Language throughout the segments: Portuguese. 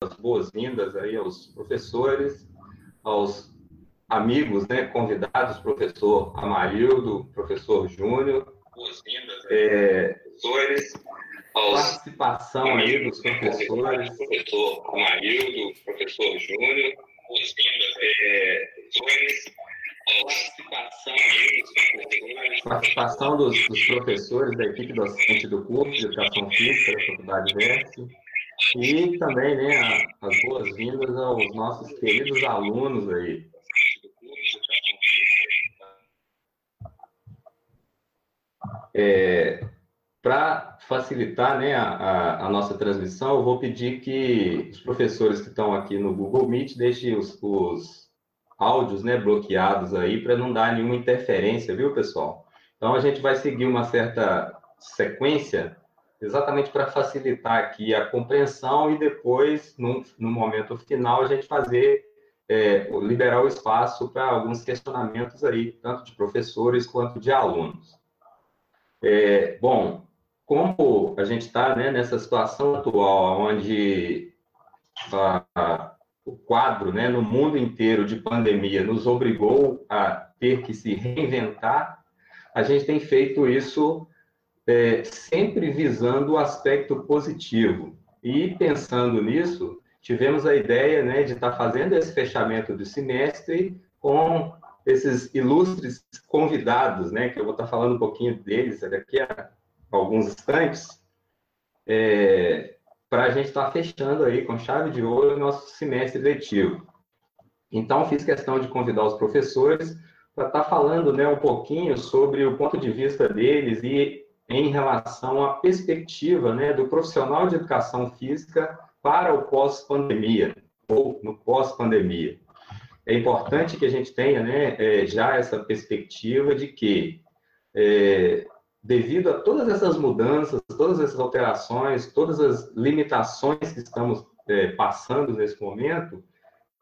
as boas-vindas aí aos professores, aos amigos, né, convidados, professor Amarildo, professor Júnior, boas-vindas, é, professores, aos participação aí dos professores, professor Amarildo, professor Júnior, boas-vindas, é, professores, participação, participação dos, dos, professores da equipe docente do curso de Educação Física da Faculdade Veste e também né, as boas-vindas aos nossos queridos alunos aí. É, Para facilitar né, a, a, nossa transmissão, eu vou pedir que os professores que estão aqui no Google Meet deixem os, os áudios né, bloqueados aí para não dar nenhuma interferência, viu, pessoal? Então a gente vai seguir uma certa sequência exatamente para facilitar aqui a compreensão e depois, no, momento final, a gente fazer, é, liberar o espaço para alguns questionamentos aí, tanto de professores quanto de alunos. É, bom, como a gente está né, nessa situação atual, onde a, o quadro né, no mundo inteiro de pandemia nos obrigou a ter que se reinventar, a gente tem feito isso é, sempre visando o aspecto positivo. E pensando nisso, tivemos a ideia né, de estar fazendo esse fechamento do semestre com esses ilustres convidados, né, que eu vou estar falando um pouquinho deles daqui a alguns instantes. É, para a gente estar tá fechando aí com chave de ouro o nosso semestre letivo. Então, fiz questão de convidar os professores para estar tá falando né, um pouquinho sobre o ponto de vista deles e em relação à perspectiva né, do profissional de educação física para o pós-pandemia, ou no pós-pandemia. É importante que a gente tenha né, é, já essa perspectiva de que é, devido a todas essas mudanças, todas essas alterações, todas as limitações que estamos é, passando nesse momento,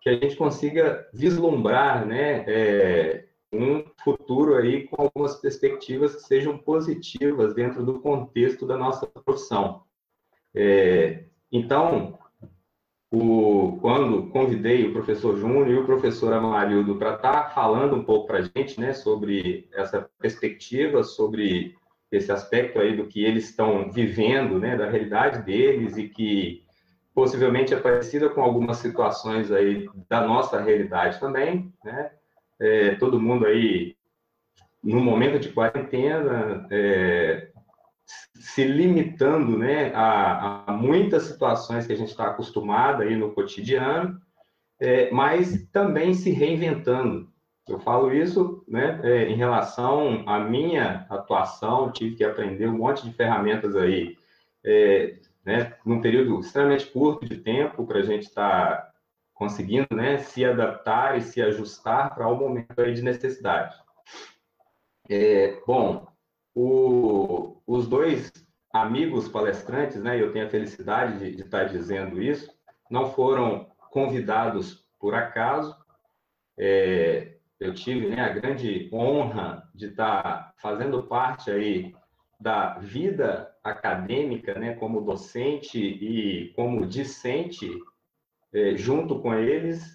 que a gente consiga vislumbrar, né, é, um futuro aí com algumas perspectivas que sejam positivas dentro do contexto da nossa profissão. É, então, o, quando convidei o professor Júnior e o professor Amarildo para estar tá falando um pouco para a gente, né, sobre essa perspectiva, sobre esse aspecto aí do que eles estão vivendo, né, da realidade deles e que possivelmente é parecida com algumas situações aí da nossa realidade também, né, é, todo mundo aí no momento de quarentena é, se limitando, né, a, a, muitas situações que a gente está acostumado aí no cotidiano, é, mas também se reinventando, eu falo isso né, é, em relação à minha atuação, tive que aprender um monte de ferramentas aí, é, né, num período extremamente curto de tempo, para a gente estar tá conseguindo né, se adaptar e se ajustar para o momento aí de necessidade. É, bom, o, os dois amigos palestrantes, né, eu tenho a felicidade de, de estar dizendo isso, não foram convidados por acaso, é, eu tive né, a grande honra de estar fazendo parte aí da vida acadêmica, né, como docente e como discente, é, junto com eles,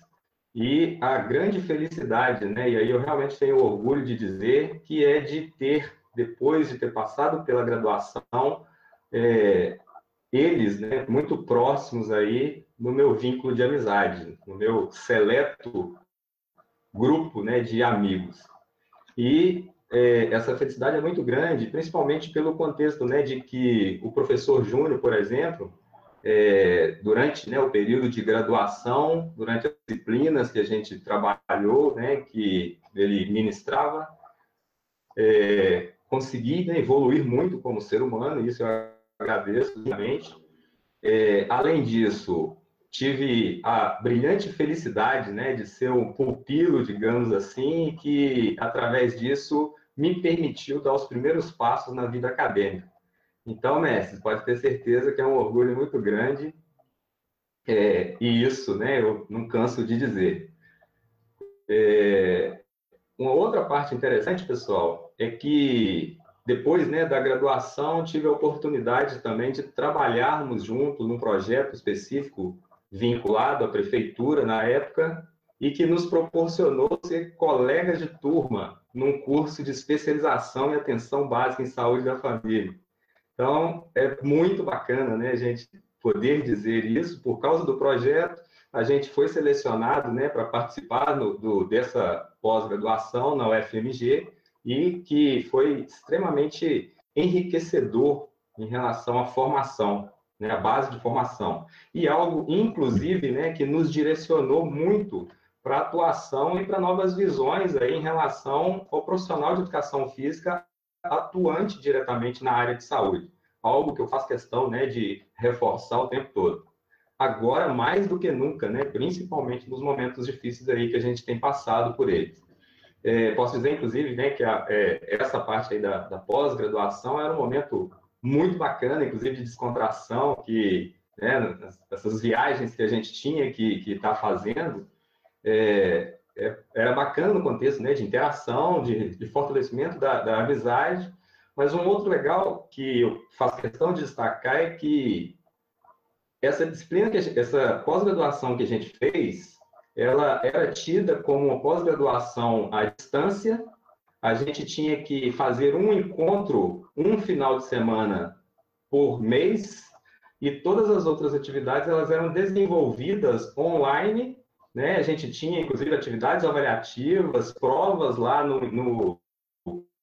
e a grande felicidade, né, e aí eu realmente tenho orgulho de dizer, que é de ter, depois de ter passado pela graduação, é, eles, né, muito próximos aí no meu vínculo de amizade, no meu seleto grupo né, de amigos. E é, essa felicidade é muito grande, principalmente pelo contexto né, de que o professor Júnior, por exemplo, é, durante né, o período de graduação, durante as disciplinas que a gente trabalhou, né, que ele ministrava, é, consegui né, evoluir muito como ser humano, isso eu agradeço, realmente. É, além disso, tive a brilhante felicidade, né, de ser um pupilo, digamos assim, que através disso me permitiu dar os primeiros passos na vida acadêmica. Então, mestre, pode ter certeza que é um orgulho muito grande, é, e isso, né, eu não canso de dizer. É, uma outra parte interessante, pessoal, é que depois né, da graduação tive a oportunidade também de trabalharmos juntos num projeto específico vinculado à prefeitura na época e que nos proporcionou ser colegas de turma num curso de especialização em atenção básica em saúde da família. Então, é muito bacana, né, a gente poder dizer isso. Por causa do projeto, a gente foi selecionado, né, para participar no, do, dessa pós-graduação na UFMG e que foi extremamente enriquecedor em relação à formação, né, a base de formação. E algo, inclusive, né, que nos direcionou muito para atuação e para novas visões aí em relação ao profissional de educação física atuante diretamente na área de saúde. Algo que eu faço questão né, de reforçar o tempo todo. Agora, mais do que nunca, né, principalmente nos momentos difíceis aí que a gente tem passado por eles. É, posso dizer, inclusive, né, que a, é, essa parte aí da, da pós-graduação era um momento muito bacana, inclusive de descontração, que né, essas viagens que a gente tinha que estar tá fazendo, é, é, era bacana no contexto né, de interação, de, de fortalecimento da, da, amizade, mas um outro legal que eu faço questão de destacar é que essa disciplina, que essa pós-graduação que a gente fez, ela era tida como uma pós-graduação à distância, a gente tinha que fazer um encontro, um final de semana por mês, e todas as outras atividades elas eram desenvolvidas online né? A gente tinha, inclusive, atividades avaliativas, provas lá no, no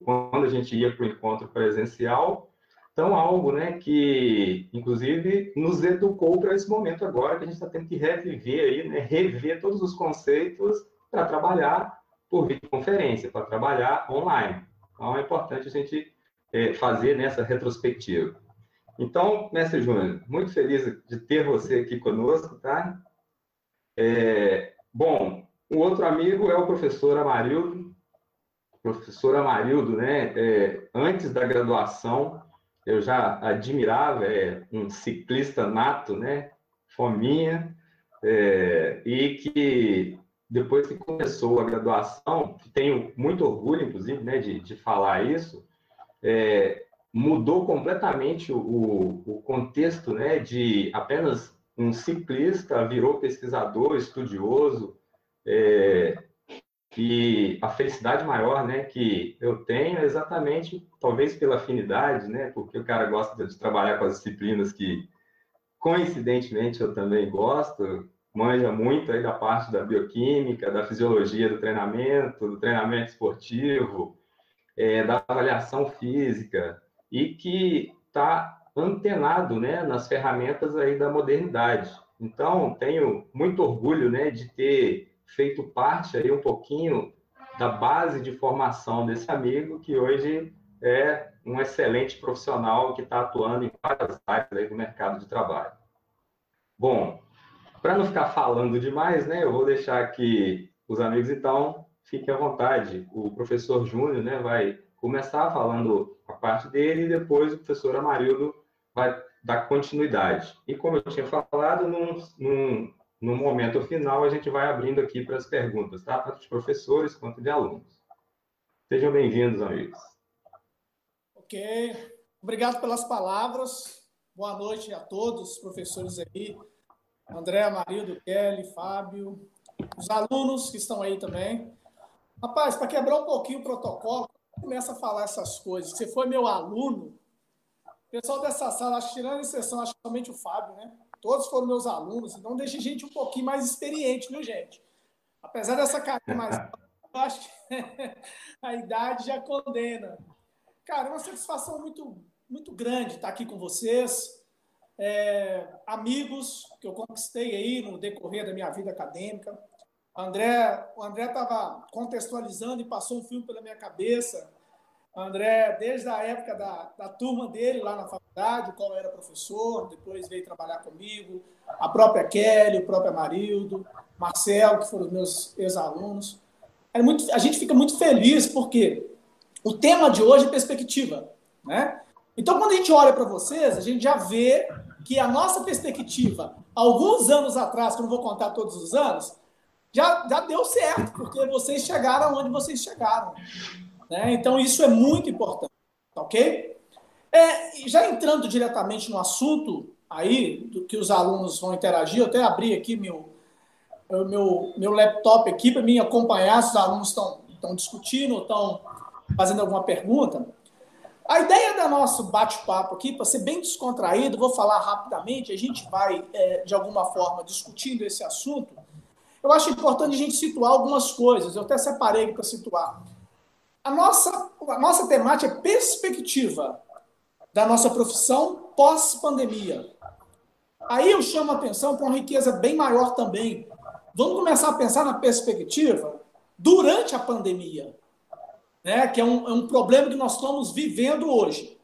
quando a gente ia para o encontro presencial. Então, algo né, que, inclusive, nos educou para esse momento agora, que a gente está tendo que reviver aí, né, rever todos os conceitos para trabalhar por videoconferência, para trabalhar online. Então, é importante a gente é, fazer nessa retrospectiva. Então, mestre Júnior, muito feliz de ter você aqui conosco, tá? É, bom, o outro amigo é o professor Amarildo. Professor Amarildo, né? É, antes da graduação, eu já admirava, é um ciclista nato, né? Fominha, é, e que depois que começou a graduação, tenho muito orgulho, inclusive, né, de, de falar isso, é, mudou completamente o, o contexto né, de apenas um ciclista virou pesquisador, estudioso, é, e a felicidade maior né, que eu tenho é exatamente, talvez pela afinidade, né, porque o cara gosta de trabalhar com as disciplinas que, coincidentemente, eu também gosto, manja muito aí da parte da bioquímica, da fisiologia do treinamento, do treinamento esportivo, é, da avaliação física, e que está antenado né, nas ferramentas aí da modernidade. Então, tenho muito orgulho né, de ter feito parte aí um pouquinho da base de formação desse amigo, que hoje é um excelente profissional que está atuando em várias áreas aí do mercado de trabalho. Bom, para não ficar falando demais, né, eu vou deixar aqui os amigos, então, fiquem à vontade. O professor Júnior né, vai começar falando a parte dele e depois o professor Amarildo vai dar continuidade. E como eu tinha falado, num, num, no momento final, a gente vai abrindo aqui para as perguntas, tá? Tanto de professores quanto de alunos. Sejam bem-vindos, amigos. Ok. Obrigado pelas palavras. Boa noite a todos os professores aí. André, Marildo, Kelly, Fábio, os alunos que estão aí também. Rapaz, para quebrar um pouquinho o protocolo, começa a falar essas coisas. Você foi meu aluno, o pessoal dessa sala, acho, tirando a exceção, acho que somente o Fábio, né? Todos foram meus alunos, então deixa gente um pouquinho mais experiente, viu, gente? Apesar dessa carinha mais. eu acho que a idade já condena. Cara, é uma satisfação muito, muito grande estar aqui com vocês. É, amigos que eu conquistei aí no decorrer da minha vida acadêmica. O André estava contextualizando e passou um filme pela minha cabeça André, desde a época da, da turma dele lá na faculdade, qual era professor, depois veio trabalhar comigo, a própria Kelly, o próprio Amarildo, Marcelo, que foram os meus ex-alunos. É a gente fica muito feliz porque o tema de hoje é perspectiva. Né? Então, quando a gente olha para vocês, a gente já vê que a nossa perspectiva, alguns anos atrás, que eu não vou contar todos os anos, já, já deu certo, porque vocês chegaram onde vocês chegaram. Né? Então, isso é muito importante, tá ok? É, já entrando diretamente no assunto, aí, do que os alunos vão interagir. Eu até abri aqui meu, meu, meu laptop aqui para me acompanhar se os alunos estão, discutindo, estão fazendo alguma pergunta. A ideia do nosso bate-papo aqui, para ser bem descontraído, vou falar rapidamente, a gente vai, é, de alguma forma, discutindo esse assunto. Eu acho importante a gente situar algumas coisas, eu até separei para situar. A nossa, a nossa temática é perspectiva da nossa profissão pós-pandemia. Aí eu chamo a atenção para uma riqueza bem maior também. Vamos começar a pensar na perspectiva durante a pandemia né, que é um, é um problema que nós estamos vivendo hoje.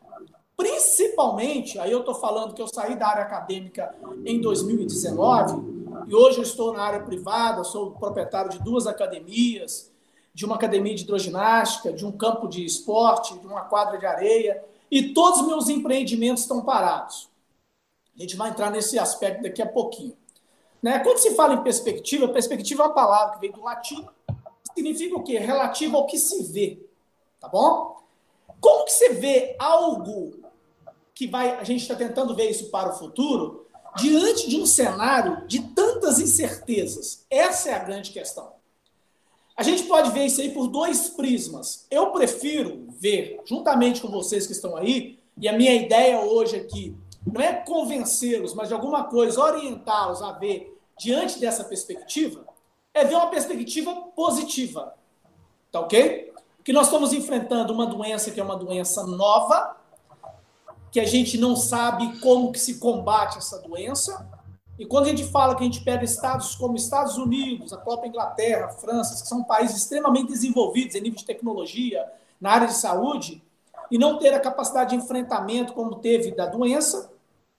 Principalmente, aí eu estou falando que eu saí da área acadêmica em 2019 e hoje eu estou na área privada, sou proprietário de duas academias, de uma academia de hidroginástica, de um campo de esporte, de uma quadra de areia, e todos os meus empreendimentos estão parados. A gente vai entrar nesse aspecto daqui a pouquinho. Né? Quando se fala em perspectiva, perspectiva é uma palavra que vem do latim, significa o quê? Relativo ao que se vê tá bom? Como que você vê algo que vai, a gente está tentando ver isso para o futuro, diante de um cenário de tantas incertezas? Essa é a grande questão. A gente pode ver isso aí por dois prismas. Eu prefiro ver, juntamente com vocês que estão aí, e a minha ideia hoje aqui não é convencê-los, mas de alguma coisa orientá-los a ver diante dessa perspectiva, é ver uma perspectiva positiva. Tá ok? que nós estamos enfrentando uma doença que é uma doença nova, que a gente não sabe como que se combate essa doença. E quando a gente fala que a gente pega estados como Estados Unidos, a própria Inglaterra, França, que são países extremamente desenvolvidos em nível de tecnologia, na área de saúde, e não ter a capacidade de enfrentamento como teve da doença,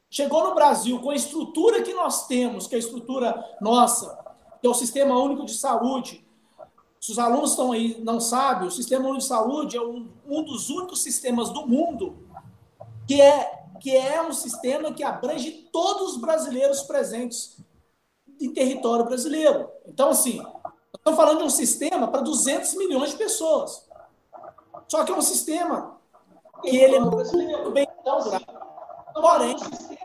chegou no Brasil com a estrutura que nós temos, que é a estrutura nossa, que é o Sistema Único de Saúde, se os alunos estão aí não sabem, o Sistema Único de Saúde é um, um dos únicos sistemas do mundo que é, que é um sistema que abrange todos os brasileiros presentes em território brasileiro. Então, assim, estamos falando de um sistema para 200 milhões de pessoas. Só que é um sistema que ele é muito bem estruturado. Porém,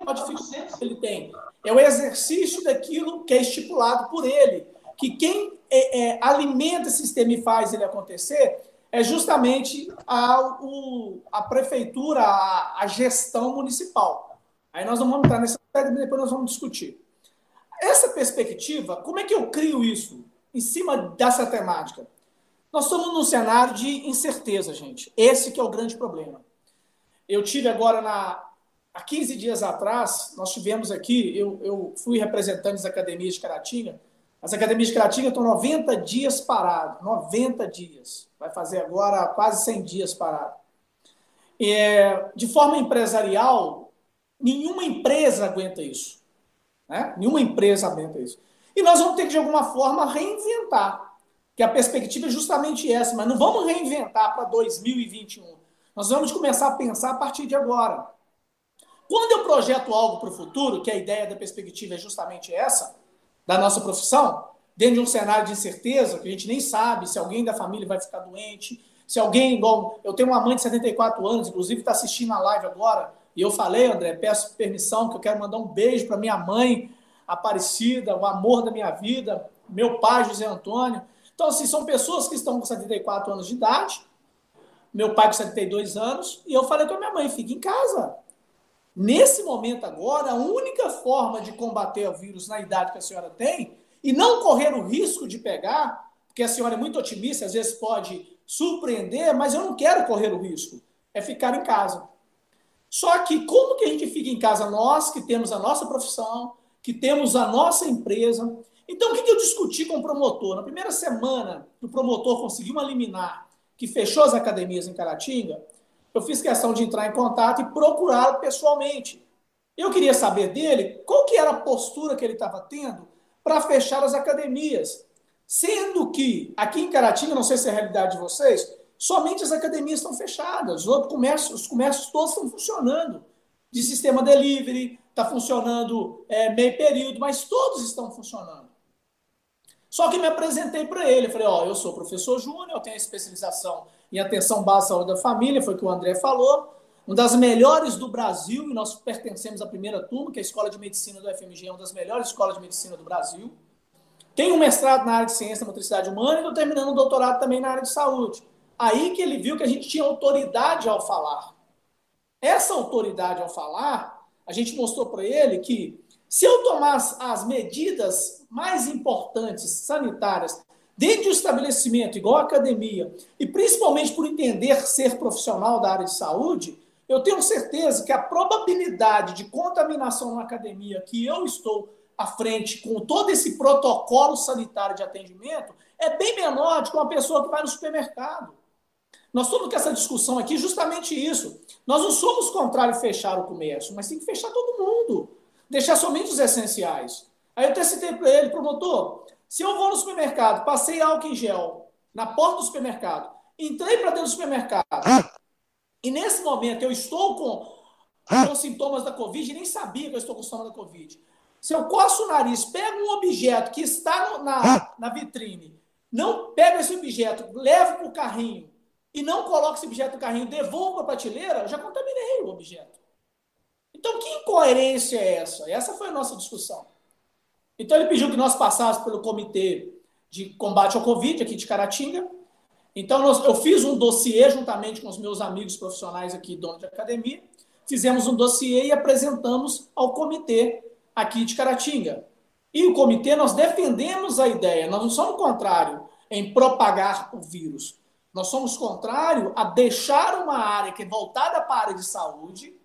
a dificuldade que ele tem é o exercício daquilo que é estipulado por ele, que quem é, é, alimenta esse sistema e faz ele acontecer é justamente a, o, a prefeitura, a, a, gestão municipal. Aí nós não vamos entrar nessa e depois nós vamos discutir. Essa perspectiva, como é que eu crio isso em cima dessa temática? Nós estamos num cenário de incerteza, gente. Esse que é o grande problema. Eu tive agora na há 15 dias atrás, nós tivemos aqui, eu, eu fui representante da academias de Caratinga, as academias de Caratinga estão 90 dias paradas, 90 dias. Vai fazer agora quase 100 dias parado. É, de forma empresarial, nenhuma empresa aguenta isso. Né? Nenhuma empresa aguenta isso. E nós vamos ter que, de alguma forma, reinventar. Que a perspectiva é justamente essa, mas não vamos reinventar para 2021. Nós vamos começar a pensar a partir de agora. Quando eu projeto algo para o futuro, que a ideia da perspectiva é justamente essa, da nossa profissão, dentro de um cenário de incerteza, que a gente nem sabe se alguém da família vai ficar doente, se alguém, igual. Eu tenho uma mãe de 74 anos, inclusive está assistindo a live agora, e eu falei, André, peço permissão, que eu quero mandar um beijo para minha mãe, Aparecida, o amor da minha vida, meu pai, José Antônio. Então, assim, são pessoas que estão com 74 anos de idade, meu pai com 72 anos, e eu falei com a minha mãe, fica em casa. Nesse momento agora, a única forma de combater o vírus na idade que a senhora tem e não correr o risco de pegar, porque a senhora é muito otimista, às vezes pode surpreender, mas eu não quero correr o risco, é ficar em casa. Só que como que a gente fica em casa nós que temos a nossa profissão, que temos a nossa empresa? Então o que eu discuti com o promotor? Na primeira semana o promotor conseguiu uma liminar que fechou as academias em Caratinga, eu fiz questão de entrar em contato e procurá-lo pessoalmente. Eu queria saber dele qual que era a postura que ele estava tendo para fechar as academias. Sendo que aqui em Caratinga, não sei se é a realidade de vocês, somente as academias estão fechadas, os comércios, os comércios todos estão funcionando. De sistema delivery, está funcionando é, meio período, mas todos estão funcionando. Só que me apresentei para ele, falei, ó, eu sou professor júnior, eu tenho especialização em atenção básica à saúde da família, foi o que o André falou. uma das melhores do Brasil, e nós pertencemos à primeira turma, que é a Escola de Medicina do FMG, é uma das melhores escolas de medicina do Brasil. Tenho um mestrado na área de ciência e motricidade humana e estou terminando um doutorado também na área de saúde. Aí que ele viu que a gente tinha autoridade ao falar. Essa autoridade ao falar, a gente mostrou para ele que se eu tomar as medidas mais importantes sanitárias dentro do estabelecimento, igual a academia, e principalmente por entender ser profissional da área de saúde, eu tenho certeza que a probabilidade de contaminação na academia que eu estou à frente com todo esse protocolo sanitário de atendimento é bem menor do que uma pessoa que vai no supermercado. Nós estamos com essa discussão aqui justamente isso. Nós não somos contrário a fechar o comércio, mas tem que fechar todo mundo. Deixar somente os essenciais. Aí eu até citei para ele, promotor, se eu vou no supermercado, passei álcool em gel na porta do supermercado, entrei para dentro do supermercado, e nesse momento eu estou com, com sintomas da Covid, nem sabia que eu estou com sintomas da Covid. Se eu coço o nariz, pego um objeto que está no, na, na vitrine, não pego esse objeto, levo para o carrinho e não coloco esse objeto no carrinho, devolvo para a prateleira, já contaminei o objeto. Então, que incoerência é essa? Essa foi a nossa discussão. Então ele pediu que nós passássemos pelo comitê de combate ao Covid aqui de Caratinga. Então nós, eu fiz um dossiê juntamente com os meus amigos profissionais aqui, donos de academia. Fizemos um dossiê e apresentamos ao comitê aqui de Caratinga. E o comitê, nós defendemos a ideia, nós não somos contrário em propagar o vírus. Nós somos contrário a deixar uma área que é voltada para a área de saúde,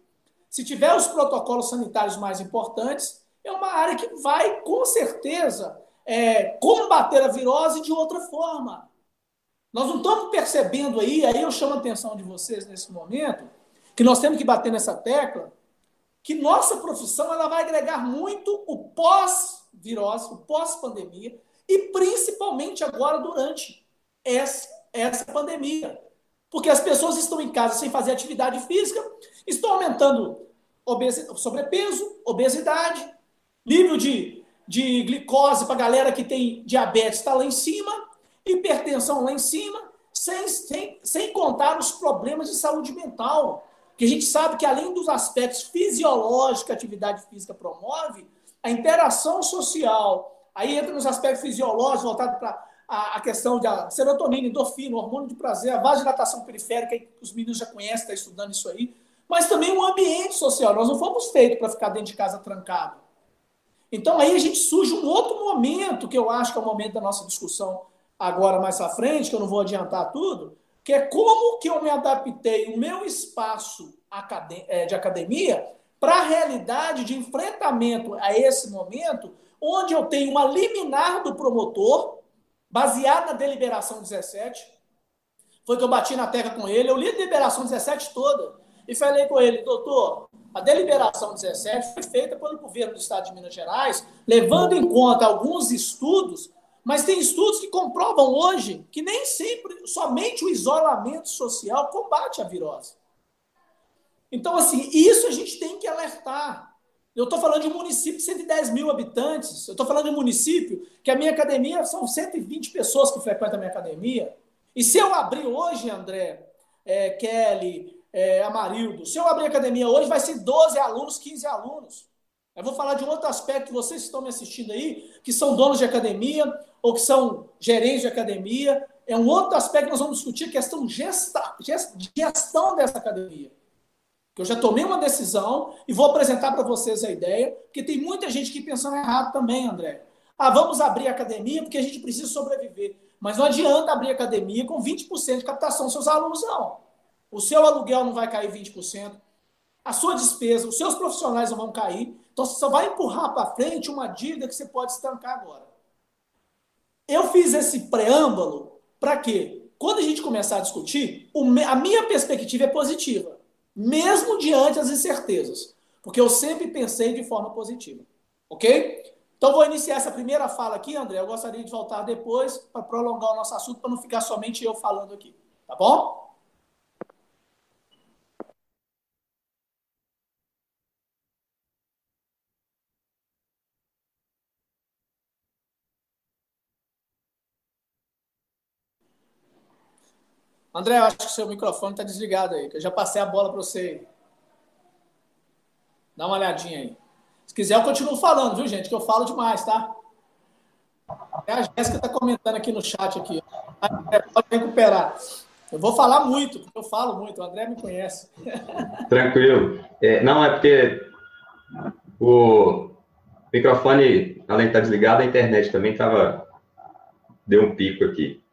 se tiver os protocolos sanitários mais importantes, é uma área que vai, com certeza, é, combater a virose de outra forma. Nós não estamos percebendo aí, aí eu chamo a atenção de vocês nesse momento, que nós temos que bater nessa tecla, que nossa profissão ela vai agregar muito o pós-virose, o pós-pandemia, e principalmente agora durante essa, essa pandemia. Porque as pessoas estão em casa sem fazer atividade física, estão aumentando obesidade, sobrepeso, obesidade, Nível de, de glicose para galera que tem diabetes está lá em cima, hipertensão lá em cima, sem, sem, sem contar os problemas de saúde mental. Que a gente sabe que além dos aspectos fisiológicos que a atividade física promove, a interação social, aí entra nos aspectos fisiológicos voltados para a, questão da serotonina, endorfina, hormônio de prazer, a vasodilatação periférica, que os meninos já conhecem, estão tá estudando isso aí, mas também o ambiente social. Nós não fomos feitos para ficar dentro de casa trancado. Então aí a gente surge um outro momento, que eu acho que é o momento da nossa discussão agora mais à frente, que eu não vou adiantar tudo, que é como que eu me adaptei o meu espaço é, de academia para a realidade de enfrentamento a esse momento, onde eu tenho uma liminar do promotor, baseada na deliberação 17. Foi que eu bati na tecla com ele, eu li a deliberação 17 toda e falei com ele, doutor, a deliberação 17 foi feita pelo governo do estado de Minas Gerais, levando em conta alguns estudos, mas tem estudos que comprovam hoje que nem sempre somente o isolamento social combate a virose. Então, assim, isso a gente tem que alertar. Eu estou falando de um município de 110 mil habitantes. Eu estou falando de um município que a minha academia são 120 pessoas que frequentam a minha academia. E se eu abrir hoje, André, é, Kelly, é, Amarildo. Se eu abrir academia hoje, vai ser 12 alunos, 15 alunos. Eu vou falar de um outro aspecto vocês que estão me assistindo aí, que são donos de academia ou que são gerentes de academia. É um outro aspecto que nós vamos discutir, questão gesta, gestão dessa academia. Que eu já tomei uma decisão e vou apresentar para vocês a ideia, porque tem muita gente que pensando errado também, André. Ah, vamos abrir academia porque a gente precisa sobreviver. Mas não adianta abrir academia com 20% de captação dos seus alunos, não o seu aluguel não vai cair 20%, a sua despesa, os seus profissionais não vão cair. Então você só vai empurrar para frente uma dívida que você pode estancar agora. Eu fiz esse preâmbulo para quê? Quando a gente começar a discutir, a minha perspectiva é positiva, mesmo diante das incertezas, porque eu sempre pensei de forma positiva. Ok? Então vou iniciar essa primeira fala aqui, André. Eu gostaria de voltar depois para prolongar o nosso assunto, para não ficar somente eu falando aqui. Tá bom? André, acho que seu microfone está desligado aí, que eu já passei a bola para você. Dá uma olhadinha aí. Se quiser, eu continuo falando, viu, gente? Que eu falo demais, tá? É a Jéssica está comentando aqui no chat aqui. Pode recuperar. Eu vou falar muito, porque eu falo muito. O André me conhece. Tranquilo. É, não, é porque o microfone, além de estar desligado, a internet também estava. Deu um pico aqui.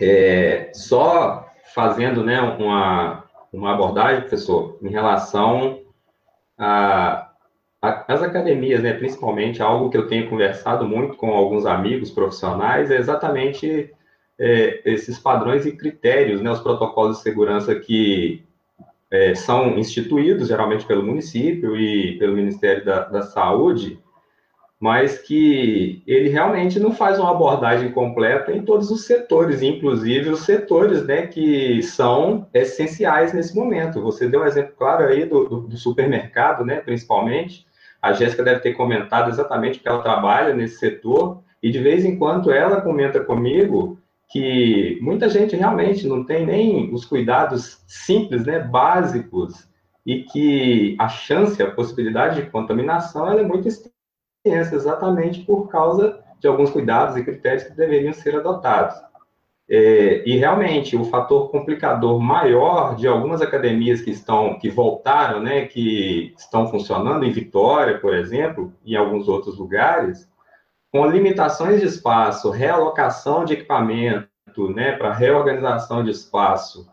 É, só fazendo né, uma, uma abordagem, professor, em relação as academias, né, principalmente, algo que eu tenho conversado muito com alguns amigos profissionais, é exatamente é, esses padrões e critérios, né, os protocolos de segurança que é, são instituídos, geralmente pelo município e pelo Ministério da, da Saúde, mas que ele realmente não faz uma abordagem completa em todos os setores, inclusive os setores né, que são essenciais nesse momento. Você deu um exemplo claro aí do, do, do supermercado, né, principalmente. A Jéssica deve ter comentado exatamente que ela trabalha nesse setor, e de vez em quando ela comenta comigo que muita gente realmente não tem nem os cuidados simples, né, básicos, e que a chance, a possibilidade de contaminação, ela é muito exatamente por causa de alguns cuidados e critérios que deveriam ser adotados. É, e realmente o fator complicador maior de algumas academias que estão que voltaram, né, que estão funcionando em Vitória, por exemplo, e em alguns outros lugares, com limitações de espaço, realocação de equipamento, né, para reorganização de espaço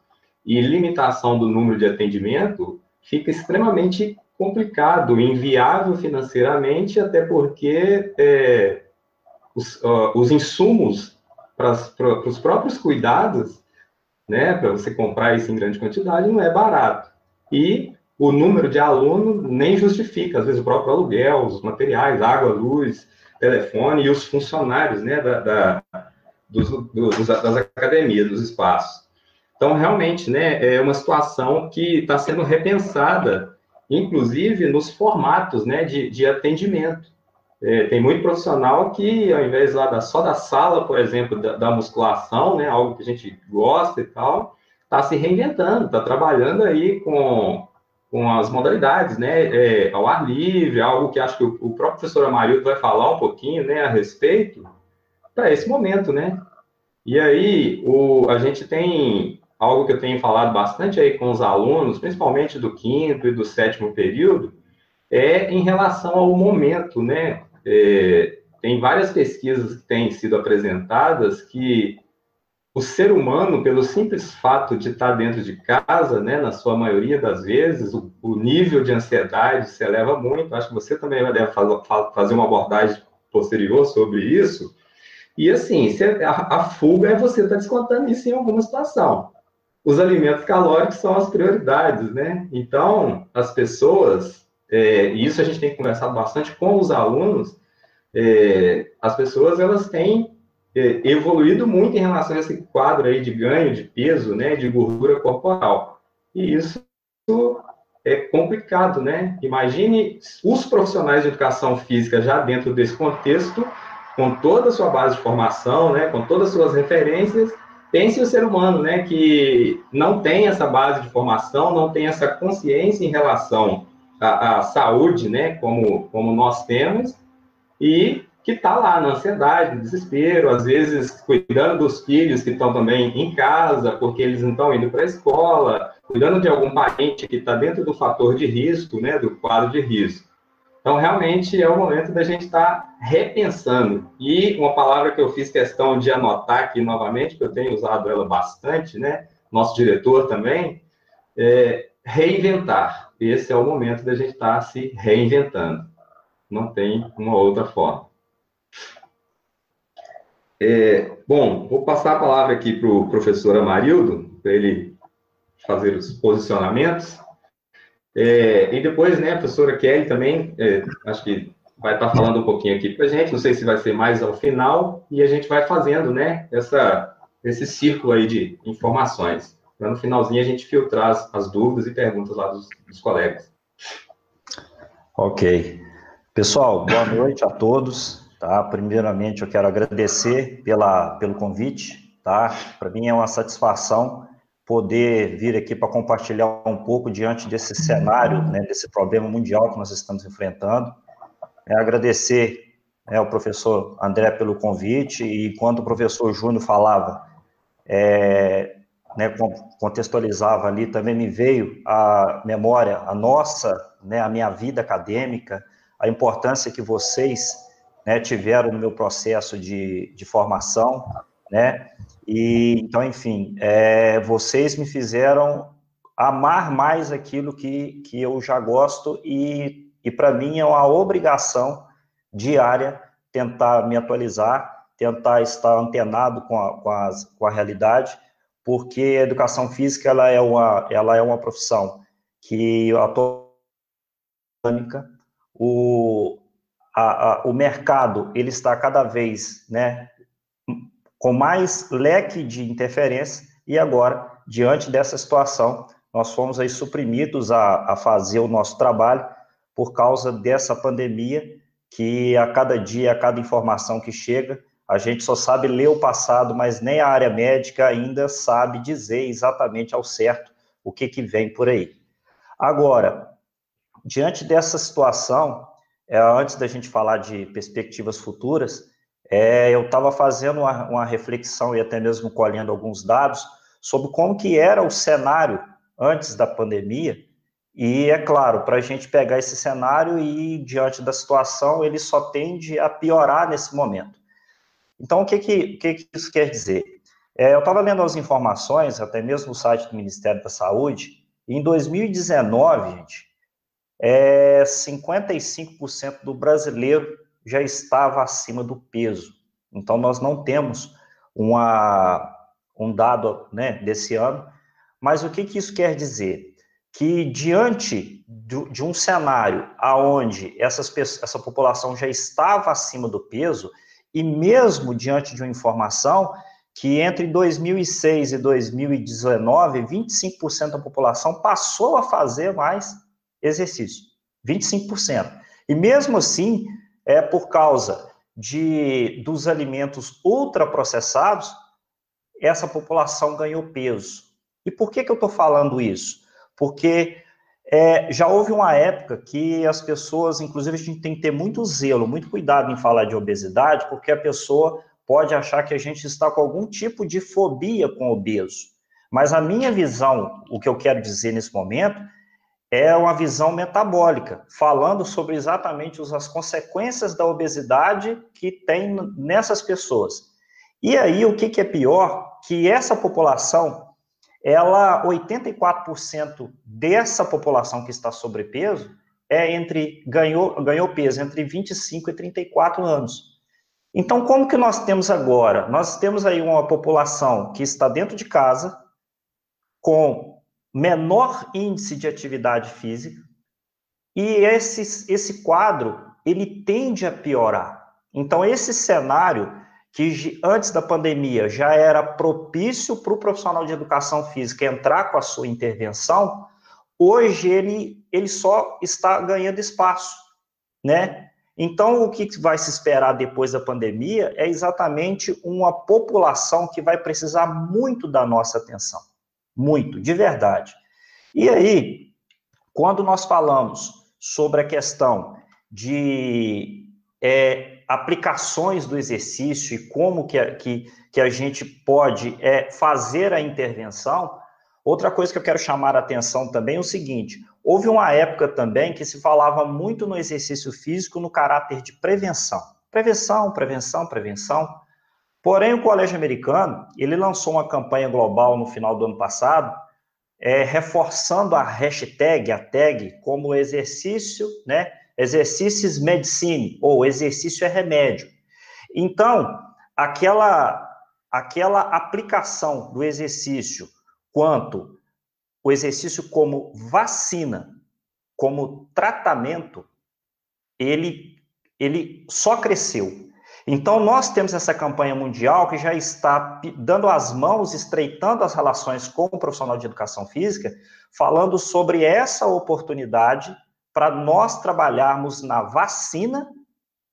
e limitação do número de atendimento, fica extremamente complicado, inviável financeiramente, até porque é, os, uh, os, insumos para os próprios cuidados, né, para você comprar isso em grande quantidade, não é barato. E o número de aluno nem justifica, às vezes o próprio aluguel, os materiais, água, luz, telefone e os funcionários né, da, da dos, dos, das academias, dos espaços. Então, realmente, né, é uma situação que está sendo repensada inclusive nos formatos né, de, de atendimento. É, tem muito profissional que, ao invés lá da, só da sala, por exemplo, da, da musculação, né, algo que a gente gosta e tal, está se reinventando, está trabalhando aí com, com as modalidades, né, é, ao ar livre, algo que acho que o, o próprio professor Amarildo vai falar um pouquinho, né, a respeito, para esse momento, né. E aí, o, a gente tem algo que eu tenho falado bastante aí com os alunos, principalmente do quinto e do sétimo período, é em relação ao momento, né? É, tem várias pesquisas que têm sido apresentadas que o ser humano, pelo simples fato de estar dentro de casa, né, na sua maioria das vezes, o, o nível de ansiedade se eleva muito. Acho que você também deve fazer uma abordagem posterior sobre isso. E assim, a, a fuga é você estar descontando isso em alguma situação os alimentos calóricos são as prioridades, né? Então, as pessoas, é, e isso a gente tem conversado bastante com os alunos, é, as pessoas, elas têm é, evoluído muito em relação a esse quadro aí de ganho de peso, né, de gordura corporal. E isso é complicado, né? Imagine os profissionais de educação física já dentro desse contexto, com toda a sua base de formação, né, com todas as suas referências, Pense o ser humano, né, que não tem essa base de formação, não tem essa consciência em relação à, à saúde, né, como, como nós temos, e que está lá na ansiedade, no desespero, às vezes cuidando dos filhos que estão também em casa, porque eles não estão indo para a escola, cuidando de algum parente que está dentro do fator de risco, né, do quadro de risco. Então, realmente é o momento da gente estar tá repensando. E uma palavra que eu fiz questão de anotar aqui novamente, que eu tenho usado ela bastante, né? Nosso diretor também, é reinventar. Esse é o momento da gente estar tá se reinventando. Não tem uma outra forma. É, bom, vou passar a palavra aqui para o professor Amarildo, para ele fazer os posicionamentos. É, e depois, né, a professora Kelly também, é, acho que vai estar falando um pouquinho aqui para a gente, não sei se vai ser mais ao final, e a gente vai fazendo, né, essa, esse círculo aí de informações, para no finalzinho a gente filtrar as, as dúvidas e perguntas lá dos, dos colegas. Ok. Pessoal, boa noite a todos, tá? Primeiramente, eu quero agradecer pela, pelo convite, tá? Para mim é uma satisfação poder vir aqui para compartilhar um pouco diante desse cenário, né, desse problema mundial que nós estamos enfrentando. É agradecer né, ao professor André pelo convite, e enquanto o professor Júnior falava, é, né, contextualizava ali, também me veio a memória, a nossa, né, a minha vida acadêmica, a importância que vocês né, tiveram no meu processo de, de formação, né, e, então, enfim, é, vocês me fizeram amar mais aquilo que, que eu já gosto e, e para mim é uma obrigação diária tentar me atualizar, tentar estar antenado com a, com, as, com a realidade, porque a educação física ela é uma, ela é uma profissão que a o, a, a, o mercado ele está cada vez né, com mais leque de interferência, e agora, diante dessa situação, nós fomos aí suprimidos a, a fazer o nosso trabalho por causa dessa pandemia, que a cada dia, a cada informação que chega, a gente só sabe ler o passado, mas nem a área médica ainda sabe dizer exatamente ao certo o que, que vem por aí. Agora, diante dessa situação, é, antes da gente falar de perspectivas futuras, é, eu estava fazendo uma, uma, reflexão e até mesmo colhendo alguns dados sobre como que era o cenário antes da pandemia, e é claro, para a gente pegar esse cenário e diante da situação, ele só tende a piorar nesse momento. Então, o que, que, que, que isso quer dizer? É, eu estava lendo as informações, até mesmo no site do Ministério da Saúde, em 2019, gente, é, 55% do brasileiro já estava acima do peso. Então, nós não temos uma, um dado né, desse ano, mas o que, que isso quer dizer? Que diante do, de um cenário aonde essas, essa população já estava acima do peso, e mesmo diante de uma informação que entre 2006 e 2019, 25% da população passou a fazer mais exercício. 25%. E mesmo assim, é por causa de dos alimentos ultraprocessados, essa população ganhou peso. E por que, que eu estou falando isso? Porque é, já houve uma época que as pessoas, inclusive, a gente tem que ter muito zelo, muito cuidado em falar de obesidade, porque a pessoa pode achar que a gente está com algum tipo de fobia com obeso. Mas a minha visão, o que eu quero dizer nesse momento, é uma visão metabólica, falando sobre exatamente as consequências da obesidade que tem nessas pessoas. E aí, o que, que é pior? Que essa população, ela, 84% dessa população que está sobrepeso, é entre, ganhou, ganhou peso entre 25 e 34 anos. Então, como que nós temos agora? Nós temos aí uma população que está dentro de casa, com menor índice de atividade física, e esse, esse quadro, ele tende a piorar. Então, esse cenário, que antes da pandemia já era propício para o profissional de educação física entrar com a sua intervenção, hoje ele, ele só está ganhando espaço, né? Então, o que vai se esperar depois da pandemia é exatamente uma população que vai precisar muito da nossa atenção muito, de verdade. E aí, quando nós falamos sobre a questão de é, aplicações do exercício e como que a, que, que a gente pode é, fazer a intervenção, outra coisa que eu quero chamar a atenção também é o seguinte: houve uma época também que se falava muito no exercício físico no caráter de prevenção. Prevenção, prevenção, prevenção. Porém, o Colégio Americano, ele lançou uma campanha global no final do ano passado, é, reforçando a hashtag, a tag, como exercício, né? Exercícios medicine, ou exercício é remédio. Então, aquela, aquela aplicação do exercício quanto o exercício como vacina, como tratamento, ele, ele só cresceu. Então, nós temos essa campanha mundial que já está dando as mãos, estreitando as relações com o profissional de educação física, falando sobre essa oportunidade para nós trabalharmos na vacina,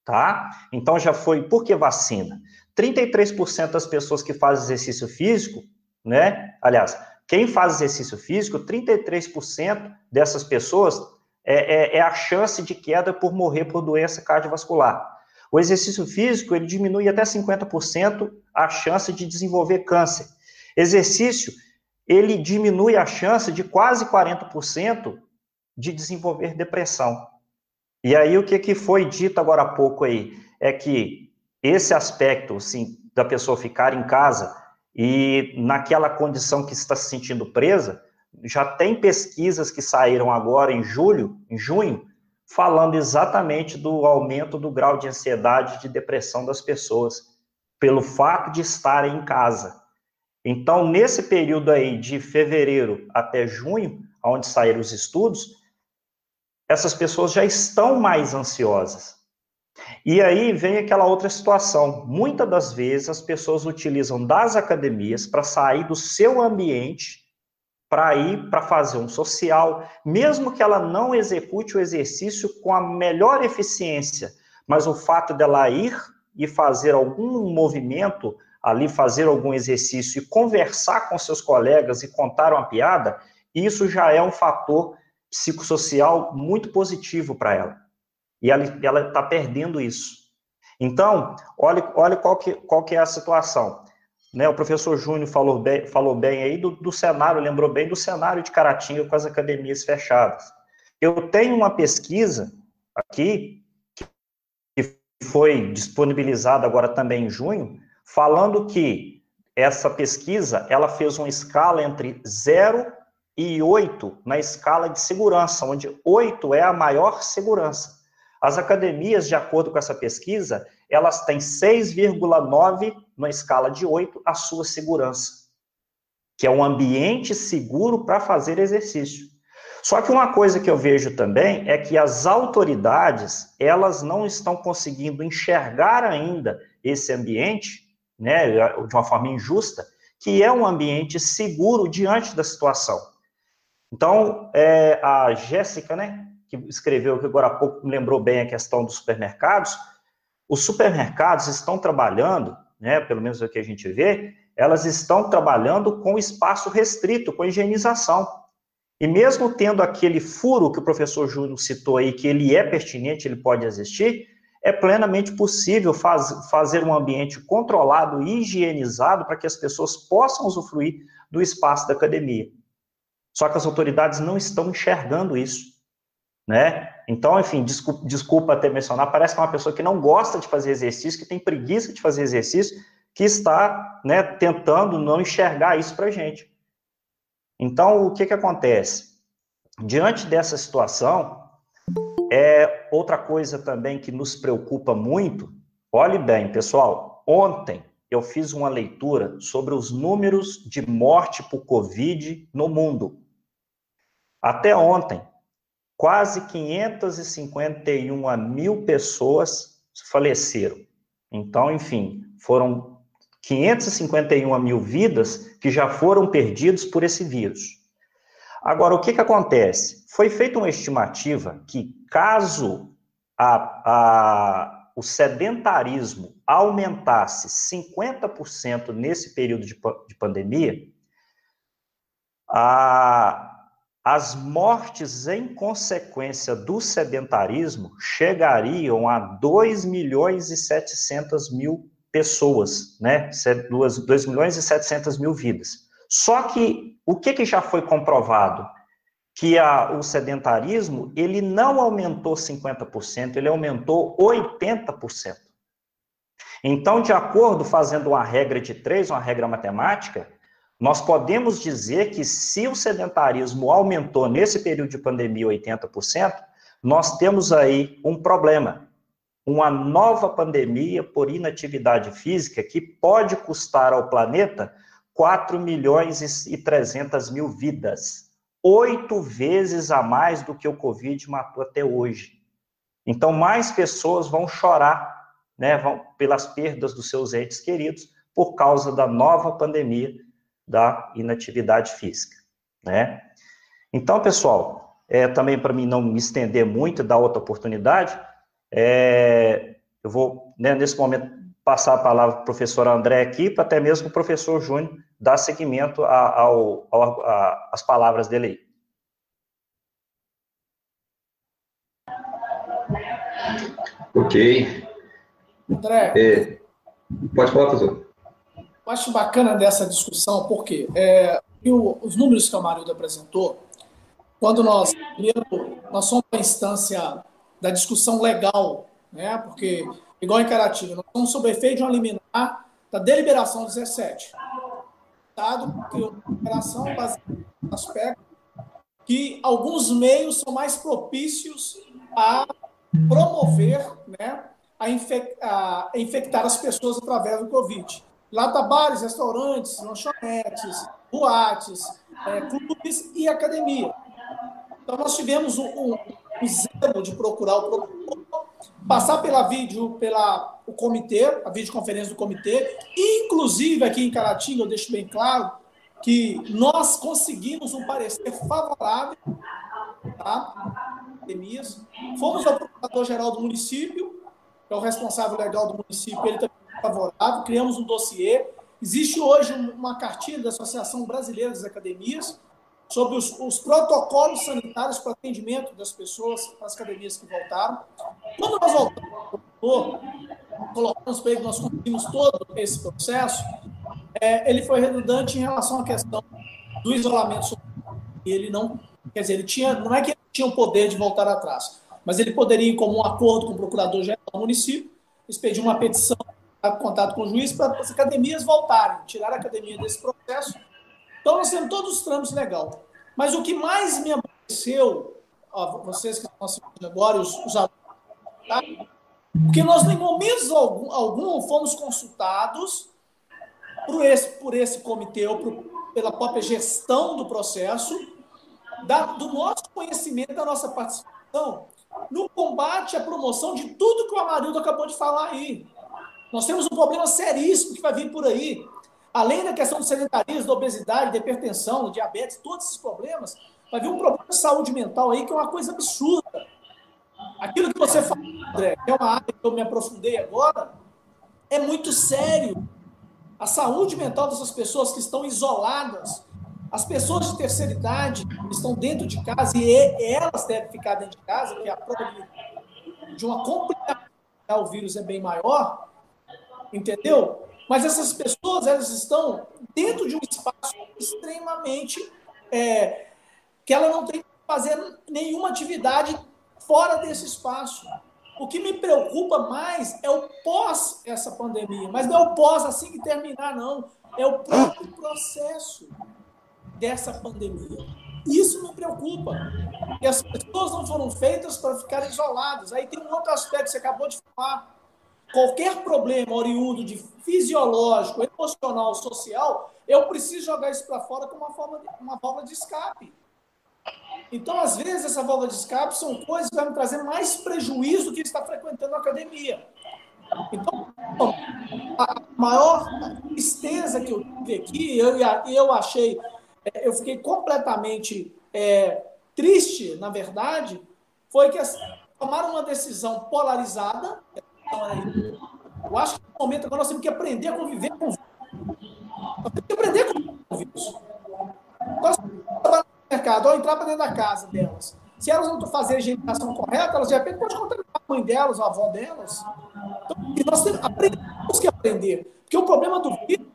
tá? Então, já foi, por que vacina? 33% das pessoas que fazem exercício físico, né? Aliás, Quem faz exercício físico, 33% dessas pessoas é, é, é, a chance de queda por morrer por doença cardiovascular. O exercício físico, ele diminui até 50% a chance de desenvolver câncer. Exercício, ele diminui a chance de quase 40% de desenvolver depressão. E aí, o que, que foi dito agora há pouco aí? É que esse aspecto, assim, da pessoa ficar em casa e naquela condição que está se sentindo presa, já tem pesquisas que saíram agora em julho, em junho, falando exatamente do aumento do grau de ansiedade e de depressão das pessoas, pelo fato de estarem em casa. Então, nesse período aí de fevereiro até junho, onde saíram os estudos, essas pessoas já estão mais ansiosas. E aí vem aquela outra situação. Muitas das vezes as pessoas utilizam das academias para sair do seu ambiente para ir para fazer um social, mesmo que ela não execute o exercício com a melhor eficiência, mas o fato dela ir e fazer algum movimento ali, fazer algum exercício e conversar com seus colegas e contar uma piada, isso já é um fator psicossocial muito positivo para ela. E ela está perdendo isso. Então, olha, olha qual, que, qual que é a situação. Né, o professor Júnior falou bem, falou bem aí do, do cenário, lembrou bem do cenário de Caratinga com as academias fechadas. Eu tenho uma pesquisa aqui, que foi disponibilizada agora também em junho, falando que essa pesquisa, ela fez uma escala entre 0 e 8 na escala de segurança, onde 8 é a maior segurança. As academias, de acordo com essa pesquisa, elas têm 6,9 na escala de 8 a sua segurança, que é um ambiente seguro para fazer exercício. Só que uma coisa que eu vejo também é que as autoridades, elas não estão conseguindo enxergar ainda esse ambiente, né, de uma forma injusta, que é um ambiente seguro diante da situação. Então, é, a Jéssica, né, que escreveu que agora há pouco lembrou bem a questão dos supermercados, os supermercados estão trabalhando, né, pelo menos é o que a gente vê, elas estão trabalhando com espaço restrito, com higienização. E mesmo tendo aquele furo que o professor Júnior citou aí, que ele é pertinente, ele pode existir, é plenamente possível faz, fazer um ambiente controlado e higienizado para que as pessoas possam usufruir do espaço da academia. Só que as autoridades não estão enxergando isso né? Então, enfim, desculpa, desculpa ter mencionado, parece que é uma pessoa que não gosta de fazer exercício, que tem preguiça de fazer exercício, que está, né, tentando não enxergar isso para gente. Então, o que que acontece? Diante dessa situação, é outra coisa também que nos preocupa muito. Olhe bem, pessoal, ontem eu fiz uma leitura sobre os números de morte por Covid no mundo. Até ontem, quase 551 mil pessoas faleceram. Então, enfim, foram 551 mil vidas que já foram perdidos por esse vírus. Agora, o que, que acontece? Foi feita uma estimativa que, caso a, a, o sedentarismo aumentasse 50% nesse período de, de pandemia, a, as mortes em consequência do sedentarismo chegariam a 2 milhões e 700 mil pessoas, né? 2, 2 milhões e 700 mil vidas. Só que o que, que já foi comprovado? Que a, o sedentarismo, ele não aumentou 50%, ele aumentou 80%. Então, de acordo, fazendo uma regra de três, uma regra matemática, nós podemos dizer que se o sedentarismo aumentou nesse período de pandemia 80%, nós temos aí um problema, uma nova pandemia por inatividade física que pode custar ao planeta 4 milhões e 300 mil vidas, oito vezes a mais do que o Covid matou até hoje. Então, mais pessoas vão chorar né, vão, pelas perdas dos seus entes queridos por causa da nova pandemia da inatividade física, né? Então, pessoal, é, também para mim não me estender muito, dar outra oportunidade, é, eu vou, né, nesse momento, passar a palavra para o professor André aqui, para até mesmo o professor Júnior dar seguimento às palavras dele aí. Ok. André. É, pode falar, professor. Eu acho bacana dessa discussão, porque é, os números que o Marildo apresentou, quando nós, primeiro, nós somos uma instância da discussão legal, né? porque, igual em Caratinga, nós estamos sob efeito de uma liminar da deliberação 17. O Estado criou uma deliberação baseada no aspecto que alguns meios são mais propícios a promover, né, a, a infectar as pessoas através do Covid. Lá bares, restaurantes, lanchonetes, boates, é, clubes e academia. Então, nós tivemos um, um, um de procurar o protocolo, passar pela vídeo, pela o comitê, a videoconferência do comitê, e, inclusive, aqui em Caratinga, eu deixo bem claro que nós conseguimos um parecer favorável tá? Fomos ao procurador-geral do município, que é o responsável legal do município, ele também favorável, criamos um dossiê. Existe hoje uma cartilha da Associação Brasileira das Academias sobre os, os protocolos sanitários para atendimento das pessoas, para as academias que voltaram. Quando nós voltamos, colocamos para ele, nós conseguimos todo esse processo, é, ele foi redundante em relação à questão do isolamento social. Ele não, quer dizer, ele tinha, não é que ele tinha o poder de voltar atrás. Mas ele poderia, em comum acordo com o procurador-geral do município, expedir uma petição, contato com o juiz, para as academias voltarem, tirar a academia desse processo. Então, nós temos todos os trâmites legais. Mas o que mais me aborreceu, ó, vocês que estão assistindo agora, os, os alunos, tá? porque nós, em momentos algum, algum fomos consultados por esse, por esse comitê ou por, pela própria gestão do processo da, do nosso conhecimento, da nossa participação no combate à promoção de tudo que o Amarildo acabou de falar aí. Nós temos um problema seríssimo que vai vir por aí. Além da questão do sedentarismo, da obesidade, da hipertensão, do diabetes, todos esses problemas, vai vir um problema de saúde mental aí que é uma coisa absurda. Aquilo que você falou, André, que é uma área que eu me aprofundei agora, é muito sério. A saúde mental dessas pessoas que estão isoladas, as pessoas de terceira idade estão dentro de casa e elas devem ficar dentro de casa, porque a probabilidade de uma complicação o vírus é bem maior, entendeu? Mas essas pessoas elas estão dentro de um espaço extremamente é, que ela não tem que fazer nenhuma atividade fora desse espaço. O que me preocupa mais é o pós essa pandemia, mas não é o pós assim que terminar, não. É o próprio processo dessa pandemia. Isso me preocupa. E as pessoas não foram feitas para ficar isoladas. Aí tem um outro aspecto que você acabou de falar. Qualquer problema oriundo de fisiológico, emocional, social, eu preciso jogar isso para fora como uma, forma uma válvula de escape. Então, às vezes, essa válvula de escape são coisas que vão me trazer mais prejuízo do que estar frequentando a academia. Então, a maior tristeza que eu tive aqui, eu, eu achei eu fiquei completamente é, triste, na verdade, foi que tomaram uma decisão polarizada. Eu acho que no momento agora nós temos que aprender a conviver com o vírus. Nós temos que aprender a conviver com o vírus. Nós no mercado, ao entrar para dentro da casa delas, se elas não fazerem a higienização correta, elas de repente podem contaminar a mãe delas, a avó delas. Então, nós temos, que aprender. Porque o problema do vírus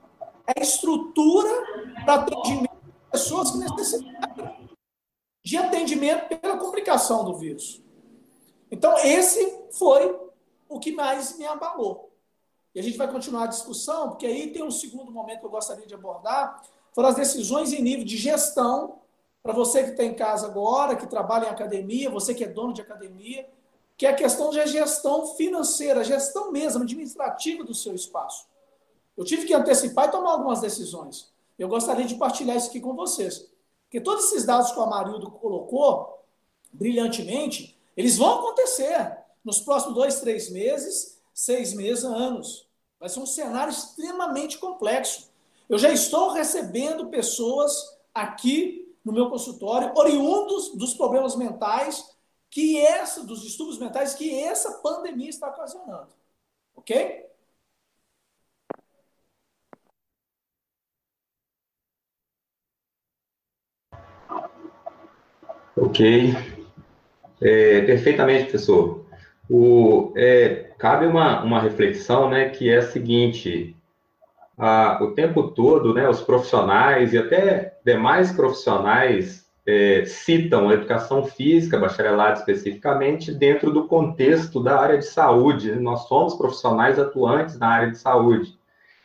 é a estrutura para atendimento pessoas que necessitam de atendimento pela complicação do vírus. Então, esse foi o que mais me abalou. E a gente vai continuar a discussão, porque aí tem um segundo momento que eu gostaria de abordar, foram as decisões em nível de gestão, para você que está em casa agora, que trabalha em academia, você que é dono de academia, que é a questão de gestão financeira, gestão mesmo, administrativa do seu espaço. Eu tive que antecipar e tomar algumas decisões. Eu gostaria de partilhar isso aqui com vocês. Porque todos esses dados que o Amarildo colocou brilhantemente, eles vão acontecer nos próximos dois, três meses, seis meses, anos. Vai ser um cenário extremamente complexo. Eu já estou recebendo pessoas aqui no meu consultório, oriundos dos problemas mentais que essa, dos distúrbios mentais que essa pandemia está ocasionando. Ok? Ok. É, perfeitamente, professor. O, é, cabe uma, uma reflexão, né, que é a seguinte, a, o tempo todo, né, os profissionais e até demais profissionais é, citam a educação física, bacharelado especificamente, dentro do contexto da área de saúde. Nós somos profissionais atuantes na área de saúde.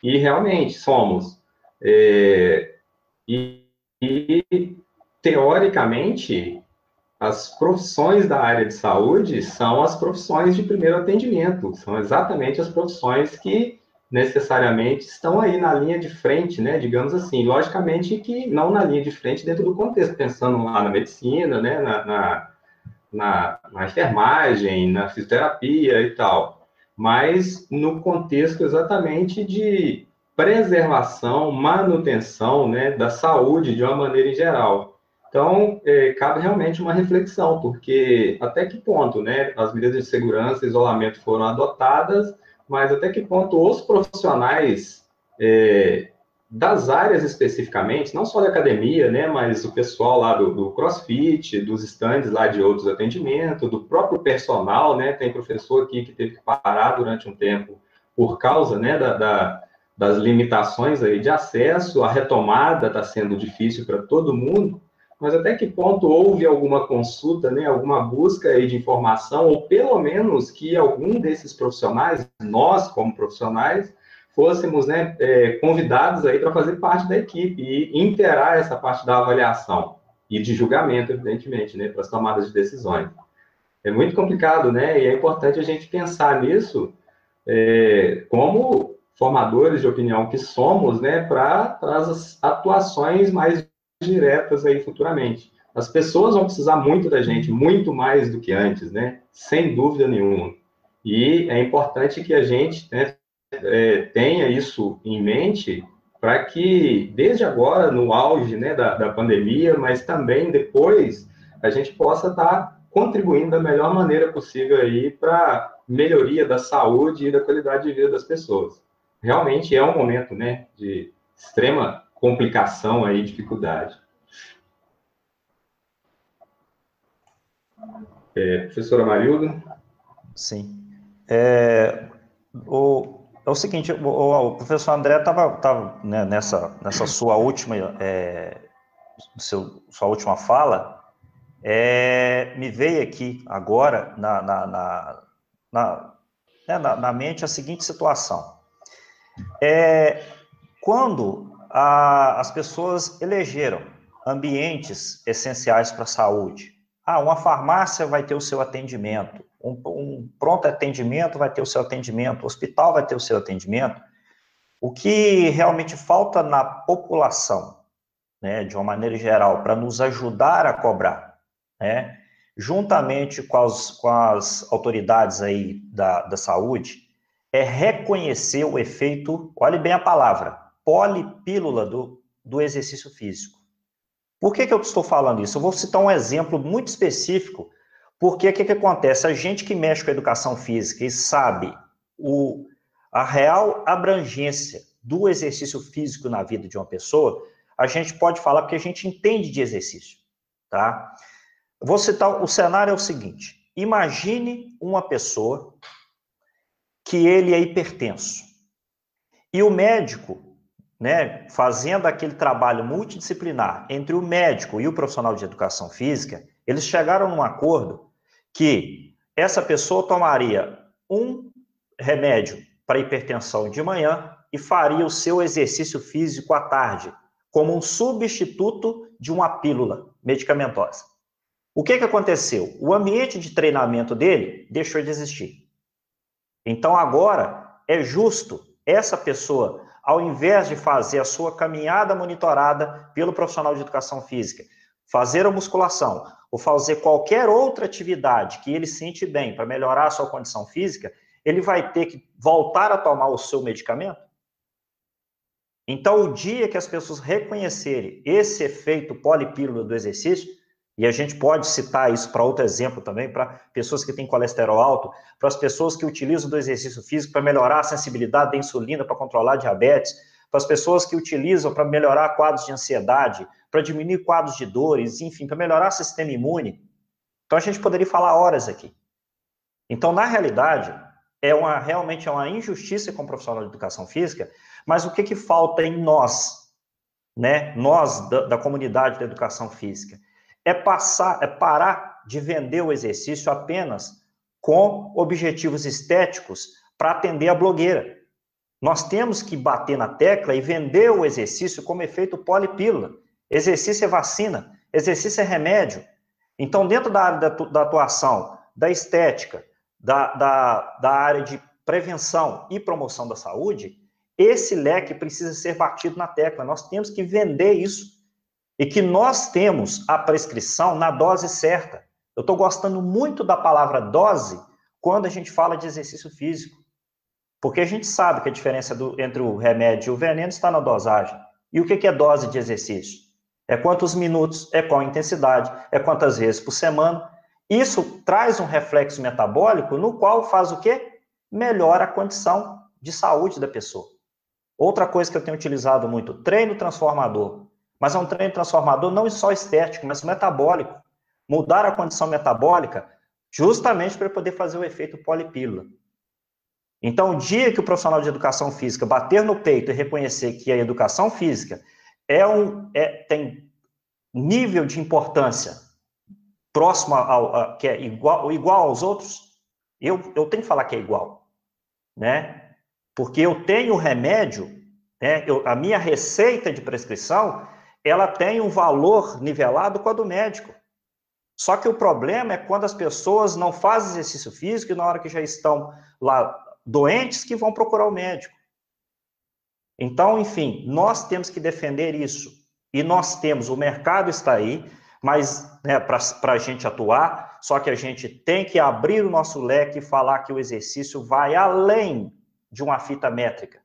E realmente somos. É, e, e, teoricamente, as profissões da área de saúde são as profissões de primeiro atendimento, são exatamente as profissões que necessariamente estão aí na linha de frente, né? Digamos assim, logicamente que não na linha de frente dentro do contexto, pensando lá na medicina, né? Na, na, na, na enfermagem, na fisioterapia e tal, mas no contexto exatamente de preservação, manutenção, né? Da saúde de uma maneira em geral. Então, é, cabe realmente uma reflexão, porque até que ponto, né? As medidas de segurança, isolamento foram adotadas mas até que ponto os profissionais é, das áreas especificamente, não só da academia, né, mas o pessoal lá do, do CrossFit, dos stands lá de outros atendimentos, do próprio personal, né, tem professor aqui que teve que parar durante um tempo por causa, né, da, da das limitações aí de acesso, a retomada está sendo difícil para todo mundo, mas até que ponto houve alguma consulta, né, alguma busca aí de informação, ou pelo menos que algum desses profissionais, nós como profissionais, fôssemos né, é, convidados aí para fazer parte da equipe e interar essa parte da avaliação e de julgamento, evidentemente, né, para as tomadas de decisões. É muito complicado, né, e é importante a gente pensar nisso é, como formadores de opinião que somos, né, para as atuações mais diretas aí futuramente. As pessoas vão precisar muito da gente, muito mais do que antes, né? Sem dúvida nenhuma. E é importante que a gente né, é, tenha isso em mente para que, desde agora, no auge né, da, da pandemia, mas também depois, a gente possa estar contribuindo da melhor maneira possível aí para melhoria da saúde e da qualidade de vida das pessoas. Realmente é um momento né, de extrema complicação aí, dificuldade. É, professora Marilda? Sim. É, o, é o seguinte, o, o professor André estava tava, né, nessa, nessa sua última, é, seu, sua última fala, é, me veio aqui agora na, na, na, na, né, na, na mente a seguinte situação. É, quando a, as pessoas elegeram ambientes essenciais para a saúde. Ah, uma farmácia vai ter o seu atendimento, um, um pronto atendimento vai ter o seu atendimento, o hospital vai ter o seu atendimento. O que realmente falta na população, né, de uma maneira geral, para nos ajudar a cobrar, né, juntamente com as, com as autoridades aí da, da saúde, é reconhecer o efeito, olhe bem a palavra, polipílula do, do exercício físico. Por que, que eu estou falando isso? Eu vou citar um exemplo muito específico, porque o que, que acontece? A gente que mexe com a educação física e sabe o, a real abrangência do exercício físico na vida de uma pessoa, a gente pode falar porque a gente entende de exercício, tá? vou citar, o cenário é o seguinte, imagine uma pessoa que ele é hipertenso, e o médico né, fazendo aquele trabalho multidisciplinar entre o médico e o profissional de educação física, eles chegaram num acordo que essa pessoa tomaria um remédio para hipertensão de manhã e faria o seu exercício físico à tarde, como um substituto de uma pílula medicamentosa. O que, que aconteceu? O ambiente de treinamento dele deixou de existir. Então agora é justo essa pessoa ao invés de fazer a sua caminhada monitorada pelo profissional de educação física, fazer a musculação ou fazer qualquer outra atividade que ele sente bem para melhorar a sua condição física, ele vai ter que voltar a tomar o seu medicamento? Então, o dia que as pessoas reconhecerem esse efeito polipílula do exercício, e a gente pode citar isso para outro exemplo também, para pessoas que têm colesterol alto, para as pessoas que utilizam do exercício físico para melhorar a sensibilidade da insulina, para controlar diabetes, para as pessoas que utilizam para melhorar quadros de ansiedade, para diminuir quadros de dores, enfim, para melhorar o sistema imune. Então a gente poderia falar horas aqui. Então, na realidade, é uma realmente é uma injustiça com o profissional de educação física, mas o que, que falta em nós, né? Nós da, da comunidade da educação física, é passar, é parar de vender o exercício apenas com objetivos estéticos para atender a blogueira. Nós temos que bater na tecla e vender o exercício como efeito polipílula. Exercício é vacina, exercício é remédio. Então, dentro da área da, atuação, da estética, da, da, da área de prevenção e promoção da saúde, esse leque precisa ser batido na tecla. Nós temos que vender isso. E que nós temos a prescrição na dose certa. Eu estou gostando muito da palavra dose quando a gente fala de exercício físico. Porque a gente sabe que a diferença do, entre o remédio e o veneno está na dosagem. E o que, que é dose de exercício? É quantos minutos, é qual intensidade, é quantas vezes por semana. Isso traz um reflexo metabólico no qual faz o quê? Melhora a condição de saúde da pessoa. Outra coisa que eu tenho utilizado muito, treino transformador. Mas é um treino transformador não só estético, mas metabólico. Mudar a condição metabólica justamente para poder fazer o efeito polipílula. Então, o dia que o profissional de educação física bater no peito e reconhecer que a educação física é um, é, tem nível de importância próximo ao, a, que é igual, igual aos outros, eu, eu tenho que falar que é igual, né? Porque eu tenho remédio, né? Eu, a minha receita de prescrição, ela tem um valor nivelado com a do médico. Só que o problema é quando as pessoas não fazem exercício físico e na hora que já estão lá doentes que vão procurar o médico. Então, enfim, nós temos que defender isso. E nós temos, o mercado está aí, mas né, para a gente atuar, só que a gente tem que abrir o nosso leque e falar que o exercício vai além de uma fita métrica.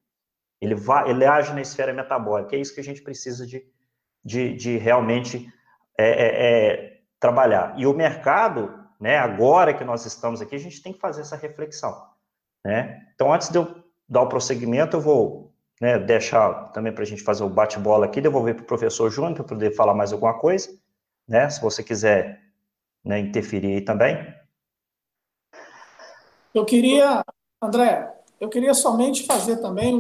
Ele, vai, ele age na esfera metabólica. É isso que a gente precisa de, de, de realmente é, é, é, trabalhar. E o mercado, né, agora que nós estamos aqui, a gente tem que fazer essa reflexão. Né? Então, antes de eu dar o prosseguimento, eu vou né, deixar também para a gente fazer o bate-bola aqui, devolver para o professor Júnior para poder falar mais alguma coisa, né, se você quiser né, interferir aí também. Eu queria, André, eu queria somente fazer também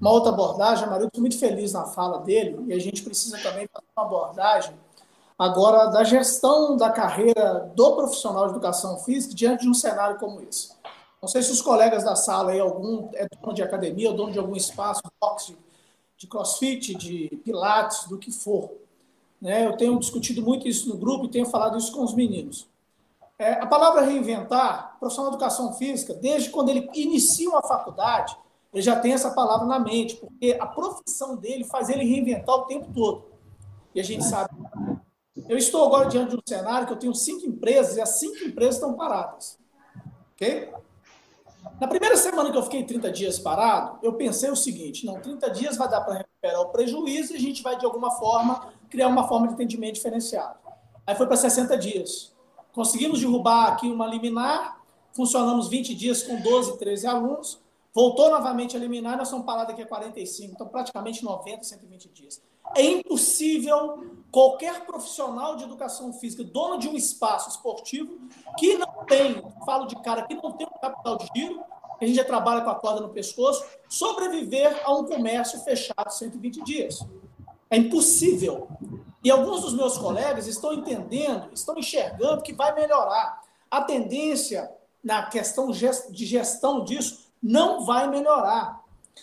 uma outra abordagem. A Maria, estou muito feliz na fala dele, e a gente precisa também fazer uma abordagem agora da gestão da carreira do profissional de educação física diante de um cenário como esse. Não sei se os colegas da sala aí, algum é dono de academia, ou dono de algum espaço, boxe, de crossfit, de pilates, do que for. Né? Eu tenho discutido muito isso no grupo e tenho falado isso com os meninos. É, a palavra reinventar, profissional de educação física, desde quando ele inicia uma faculdade, ele já tem essa palavra na mente, porque a profissão dele faz ele reinventar o tempo todo. E a gente sabe. Eu estou agora diante de um cenário que eu tenho cinco empresas e as cinco empresas estão paradas. Ok? Na primeira semana que eu fiquei 30 dias parado, eu pensei o seguinte: não, 30 dias vai dar para recuperar o prejuízo e a gente vai, de alguma forma, criar uma forma de atendimento diferenciado. Aí foi para 60 dias. Conseguimos derrubar aqui uma liminar, funcionamos 20 dias com 12, 13 alunos, voltou novamente a liminar, nós estamos parados aqui a 45, então praticamente 90, 120 dias. É impossível qualquer profissional de educação física, dono de um espaço esportivo, que não tem, falo de cara, que não tem um capital de giro, que a gente já trabalha com a corda no pescoço, sobreviver a um comércio fechado 120 dias. É impossível. E alguns dos meus colegas estão entendendo, estão enxergando que vai melhorar. A tendência na questão de gestão disso não vai melhorar.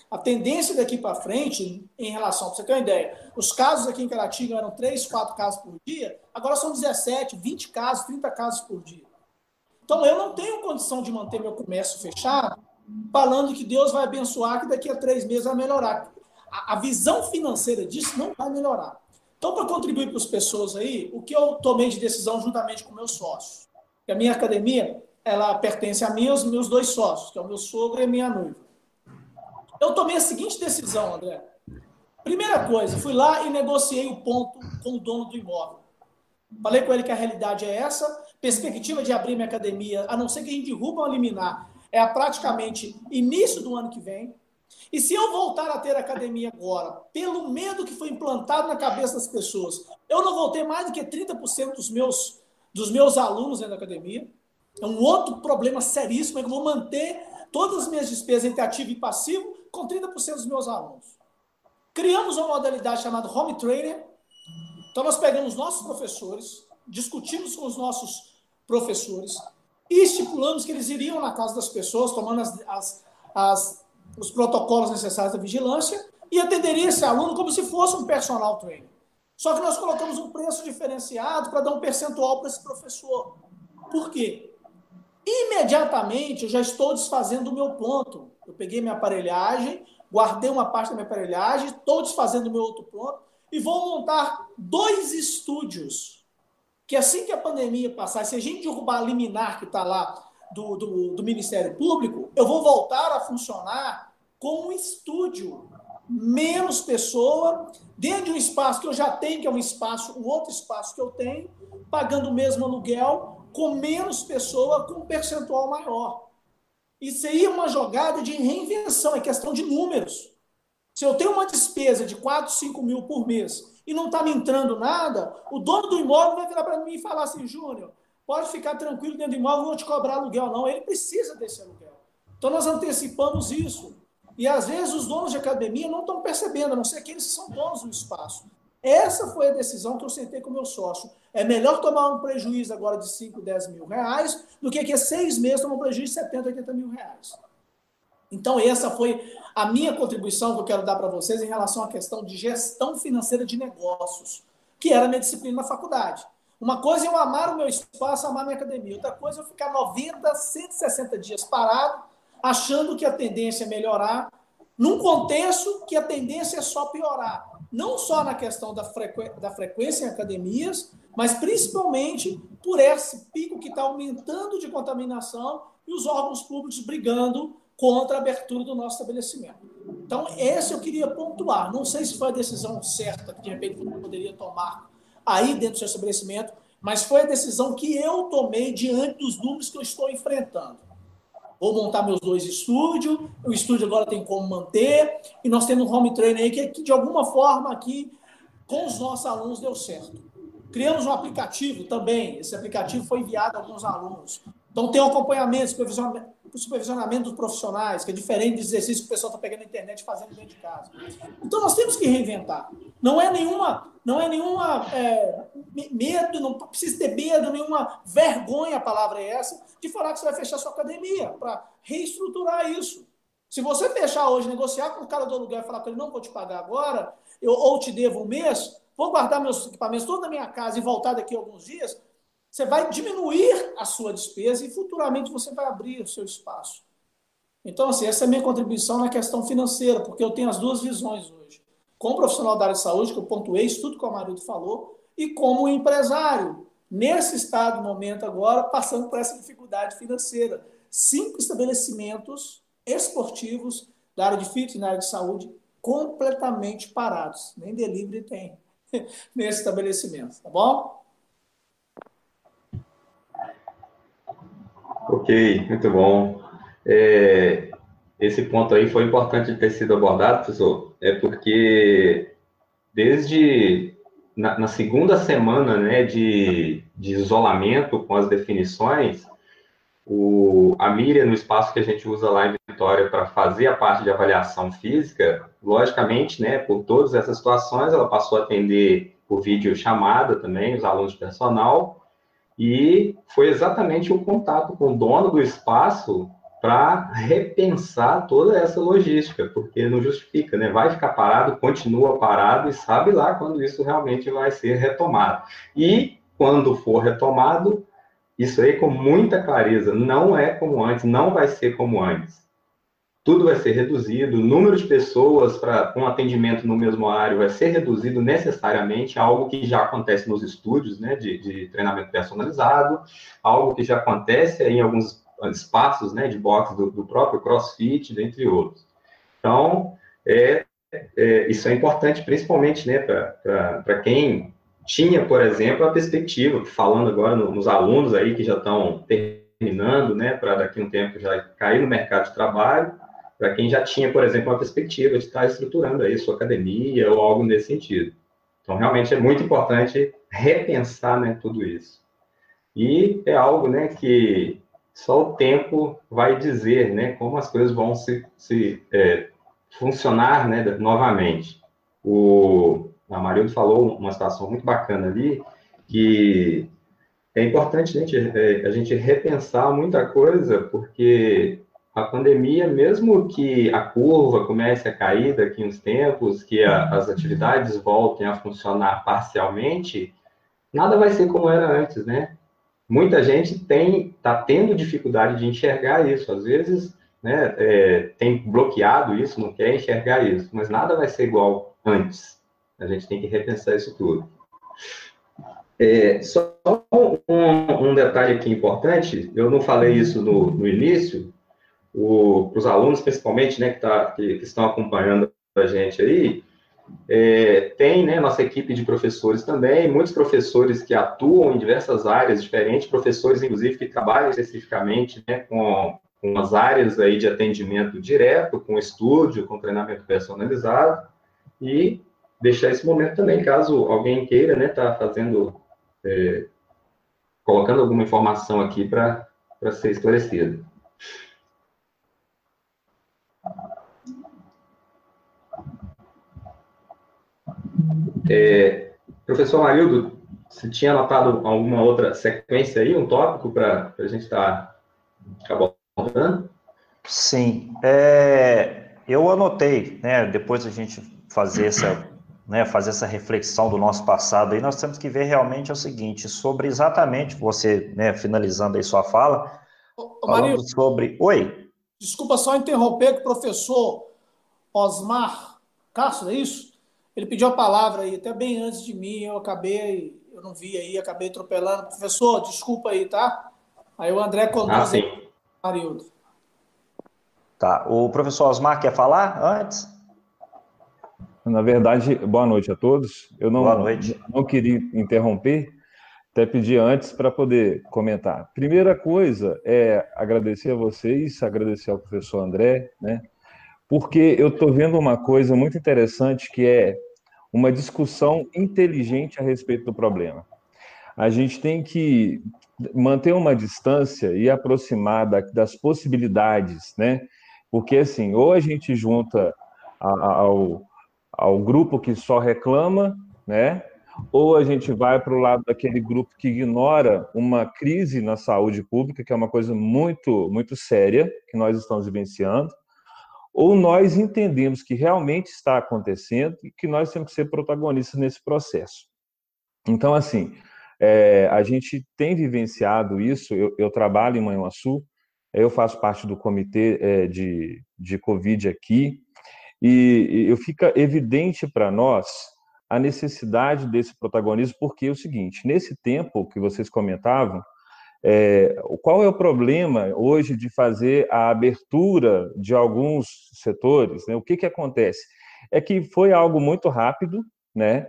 A tendência daqui para frente, em relação, para você ter uma ideia, os casos aqui em Caratinga eram 3, 4 casos por dia, agora são 17, 20 casos, 30 casos por dia. Então eu não tenho condição de manter meu comércio fechado, falando que Deus vai abençoar, que daqui a três meses vai melhorar. A, a visão financeira disso não vai melhorar. Então, para contribuir para as pessoas aí, o que eu tomei de decisão juntamente com meus sócios? Que a minha academia, ela pertence a mim e aos meus dois sócios, que é o meu sogro e a minha noiva. Eu tomei a seguinte decisão, André. Primeira coisa, fui lá e negociei o ponto com o dono do imóvel. Falei com ele que a realidade é essa, perspectiva de abrir minha academia, a não ser que a gente derruba ou eliminar, é praticamente início do ano que vem. E se eu voltar a ter academia agora, pelo medo que foi implantado na cabeça das pessoas, eu não vou ter mais do que 30% dos meus, dos meus alunos dentro da academia. É um outro problema seríssimo, é que eu vou manter todas as minhas despesas entre ativo e passivo com 30% dos meus alunos. Criamos uma modalidade chamada Home Trainer. Então, nós pegamos nossos professores, discutimos com os nossos professores e estipulamos que eles iriam na casa das pessoas, tomando as, as, as, os protocolos necessários da vigilância e atenderiam esse aluno como se fosse um personal trainer. Só que nós colocamos um preço diferenciado para dar um percentual para esse professor. Por quê? Imediatamente eu já estou desfazendo o meu ponto. Eu peguei minha aparelhagem, guardei uma parte da minha aparelhagem, estou desfazendo o meu outro ponto e vou montar dois estúdios. Que assim que a pandemia passar, se a gente derrubar a liminar que está lá do, do, do Ministério Público, eu vou voltar a funcionar com um estúdio menos pessoa, dentro de um espaço que eu já tenho, que é um espaço, o outro espaço que eu tenho, pagando o mesmo aluguel, com menos pessoa, com um percentual maior. Aí é uma jogada de reinvenção, é questão de números. Se eu tenho uma despesa de 4, 5 mil por mês e não está me entrando nada, o dono do imóvel vai virar para mim e falar assim, Júnior, pode ficar tranquilo dentro do imóvel, não vou te cobrar aluguel, não. Ele precisa desse aluguel. Então nós antecipamos isso. E às vezes os donos de academia não estão percebendo, a não ser aqueles que são donos do espaço. Essa foi a decisão que eu sentei com o meu sócio. É melhor tomar um prejuízo agora de 5, 10 mil reais do que que seis meses tomar um prejuízo de 70, 80 mil reais. Então, essa foi a minha contribuição que eu quero dar para vocês em relação à questão de gestão financeira de negócios, que era minha disciplina na faculdade. Uma coisa é eu amar o meu espaço, amar a minha academia. Outra coisa é eu ficar 90, 160 dias parado, achando que a tendência é melhorar, num contexto que a tendência é só piorar. Não só na questão da, frequ... da frequência em academias, mas principalmente por esse pico que está aumentando de contaminação e os órgãos públicos brigando contra a abertura do nosso estabelecimento. Então, esse eu queria pontuar. Não sei se foi a decisão certa que de repente você poderia tomar aí dentro do seu estabelecimento, mas foi a decisão que eu tomei diante dos números que eu estou enfrentando. Vou montar meus dois estúdios, o estúdio agora tem como manter, e nós temos um home trainer aí que, que de alguma forma aqui, com os nossos alunos, deu certo. Criamos um aplicativo também, esse aplicativo foi enviado a alguns alunos. Então tem um acompanhamento, supervisionamento, supervisionamento dos profissionais, que é diferente do exercício que o pessoal está pegando na internet fazendo dentro de casa. Então nós temos que reinventar. Não é nenhuma, não é nenhuma é, medo, não precisa ter medo, nenhuma vergonha, a palavra é essa, de falar que você vai fechar sua academia, para reestruturar isso. Se você fechar hoje, negociar com o cara do aluguel e falar que ele não vou te pagar agora, eu, ou te devo um mês, vou guardar meus equipamentos toda na minha casa e voltar daqui a alguns dias, você vai diminuir a sua despesa e futuramente você vai abrir o seu espaço. Então, assim, essa é a minha contribuição na questão financeira, porque eu tenho as duas visões hoje. Como profissional da área de saúde, que eu pontuei isso tudo que o marido falou, e como empresário, nesse estado, momento agora, passando por essa dificuldade financeira. Cinco estabelecimentos esportivos da área de fitness e na área de saúde completamente parados. Nem delivery tem nesse estabelecimento, tá bom? Ok, muito bom. É, esse ponto aí foi importante ter sido abordado, professor, é porque desde na, na segunda semana né, de, de, isolamento com as definições, o, a Miriam, no espaço que a gente usa lá em Vitória para fazer a parte de avaliação física, logicamente, né, por todas essas situações, ela passou a atender por vídeo chamada também, os alunos de personal, e foi exatamente o contato com o dono do espaço para repensar toda essa logística, porque não justifica, né? Vai ficar parado, continua parado e sabe lá quando isso realmente vai ser retomado. E quando for retomado, isso aí com muita clareza, não é como antes, não vai ser como antes tudo vai ser reduzido, o número de pessoas para com atendimento no mesmo horário vai ser reduzido necessariamente, algo que já acontece nos estúdios né, de, de treinamento personalizado, algo que já acontece em alguns espaços né, de boxe do, do próprio CrossFit, dentre outros. Então, é, é, isso é importante principalmente né, para quem tinha, por exemplo, a perspectiva, falando agora no, nos alunos aí que já estão terminando, né, para daqui a um tempo já cair no mercado de trabalho, para quem já tinha, por exemplo, uma perspectiva de estar estruturando aí sua academia ou algo nesse sentido. Então, realmente é muito importante repensar né, tudo isso. E é algo né, que só o tempo vai dizer né, como as coisas vão se, se é, funcionar né, novamente. O, a Marildo falou uma situação muito bacana ali, que é importante é, a gente repensar muita coisa, porque a pandemia, mesmo que a curva comece a cair daqui uns tempos, que a, as atividades voltem a funcionar parcialmente, nada vai ser como era antes, né? Muita gente tem está tendo dificuldade de enxergar isso. Às vezes, né, é, tem bloqueado isso, não quer enxergar isso, mas nada vai ser igual antes. A gente tem que repensar isso tudo. É, só um, um, detalhe aqui importante, eu não falei isso no, no início, para os alunos, principalmente, né, que, tá, que, que, estão acompanhando a gente aí, é, tem né, nossa equipe de professores também, muitos professores que atuam em diversas áreas diferentes, professores, inclusive, que trabalham especificamente né, com, com as áreas aí de atendimento direto, com estúdio, com treinamento personalizado, e deixar esse momento também, caso alguém queira, né, tá fazendo, é, colocando alguma informação aqui para ser esclarecida. É, professor Marildo, você tinha anotado alguma outra sequência aí, um tópico para a gente estar tá abordando? Sim, é, eu anotei, né, depois a gente fazer essa, né, fazer essa reflexão do nosso passado aí, nós temos que ver realmente o seguinte, sobre exatamente, você, né, finalizando aí sua fala, ô, ô, Marildo, sobre... Oi? Desculpa só interromper que o professor Osmar Castro, é isso? Ele pediu a palavra aí, até bem antes de mim, eu acabei, eu não vi aí, acabei atropelando. Professor, desculpa aí, tá? Aí o André conduz ah, aí, Marildo. Tá, o professor Osmar quer falar antes? Na verdade, boa noite a todos. Eu não, não queria interromper, até pedir antes para poder comentar. Primeira coisa é agradecer a vocês, agradecer ao professor André, né? Porque eu estou vendo uma coisa muito interessante que é uma discussão inteligente a respeito do problema. A gente tem que manter uma distância e aproximar das possibilidades, né? Porque, assim, ou a gente junta ao, ao grupo que só reclama, né? Ou a gente vai para o lado daquele grupo que ignora uma crise na saúde pública, que é uma coisa muito, muito séria que nós estamos vivenciando, ou nós entendemos que realmente está acontecendo e que nós temos que ser protagonistas nesse processo. Então, assim, é, a gente tem vivenciado isso, eu, eu, trabalho em Manhuaçu, eu faço parte do comitê é, de, de Covid aqui, e, e fica evidente para nós a necessidade desse protagonismo, porque é o seguinte, nesse tempo que vocês comentavam, é, qual é o problema hoje de fazer a abertura de alguns setores? Né? O que, que acontece? É que foi algo muito rápido, né?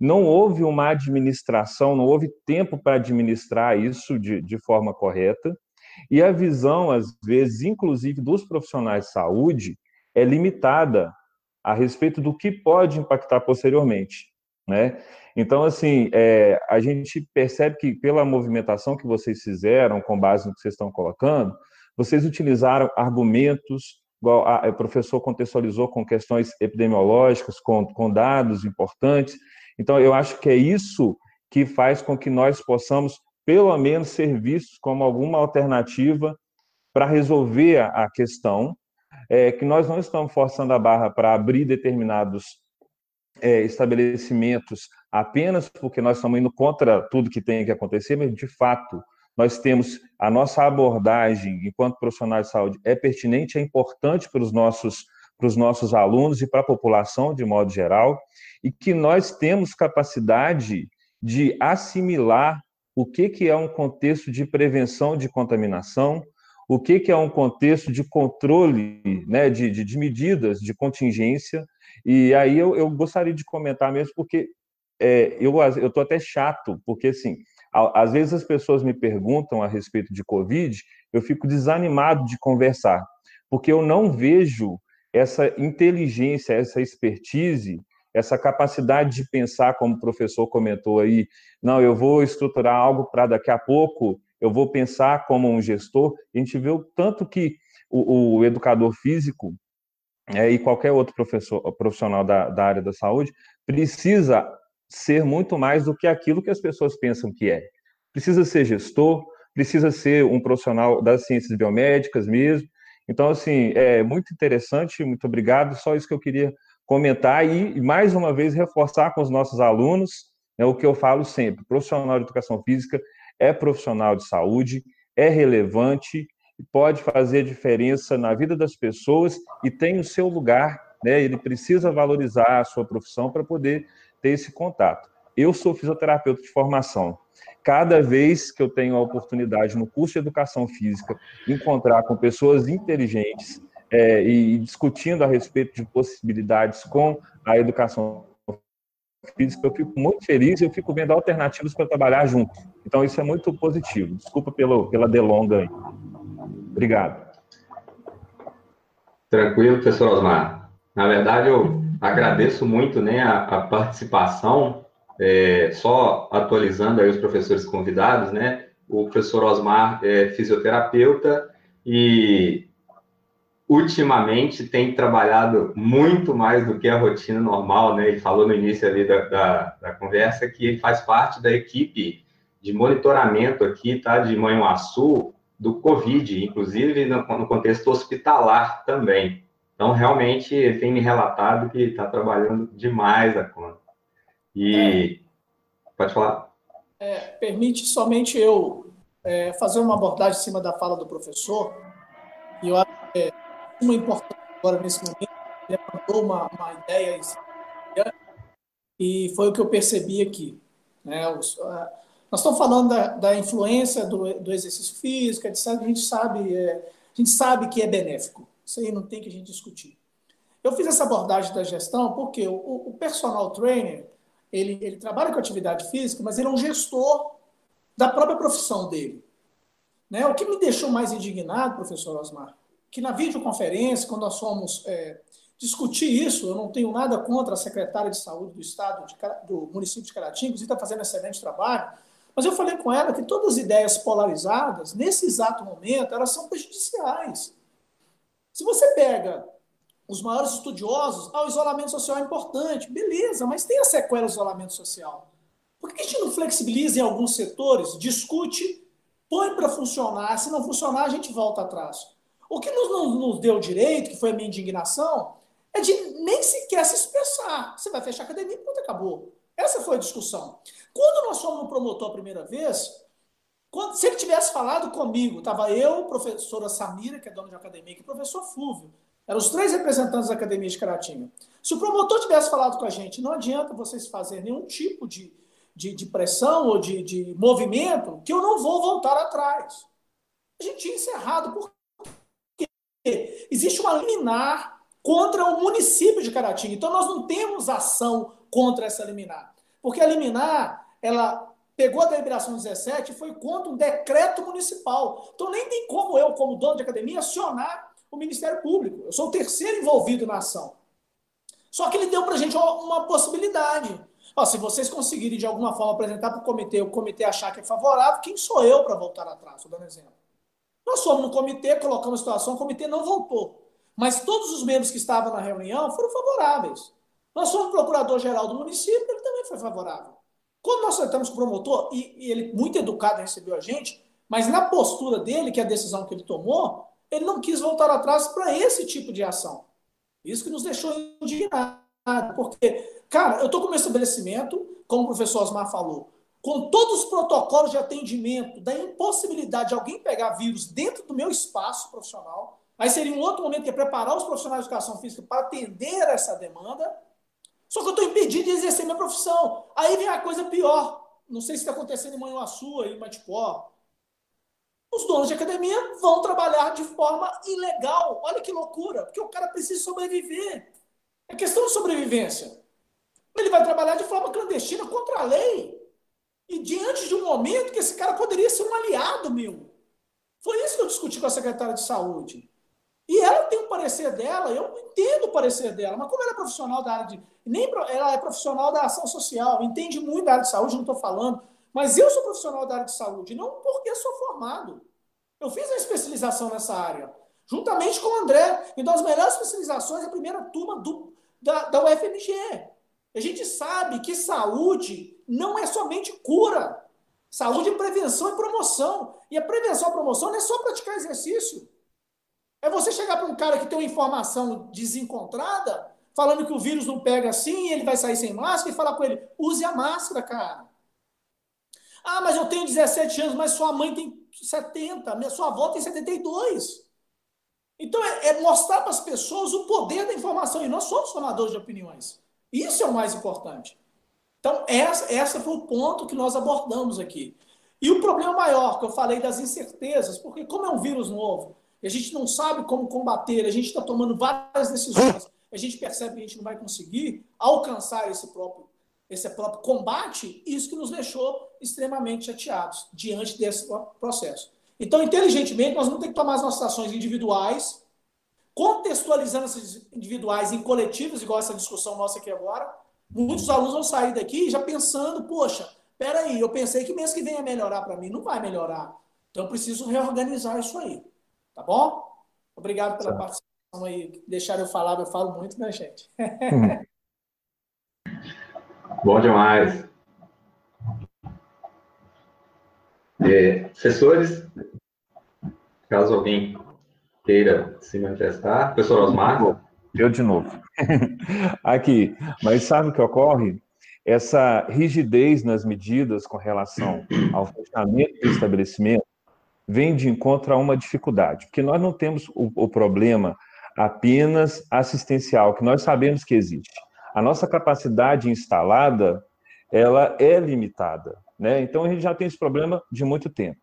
não houve uma administração, não houve tempo para administrar isso de, de forma correta, e a visão, às vezes, inclusive dos profissionais de saúde, é limitada a respeito do que pode impactar posteriormente. Né? Então, assim, é, a gente percebe que pela movimentação que vocês fizeram, com base no que vocês estão colocando, vocês utilizaram argumentos, igual a, o professor contextualizou com questões epidemiológicas, com, com dados importantes. Então, eu acho que é isso que faz com que nós possamos, pelo menos, ser vistos como alguma alternativa para resolver a, a questão, é, que nós não estamos forçando a barra para abrir determinados é, estabelecimentos apenas porque nós estamos indo contra tudo que tem que acontecer, mas de fato nós temos a nossa abordagem enquanto profissionais de saúde é pertinente, é importante para os nossos para os nossos alunos e para a população de modo geral, e que nós temos capacidade de assimilar o que, que é um contexto de prevenção de contaminação, o que, que é um contexto de controle, né, de, de, de medidas de contingência, e aí eu, eu gostaria de comentar mesmo, porque é, eu estou até chato, porque assim, às vezes as pessoas me perguntam a respeito de Covid, eu fico desanimado de conversar, porque eu não vejo essa inteligência, essa expertise, essa capacidade de pensar, como o professor comentou aí, não, eu vou estruturar algo para daqui a pouco, eu vou pensar como um gestor. A gente vê o tanto que o, o educador físico é, e qualquer outro professor, profissional da, da área da saúde precisa ser muito mais do que aquilo que as pessoas pensam que é. Precisa ser gestor, precisa ser um profissional das ciências biomédicas mesmo. Então, assim, é muito interessante, muito obrigado. Só isso que eu queria comentar e, mais uma vez, reforçar com os nossos alunos né, o que eu falo sempre: profissional de educação física é profissional de saúde, é relevante, pode fazer diferença na vida das pessoas e tem o seu lugar, né? Ele precisa valorizar a sua profissão para poder ter esse contato. Eu sou fisioterapeuta de formação. Cada vez que eu tenho a oportunidade no curso de educação física encontrar com pessoas inteligentes é, e discutindo a respeito de possibilidades com a educação física, eu fico muito feliz e eu fico vendo alternativas para trabalhar junto. Então, isso é muito positivo. Desculpa pelo, pela delonga aí. Obrigado. Tranquilo, professor Osmar. Na verdade, eu agradeço muito né, a, a participação, é, só atualizando aí os professores convidados, né? O professor Osmar é fisioterapeuta e ultimamente tem trabalhado muito mais do que a rotina normal, né? Ele falou no início ali da, da, da conversa que ele faz parte da equipe de monitoramento aqui, tá? De Manhuaçu, do Covid, inclusive no, no contexto hospitalar também. Então, realmente, ele tem me relatado que está trabalhando demais a conta. E. É, pode falar. É, permite somente eu é, fazer uma abordagem em cima da fala do professor. E eu acho que é uma importante agora nesse momento. Levantou uma, uma ideia e foi o que eu percebi aqui. Né? Os, a, nós estamos falando da, da influência do, do, exercício físico, etc. A gente sabe, é, a gente sabe que é benéfico. Isso aí não tem que a gente discutir. Eu fiz essa abordagem da gestão porque o, o personal trainer, ele, ele trabalha com atividade física, mas ele é um gestor da própria profissão dele. Né? O que me deixou mais indignado, professor Osmar, que na videoconferência, quando nós fomos é, discutir isso, eu não tenho nada contra a secretária de saúde do estado, de, do município de Caratinga, que está fazendo excelente trabalho, mas eu falei com ela que todas as ideias polarizadas, nesse exato momento, elas são prejudiciais. Se você pega os maiores estudiosos, ah, o isolamento social é importante. Beleza, mas tem a sequela do isolamento social. Por que a gente não flexibiliza em alguns setores, discute, põe para funcionar, se não funcionar, a gente volta atrás. O que nos, nos deu direito, que foi a minha indignação, é de nem sequer se expressar. Você vai fechar a academia e pronto, acabou. Essa foi a discussão. Quando nós fomos no promotor a primeira vez, quando, se ele tivesse falado comigo, estava eu, professora Samira, que é dona de academia, e o professor Fúvio. Eram os três representantes da academia de Caratinga. Se o promotor tivesse falado com a gente, não adianta vocês fazerem nenhum tipo de, de, de pressão ou de, de movimento, que eu não vou voltar atrás. A gente tinha encerrado porque existe uma liminar contra o município de Caratinga. Então nós não temos ação contra essa liminar. Porque a liminar, ela pegou a deliberação 17 e foi contra um decreto municipal. Então nem tem como eu, como dono de academia, acionar o Ministério Público. Eu sou o terceiro envolvido na ação. Só que ele deu para a gente uma possibilidade. Ó, se vocês conseguirem de alguma forma apresentar para o comitê, o comitê achar que é favorável, quem sou eu para voltar atrás? Estou dando exemplo. Nós fomos no comitê, colocamos a situação, o comitê não voltou. Mas todos os membros que estavam na reunião foram favoráveis. Nós fomos procurador-geral do município, ele também foi favorável. Quando nós sentamos com o promotor, e, e, ele, muito educado, recebeu a gente, mas na postura dele, que é a decisão que ele tomou, ele não quis voltar atrás para esse tipo de ação. Isso que nos deixou indignados, porque, cara, eu estou com o meu estabelecimento, como o professor Osmar falou, com todos os protocolos de atendimento, da impossibilidade de alguém pegar vírus dentro do meu espaço profissional. Aí seria um outro momento que é preparar os profissionais de educação física para atender essa demanda. Só que eu estou impedido de exercer minha profissão. Aí vem a coisa pior. Não sei se está acontecendo em Manhuaçu, em Matipó. Os donos de academia vão trabalhar de forma ilegal. Olha que loucura. Porque o cara precisa sobreviver. É questão de sobrevivência. Ele vai trabalhar de forma clandestina contra a lei. E diante de um momento que esse cara poderia ser um aliado meu. Foi isso que eu discuti com a secretária de saúde. E ela tem um parecer dela, eu entendo o parecer dela, mas como ela é profissional da área de. Nem ela é profissional da ação social, entende muito da área de saúde, não estou falando, mas eu sou profissional da área de saúde, não porque sou formado. Eu fiz a especialização nessa área, juntamente com o André. Então, as melhores especializações é a primeira turma do, da, da UFMG. A gente sabe que saúde não é somente cura. Saúde é prevenção e promoção. E a prevenção e promoção não é só praticar exercício. É você chegar para um cara que tem uma informação desencontrada, falando que o vírus não pega assim, ele vai sair sem máscara, e falar com ele: use a máscara, cara. Ah, mas eu tenho 17 anos, mas sua mãe tem 70, minha sua avó tem 72. Então é, é mostrar para as pessoas o poder da informação, e nós somos formadores de opiniões. Isso é o mais importante. Então, essa, essa foi o ponto que nós abordamos aqui. E o problema maior, que eu falei das incertezas, porque como é um vírus novo, a gente não sabe como combater, a gente está tomando várias decisões, a gente percebe que a gente não vai conseguir alcançar esse próprio, esse próprio combate, isso que nos deixou extremamente chateados diante desse processo. Então, inteligentemente, nós vamos ter que tomar as nossas ações individuais, contextualizando essas individuais em coletivas, igual essa discussão nossa aqui agora. Muitos alunos vão sair daqui já pensando, poxa, peraí, eu pensei que mês que vem ia melhorar para mim. Não vai melhorar. Então, eu preciso reorganizar isso aí. Tá bom? Obrigado pela participação aí. Deixaram eu falar, eu falo muito, né, gente? bom demais. É, professores, caso alguém queira se manifestar, professor Osmar. Eu de novo. Aqui, mas sabe o que ocorre? Essa rigidez nas medidas com relação ao fechamento do estabelecimento vem de encontro a uma dificuldade, porque nós não temos o, o problema apenas assistencial, que nós sabemos que existe. A nossa capacidade instalada, ela é limitada, né? Então a gente já tem esse problema de muito tempo.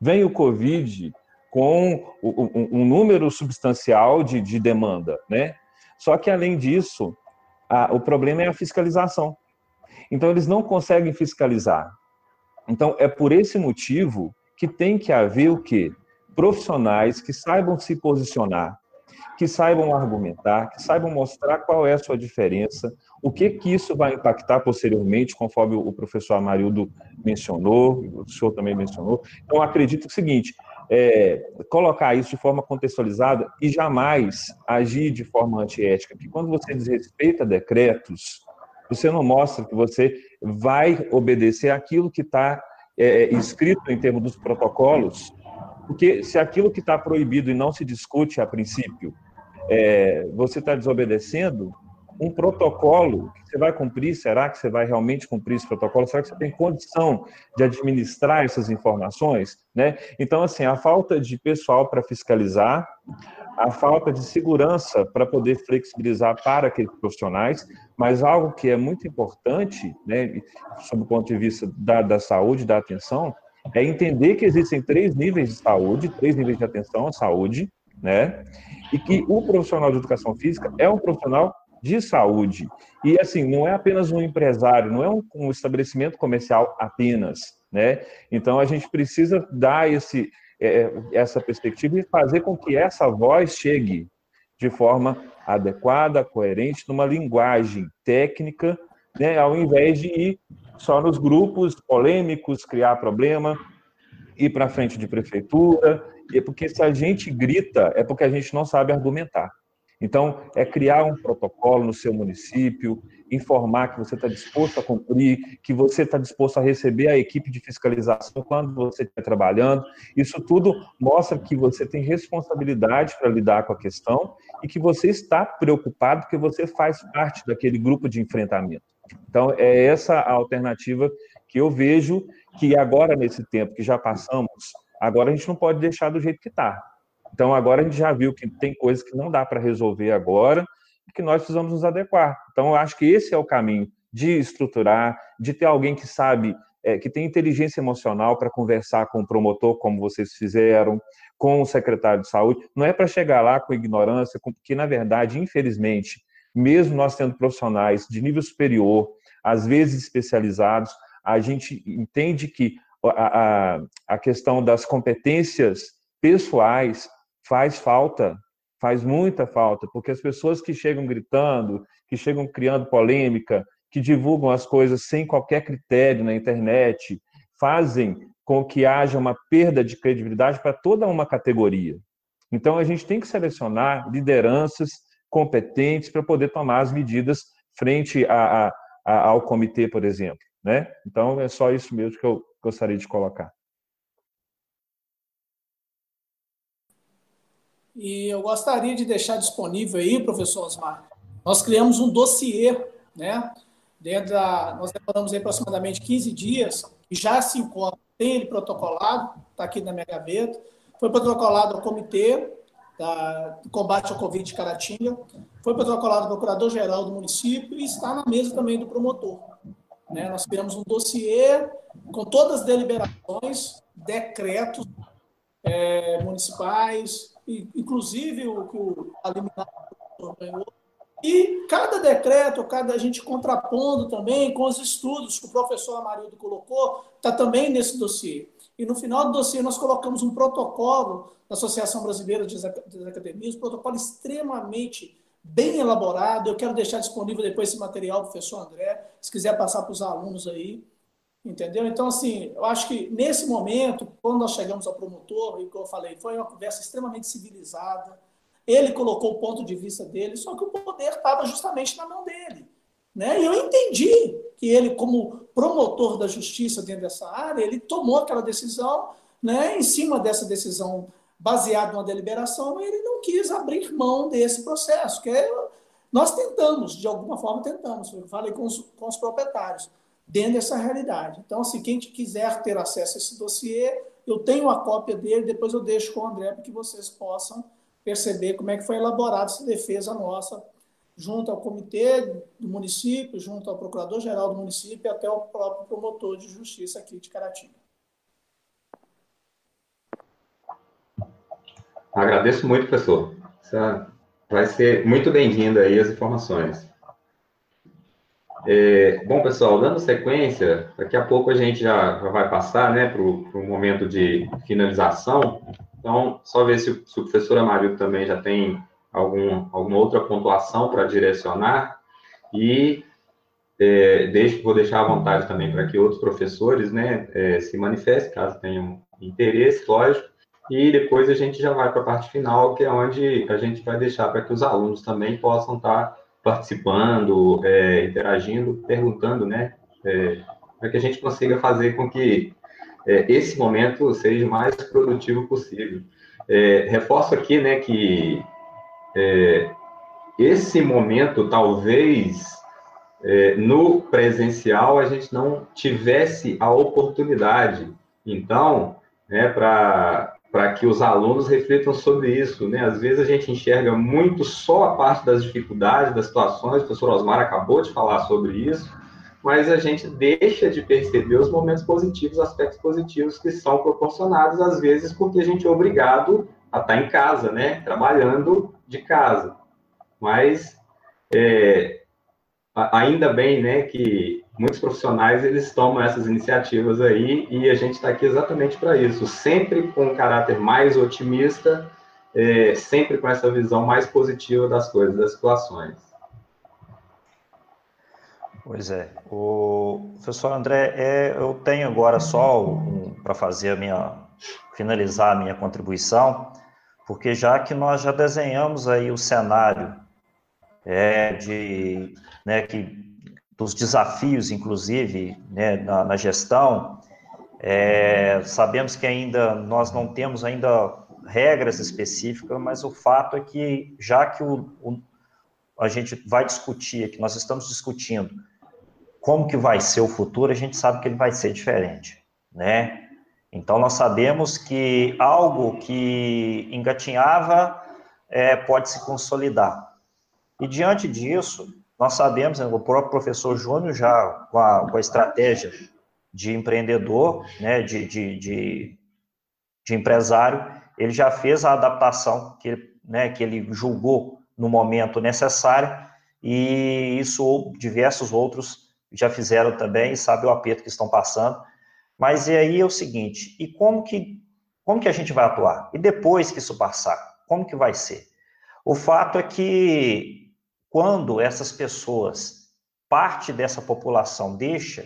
Vem o Covid com um, número substancial de, de, demanda, né? Só que além disso, a, o problema é a fiscalização. Então eles não conseguem fiscalizar. Então é por esse motivo que tem que haver o quê? Profissionais que saibam se posicionar, que saibam argumentar, que saibam mostrar qual é a sua diferença, o que que isso vai impactar posteriormente, conforme o professor Amarildo mencionou, o senhor também mencionou. Então, acredito é o seguinte, é, colocar isso de forma contextualizada e jamais agir de forma antiética, que quando você desrespeita decretos, você não mostra que você vai obedecer aquilo que está é, é, escrito em termos dos protocolos, porque se aquilo que está proibido e não se discute a princípio, é, você está desobedecendo um protocolo que você vai cumprir, será que você vai realmente cumprir esse protocolo? Será que você tem condição de administrar essas informações? Né? Então, assim, a falta de pessoal para fiscalizar, a falta de segurança para poder flexibilizar para aqueles profissionais, mas algo que é muito importante, né, sob o ponto de vista da, da saúde, da atenção, é entender que existem três níveis de saúde, três níveis de atenção à saúde, né, e que o profissional de educação física é um profissional de saúde. E, assim, não é apenas um empresário, não é um, um estabelecimento comercial apenas, né? Então, a gente precisa dar esse, é, essa perspectiva e fazer com que essa voz chegue de forma adequada, coerente, numa linguagem técnica, né, ao invés de ir só nos grupos polêmicos, criar problema, ir para frente de prefeitura, é porque se a gente grita, é porque a gente não sabe argumentar. Então, é criar um protocolo no seu município, informar que você está disposto a cumprir, que você está disposto a receber a equipe de fiscalização quando você está trabalhando. Isso tudo mostra que você tem responsabilidade para lidar com a questão e que você está preocupado porque você faz parte daquele grupo de enfrentamento. Então, é essa a alternativa que eu vejo que agora, nesse tempo que já passamos, agora a gente não pode deixar do jeito que está. Então, agora a gente já viu que tem coisas que não dá para resolver agora e que nós precisamos nos adequar. Então, eu acho que esse é o caminho de estruturar, de ter alguém que sabe, é, que tem inteligência emocional para conversar com o promotor, como vocês fizeram, com o secretário de saúde. Não é para chegar lá com ignorância, porque, na verdade, infelizmente, mesmo nós tendo profissionais de nível superior, às vezes especializados, a gente entende que a, a, a questão das competências pessoais faz falta, faz muita falta, porque as pessoas que chegam gritando, que chegam criando polêmica, que divulgam as coisas sem qualquer critério na internet, fazem com que haja uma perda de credibilidade para toda uma categoria. Então, a gente tem que selecionar lideranças competentes para poder tomar as medidas frente a, a, a, ao comitê, por exemplo. Né? Então, é só isso mesmo que eu gostaria de colocar. E eu gostaria de deixar disponível aí, professor Osmar, nós criamos um dossiê, né? Dentro da, nós demoramos aproximadamente 15 dias, já se encontra, tem ele protocolado, está aqui na minha gaveta, foi protocolado ao comitê da, do combate ao Covid de Caratinga, foi protocolado ao procurador-geral do município e está na mesa também do promotor. Né? Nós criamos um dossiê com todas as deliberações, decretos é, municipais, inclusive o que o alimentar. E cada decreto, cada a gente contrapondo também com os estudos que o professor Amarildo colocou, está também nesse dossiê. E no final do dossiê nós colocamos um protocolo da Associação Brasileira das Academias, um protocolo extremamente bem elaborado. Eu quero deixar disponível depois esse material professor André, se quiser passar para os alunos aí. Entendeu? Então, assim, eu acho que nesse momento, quando nós chegamos ao promotor, e como eu falei, foi uma conversa extremamente civilizada. Ele colocou o ponto de vista dele, só que o poder estava justamente na mão dele. Né? E eu entendi que ele, como promotor da justiça dentro dessa área, ele tomou aquela decisão, né? em cima dessa decisão baseada numa deliberação, ele não quis abrir mão desse processo, que é, nós tentamos, de alguma forma tentamos, eu falei com os, com os proprietários dentro dessa realidade. Então, se assim, quem quiser ter acesso a esse dossiê, eu tenho a cópia dele, depois eu deixo com o André para que vocês possam perceber como é que foi elaborada essa defesa nossa, junto ao comitê do município, junto ao procurador-geral do município e até o próprio promotor de justiça aqui de Caratinga. Agradeço muito, professor. vai ser muito bem-vindo aí as informações. É, bom, pessoal, dando sequência, daqui a pouco a gente já, já vai passar né, para o momento de finalização. Então, só ver se, se o professor Amarildo também já tem algum, alguma outra pontuação para direcionar. E é, deixo, vou deixar à vontade também para que outros professores né, é, se manifestem, caso tenham interesse, lógico. E depois a gente já vai para a parte final, que é onde a gente vai deixar para que os alunos também possam estar tá participando, é, interagindo, perguntando, né? É, para que a gente consiga fazer com que é, esse momento seja o mais produtivo possível. É, reforço aqui, né, que é, esse momento, talvez, é, no presencial, a gente não tivesse a oportunidade. Então, né, para para que os alunos reflitam sobre isso, né? Às vezes a gente enxerga muito só a parte das dificuldades, das situações, o professor Osmar acabou de falar sobre isso, mas a gente deixa de perceber os momentos positivos, aspectos positivos que são proporcionados, às vezes, porque a gente é obrigado a estar em casa, né? Trabalhando de casa. Mas é, ainda bem, né, que muitos profissionais eles tomam essas iniciativas aí e a gente está aqui exatamente para isso, sempre com um caráter mais otimista, é, sempre com essa visão mais positiva das coisas, das situações. Pois é, o professor André, é, eu tenho agora só um, para fazer a minha finalizar a minha contribuição, porque já que nós já desenhamos aí o cenário é, de né, que dos desafios, inclusive, né, na, na, gestão. É, sabemos que ainda nós não temos ainda regras específicas, mas o fato é que já que o, o, a gente vai discutir, que nós estamos discutindo como que vai ser o futuro, a gente sabe que ele vai ser diferente, né? Então nós sabemos que algo que engatinhava é, pode se consolidar. E diante disso, nós sabemos, né, o próprio professor Júnior já, com a, com a estratégia de empreendedor, né, de, de, de, de, empresário, ele já fez a adaptação que, né, que ele julgou no momento necessário, e isso diversos outros já fizeram também, e sabe o aperto que estão passando. Mas e aí é o seguinte, e como que, como que a gente vai atuar? E depois que isso passar, como que vai ser? O fato é que quando essas pessoas, parte dessa população deixa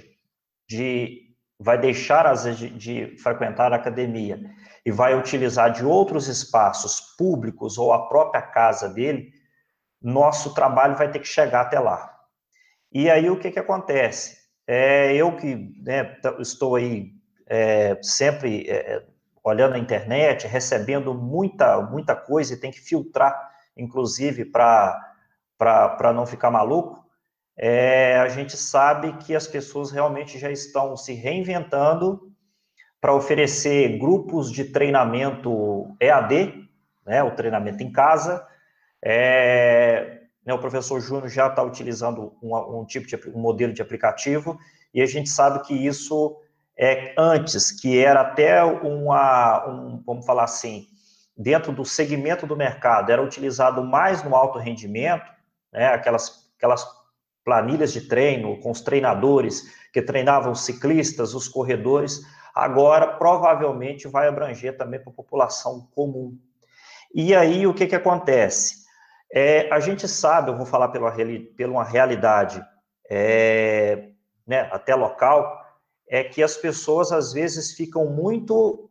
de vai deixar vezes de, de frequentar a academia e vai utilizar de outros espaços públicos ou a própria casa dele, nosso trabalho vai ter que chegar até lá. E aí o que, que acontece? É, eu que né, estou aí é, sempre é, olhando a internet, recebendo muita, muita coisa e tem que filtrar, inclusive, para não ficar maluco, é, a gente sabe que as pessoas realmente já estão se reinventando para oferecer grupos de treinamento EAD, né, o treinamento em casa. É, né, o professor Júnior já está utilizando um, um, tipo de um modelo de aplicativo e a gente sabe que isso é antes, que era até uma, um, vamos falar assim, dentro do segmento do mercado, era utilizado mais no alto rendimento, né, aquelas, aquelas planilhas de treino com os treinadores que treinavam os ciclistas, os corredores, agora provavelmente vai abranger também para a população comum. E aí o que, que acontece? É, a gente sabe, eu vou falar pela, pela uma realidade é, né, até local, é que as pessoas às vezes ficam muito,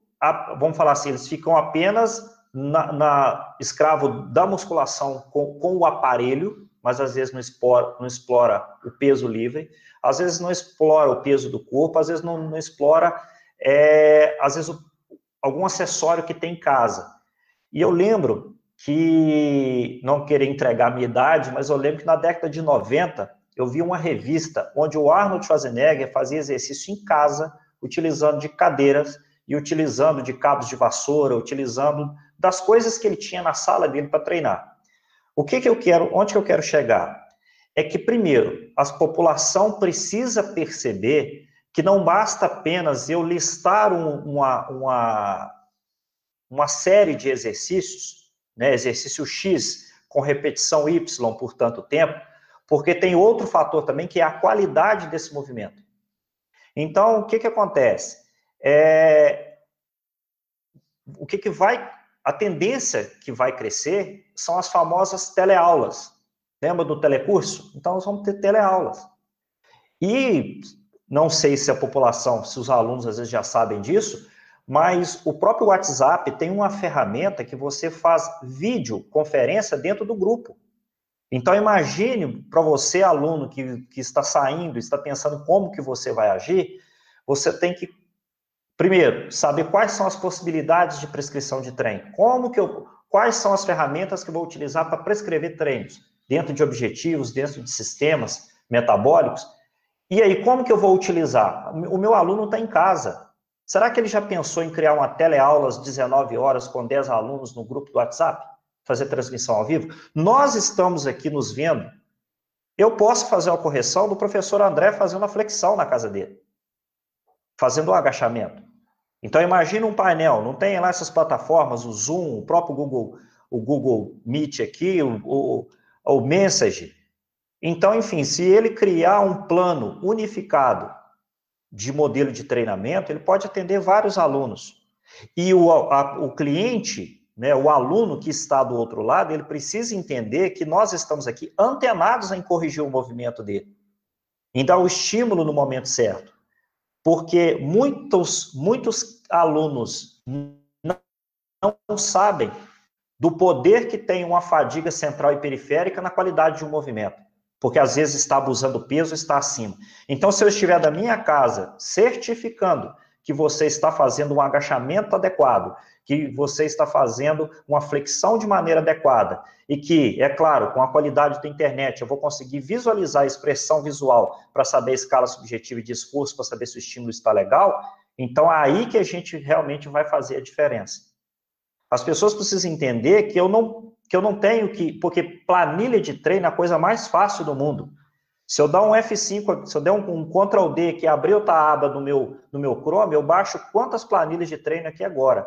vamos falar assim, eles ficam apenas na, na escravo da musculação com, com, o aparelho, mas às vezes não explora, não explora o peso livre, às vezes não explora o peso do corpo, às vezes não, não explora é, às vezes, algum acessório que tem em casa. E eu lembro que, não querer entregar a minha idade, mas eu lembro que na década de 90, eu vi uma revista onde o Arnold Schwarzenegger fazia exercício em casa, utilizando de cadeiras e utilizando de cabos de vassoura, utilizando das coisas que ele tinha na sala dele para treinar. O que, que eu quero, onde que eu quero chegar? É que, primeiro, a população precisa perceber que não basta apenas eu listar um, uma, uma, uma série de exercícios, né, exercício X com repetição Y por tanto tempo, porque tem outro fator também que é a qualidade desse movimento. Então, o que, que acontece? É, o que, que vai. A tendência que vai crescer são as famosas teleaulas. Lembra do telecurso? Então, nós vamos ter teleaulas. E não sei se a população, se os alunos às vezes já sabem disso, mas o próprio WhatsApp tem uma ferramenta que você faz vídeo conferência dentro do grupo. Então imagine para você, aluno que, que está saindo, está pensando como que você vai agir, você tem que, primeiro, saber quais são as possibilidades de prescrição de treino. Como que eu, quais são as ferramentas que eu vou utilizar para prescrever treinos, dentro de objetivos, dentro de sistemas metabólicos, e aí, como que eu vou utilizar? O meu aluno está em casa. Será que ele já pensou em criar uma teleaula às 19 horas com 10 alunos no grupo do WhatsApp? Fazer transmissão ao vivo? Nós estamos aqui nos vendo. Eu posso fazer a correção do professor André fazendo a flexão na casa dele, fazendo o agachamento. Então imagina um painel, não tem lá essas plataformas, o Zoom, o próprio Google, o Google Meet aqui, o, o, o Message, então, enfim, se ele criar um plano unificado de modelo de treinamento, ele pode atender vários alunos. E o, a, o cliente, né, o aluno que está do outro lado, ele precisa entender que nós estamos aqui antenados em corrigir o movimento dele, em dar o estímulo no momento certo. Porque muitos, muitos alunos não, sabem do poder que tem uma fadiga central e periférica na qualidade de um movimento porque às vezes está abusando peso, está acima. Então, se eu estiver da minha casa certificando que você está fazendo um agachamento adequado, que você está fazendo uma flexão de maneira adequada, e que, é claro, com a qualidade da internet, eu vou conseguir visualizar a expressão visual para saber a escala subjetiva de esforço, para saber se o estímulo está legal, então é aí que a gente realmente vai fazer a diferença. As pessoas precisam entender que eu não que eu não tenho que. Porque planilha de treino é a coisa mais fácil do mundo. Se eu dar um F5, se eu der um, um Ctrl D que abrir outra aba no meu, no meu Chrome, eu baixo quantas planilhas de treino aqui agora.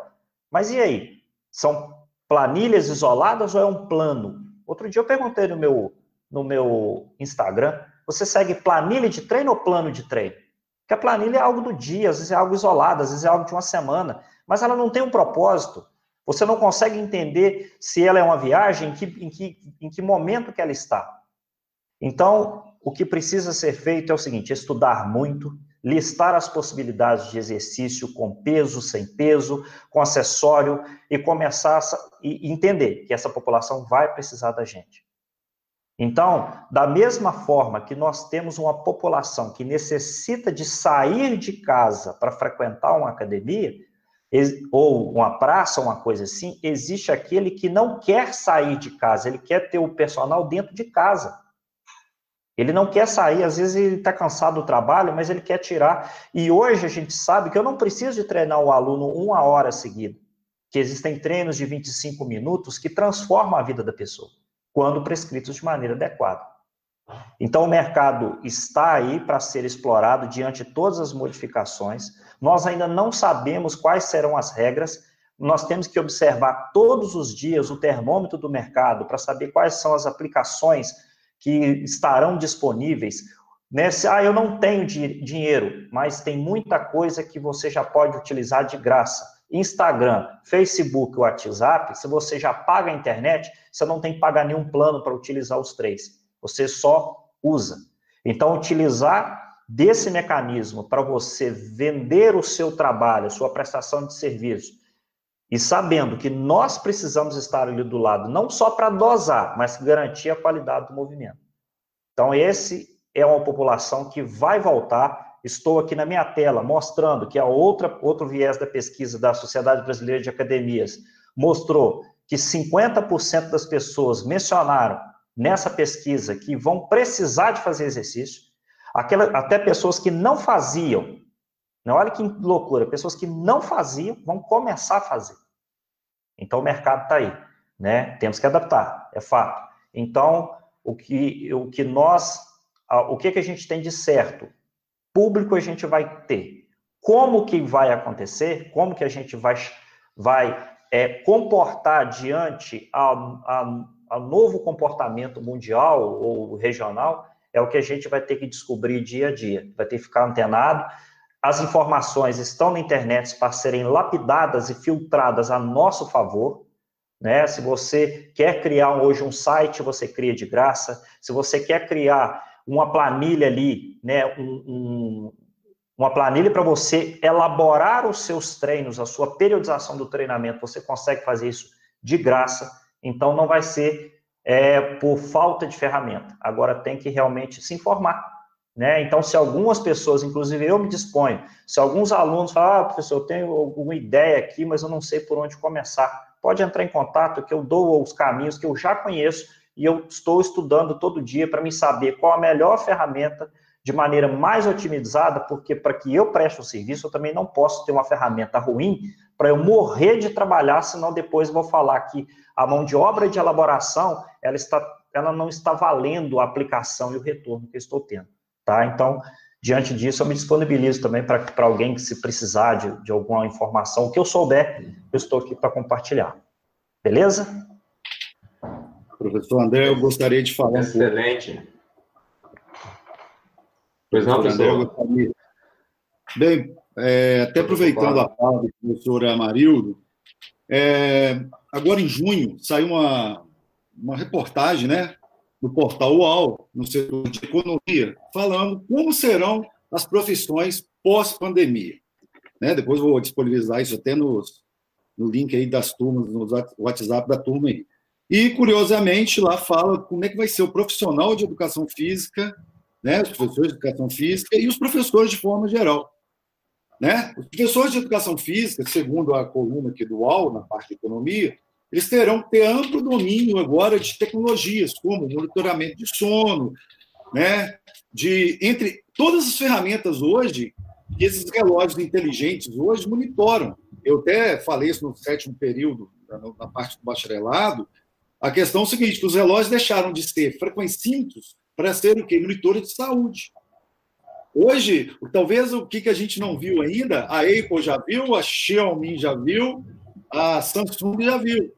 Mas e aí? São planilhas isoladas ou é um plano? Outro dia eu perguntei no meu, no meu Instagram: você segue planilha de treino ou plano de treino? Porque a planilha é algo do dia, às vezes é algo isolado, às vezes é algo de uma semana, mas ela não tem um propósito. Você não consegue entender se ela é uma viagem, em que, em que, em que momento que ela está. Então, o que precisa ser feito é o seguinte: estudar muito, listar as possibilidades de exercício com peso, sem peso, com acessório e começar a entender que essa população vai precisar da gente. Então, da mesma forma que nós temos uma população que necessita de sair de casa para frequentar uma academia, ou uma praça, uma coisa assim, existe aquele que não quer sair de casa, ele quer ter o personal dentro de casa. Ele não quer sair, às vezes ele está cansado do trabalho, mas ele quer tirar. E hoje a gente sabe que eu não preciso de treinar o aluno uma hora seguida, que existem treinos de 25 minutos que transformam a vida da pessoa, quando prescritos de maneira adequada. Então, o mercado está aí para ser explorado diante de todas as modificações. Nós ainda não sabemos quais serão as regras. Nós temos que observar todos os dias o termômetro do mercado para saber quais são as aplicações que estarão disponíveis. Né? Se, ah, eu não tenho dinheiro, mas tem muita coisa que você já pode utilizar de graça. Instagram, Facebook, WhatsApp, se você já paga a internet, você não tem que pagar nenhum plano para utilizar os três. Você só usa. Então, utilizar desse mecanismo para você vender o seu trabalho, sua prestação de serviço, e sabendo que nós precisamos estar ali do lado, não só para dosar, mas garantir a qualidade do movimento. Então, esse é uma população que vai voltar. Estou aqui na minha tela mostrando que a outra outro viés da pesquisa da Sociedade Brasileira de Academias mostrou que 50% das pessoas mencionaram nessa pesquisa que vão precisar de fazer exercício, aquela, até pessoas que não faziam, né? olha que loucura, pessoas que não faziam vão começar a fazer. Então o mercado está aí, né? Temos que adaptar, é fato. Então o que o que nós, o que que a gente tem de certo? Público a gente vai ter. Como que vai acontecer? Como que a gente vai vai é, comportar diante a, a ao novo comportamento mundial ou regional, é o que a gente vai ter que descobrir dia a dia, vai ter que ficar antenado. As informações estão na internet para serem lapidadas e filtradas a nosso favor. Né? Se você quer criar hoje um site, você cria de graça. Se você quer criar uma planilha ali, né? Um, um, uma planilha para você elaborar os seus treinos, a sua periodização do treinamento, você consegue fazer isso de graça. Então, não vai ser é, por falta de ferramenta. Agora, tem que realmente se informar. Né? Então, se algumas pessoas, inclusive eu me disponho, se alguns alunos falam, ah, professor, eu tenho alguma ideia aqui, mas eu não sei por onde começar, pode entrar em contato que eu dou os caminhos que eu já conheço e eu estou estudando todo dia para me saber qual a melhor ferramenta de maneira mais otimizada, porque para que eu preste o serviço, eu também não posso ter uma ferramenta ruim para eu morrer de trabalhar, senão depois vou falar que a mão de obra de elaboração, ela, está, ela não está valendo a aplicação e o retorno que eu estou tendo, tá? Então, diante disso, eu me disponibilizo também para alguém que se precisar de, de alguma informação, o que eu souber, eu estou aqui para compartilhar. Beleza? Professor André, eu gostaria de falar Excelente. Pois não, professor. André, Bem, é, até aproveitando a fala do professor Amarildo, é, agora em junho saiu uma, uma reportagem né, no portal UAU, no setor de economia, falando como serão as profissões pós-pandemia. Né? Depois vou disponibilizar isso até nos, no link aí das turmas, no WhatsApp da turma aí. E, curiosamente, lá fala como é que vai ser o profissional de educação física, né, os professores de educação física e os professores de forma geral. Né? Os professores de educação física, segundo a coluna aqui do UOL, na parte de economia, eles terão que ter amplo domínio agora de tecnologias, como monitoramento de sono, né? de entre todas as ferramentas hoje, que esses relógios inteligentes hoje monitoram. Eu até falei isso no sétimo período, na parte do bacharelado, a questão é o seguinte, que os relógios deixaram de ser frequencímetros para serem o quê? monitores de saúde. Hoje, talvez o que a gente não viu ainda, a Apple já viu, a Xiaomi já viu, a Samsung já viu.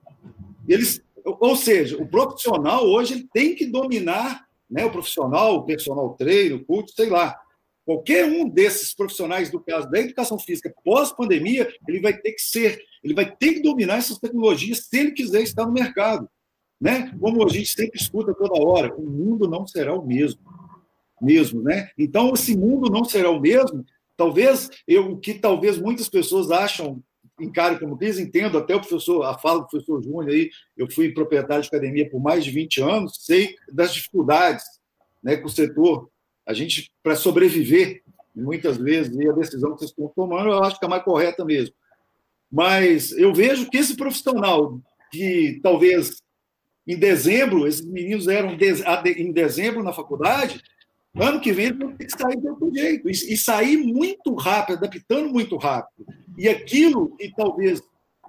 Eles, ou seja, o profissional hoje ele tem que dominar, né, o profissional, o personal treino, o culto, sei lá, Qualquer um desses profissionais do caso da educação física pós-pandemia, ele vai ter que ser, ele vai ter que dominar essas tecnologias se ele quiser estar no mercado. Né? Como a gente sempre escuta toda hora, o mundo não será o mesmo. Mesmo, né? Então, esse mundo não será o mesmo. Talvez eu, o que talvez muitas pessoas acham, encarem como crise, entendo até o professor, a fala do professor Júnior aí, eu fui proprietário de academia por mais de 20 anos, sei das dificuldades né, que o setor a gente, para sobreviver, muitas vezes, e a decisão que vocês estão tomando, eu acho que é mais correta mesmo. Mas eu vejo que esse profissional, que talvez em dezembro, esses meninos eram em dezembro na faculdade, ano que vem eles vão ter que sair de outro jeito, e, sair muito rápido, adaptando muito rápido. E aquilo que talvez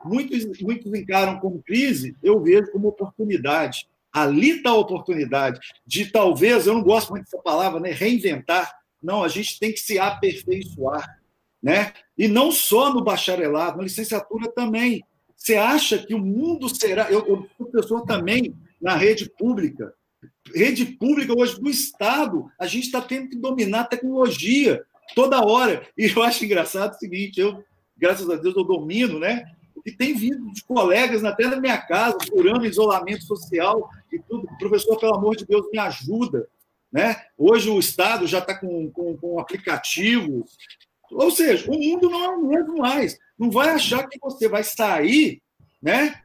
muitos, muitos encaram como crise, eu vejo como oportunidade. Ali está a oportunidade de talvez, eu não gosto muito dessa palavra, né, reinventar. Não, a gente tem que se aperfeiçoar. Né? E não só no bacharelado, na licenciatura também. Você acha que o mundo será. Eu, sou professor também na rede pública. Rede pública hoje do Estado, a gente está tendo que dominar a tecnologia toda hora. E eu acho engraçado o seguinte: eu, graças a Deus, eu domino, né? E tem vindo de colegas até na minha casa, furando isolamento social e tudo. Professor, pelo amor de Deus, me ajuda. Né? Hoje o Estado já está com, com, com aplicativos. Ou seja, o mundo não é o mesmo mais. Não vai achar que você vai sair, né?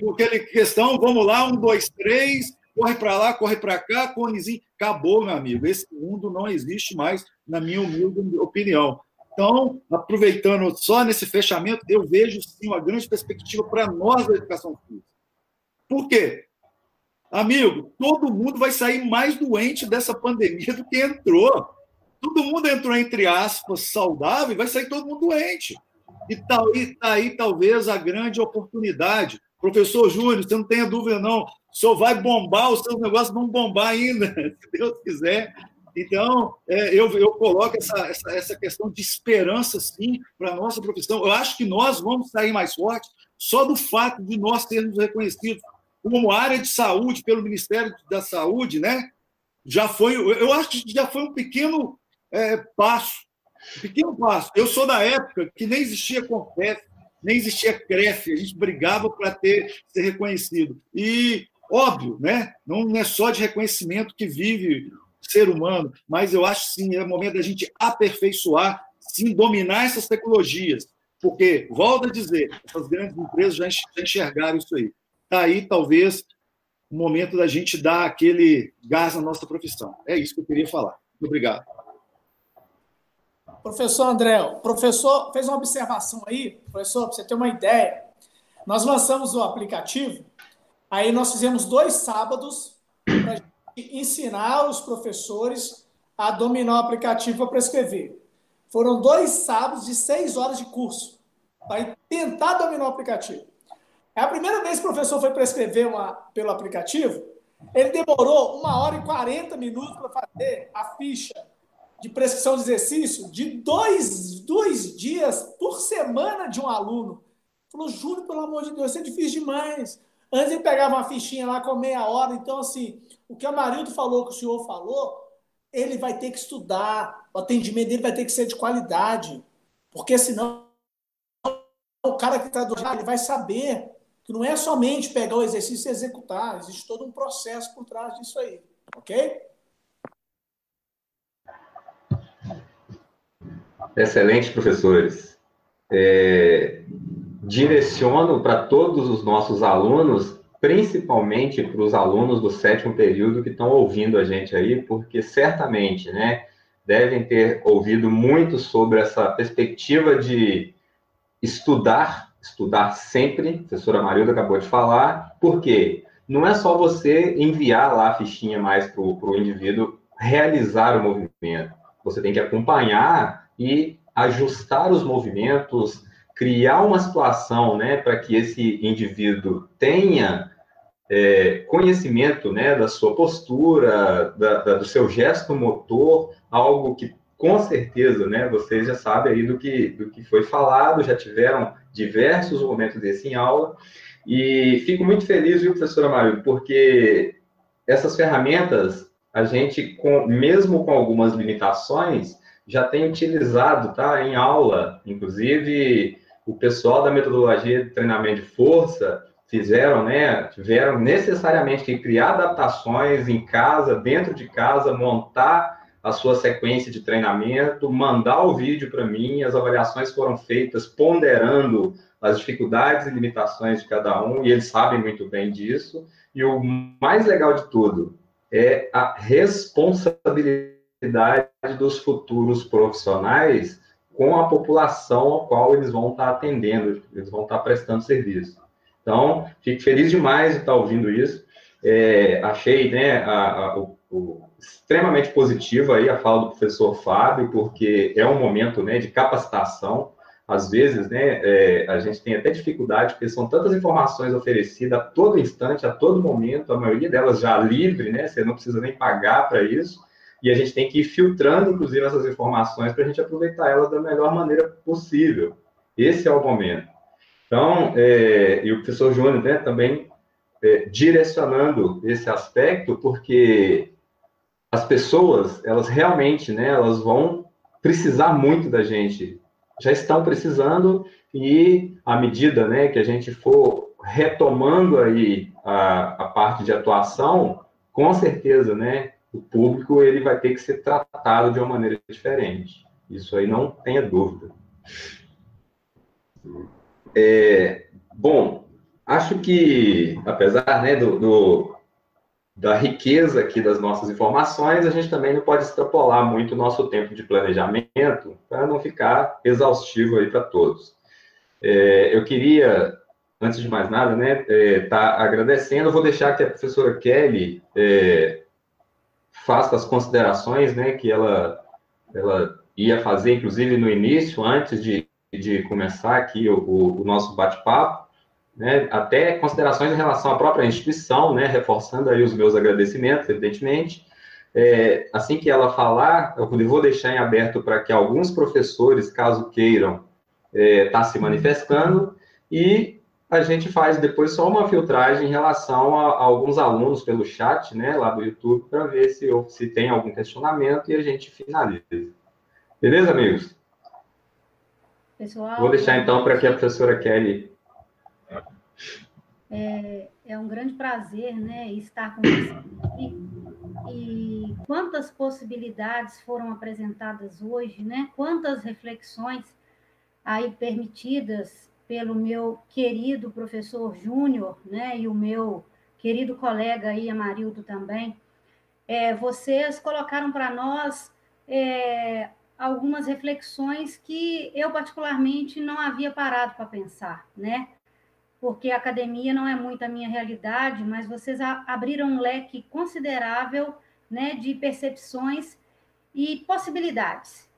Com aquela questão, vamos lá, um, dois, três, corre para lá, corre para cá, conezinho. Acabou, meu amigo. Esse mundo não existe mais, na minha humilde opinião. Então, aproveitando só nesse fechamento, eu vejo sim uma grande perspectiva para nós da educação física. Por quê? Amigo, todo mundo vai sair mais doente dessa pandemia do que entrou. Todo mundo entrou, entre aspas, saudável, vai sair todo mundo doente. E está aí, tá aí, talvez, a grande oportunidade. Professor Júnior, você não tenha dúvida, não. Senhor vai bombar, os seus negócios vão bombar ainda, se Deus quiser. Então, é, eu, eu coloco essa, essa, essa questão de esperança, sim, para a nossa profissão. Eu acho que nós vamos sair mais fortes só do fato de nós sermos reconhecidos como área de saúde pelo Ministério da Saúde, né? Já foi, eu acho que já foi um pequeno é, passo, um pequeno passo. Eu sou da época que nem existia Confef, nem existia CREF, a gente brigava para ter ser reconhecido. E óbvio, né? Não é só de reconhecimento que vive ser humano, mas eu acho sim, é momento da gente aperfeiçoar, sim, dominar essas tecnologias, porque, volto a dizer, essas grandes empresas já enxergaram isso aí. Está aí, talvez, o momento da gente dar aquele gás na nossa profissão. É isso que eu queria falar. Muito obrigado. Professor André, o professor fez uma observação aí, professor, para você ter uma ideia. Nós lançamos o aplicativo, aí nós fizemos dois sábados para ensinar os professores a dominar o aplicativo para prescrever. Foram dois sábados de seis horas de curso para tentar dominar o aplicativo. É a primeira vez que o professor foi prescrever uma, pelo aplicativo, ele demorou uma hora e 40 minutos para fazer a ficha de prescrição de exercício de dois, dois dias por semana de um aluno. Falou, Júlio, pelo amor de Deus, isso é difícil demais. Antes ele pegava uma fichinha lá com meia hora. Então, assim, o que o Marildo falou, que o senhor falou, ele vai ter que estudar. O atendimento dele vai ter que ser de qualidade. Porque senão o cara que está do ele vai saber que não é somente pegar o exercício e executar. Existe todo um processo por trás disso aí. Ok? Excelente, professores. É, direciono para todos os nossos alunos, principalmente para os alunos do sétimo período que estão ouvindo a gente aí, porque certamente, né, devem ter ouvido muito sobre essa perspectiva de estudar, estudar sempre, a professora Marilda acabou de falar, porque não é só você enviar lá a fichinha mais para o indivíduo realizar o movimento, você tem que acompanhar e ajustar os movimentos, criar uma situação né, para que esse indivíduo tenha é, conhecimento né, da sua postura, da, da, do seu gesto motor, algo que com certeza né, vocês já sabem aí do que, do que foi falado, já tiveram diversos momentos desse em aula, e fico muito feliz, viu, professora Mário, porque essas ferramentas a gente, com, mesmo com algumas limitações, já tem utilizado, tá, em aula, inclusive o pessoal da metodologia de treinamento de força fizeram, né, tiveram necessariamente que criar adaptações em casa, dentro de casa, montar a sua sequência de treinamento, mandar o vídeo para mim, as avaliações foram feitas ponderando as dificuldades e limitações de cada um, e eles sabem muito bem disso. E o mais legal de tudo é a responsabilidade dos futuros profissionais com a população a qual eles vão estar atendendo, eles vão estar prestando serviço. Então, fico feliz demais de estar ouvindo isso. É, achei né, a, a, o, o, extremamente positivo a fala do professor Fábio, porque é um momento né, de capacitação. Às vezes, né, é, a gente tem até dificuldade, porque são tantas informações oferecidas a todo instante, a todo momento, a maioria delas já livre, né, você não precisa nem pagar para isso, e a gente tem que ir filtrando, inclusive, essas informações para a gente aproveitar elas da melhor maneira possível. Esse é o momento. Então, é, e o professor Júnior né, também é, direcionando esse aspecto, porque as pessoas, elas realmente, né, elas vão precisar muito da gente, já estão precisando, e à medida, né, que a gente for retomando aí a, a parte de atuação, com certeza, né, o público ele vai ter que ser tratado de uma maneira diferente. Isso aí não tenha dúvida. É, bom, acho que, apesar né, do, do, da riqueza aqui das nossas informações, a gente também não pode extrapolar muito o nosso tempo de planejamento para não ficar exaustivo aí para todos. É, eu queria, antes de mais nada, né, é, tá agradecendo, eu vou deixar que a professora Kelly é, faça as considerações né, que ela, ela ia fazer, inclusive no início, antes de, de começar aqui o, o nosso bate-papo, né, até considerações em relação à própria instituição, né, reforçando aí os meus agradecimentos, evidentemente. É, assim que ela falar, eu vou deixar em aberto para que alguns professores, caso queiram, estar é, tá se manifestando, e a gente faz depois só uma filtragem em relação a, a alguns alunos pelo chat, né, lá do YouTube, para ver se, se tem algum questionamento e a gente finaliza. Beleza, amigos? Pessoal, Vou deixar então para que a professora Kelly. É, é um grande prazer né, estar com você aqui. E quantas possibilidades foram apresentadas hoje, né? Quantas reflexões aí permitidas pelo meu querido professor Júnior, né? E o meu querido colega aí, Amarildo também. É, vocês colocaram para nós é, algumas reflexões que eu, particularmente, não havia parado para pensar, né? Porque a academia não é muito a minha realidade, mas vocês abriram um leque considerável né, de percepções e possibilidades.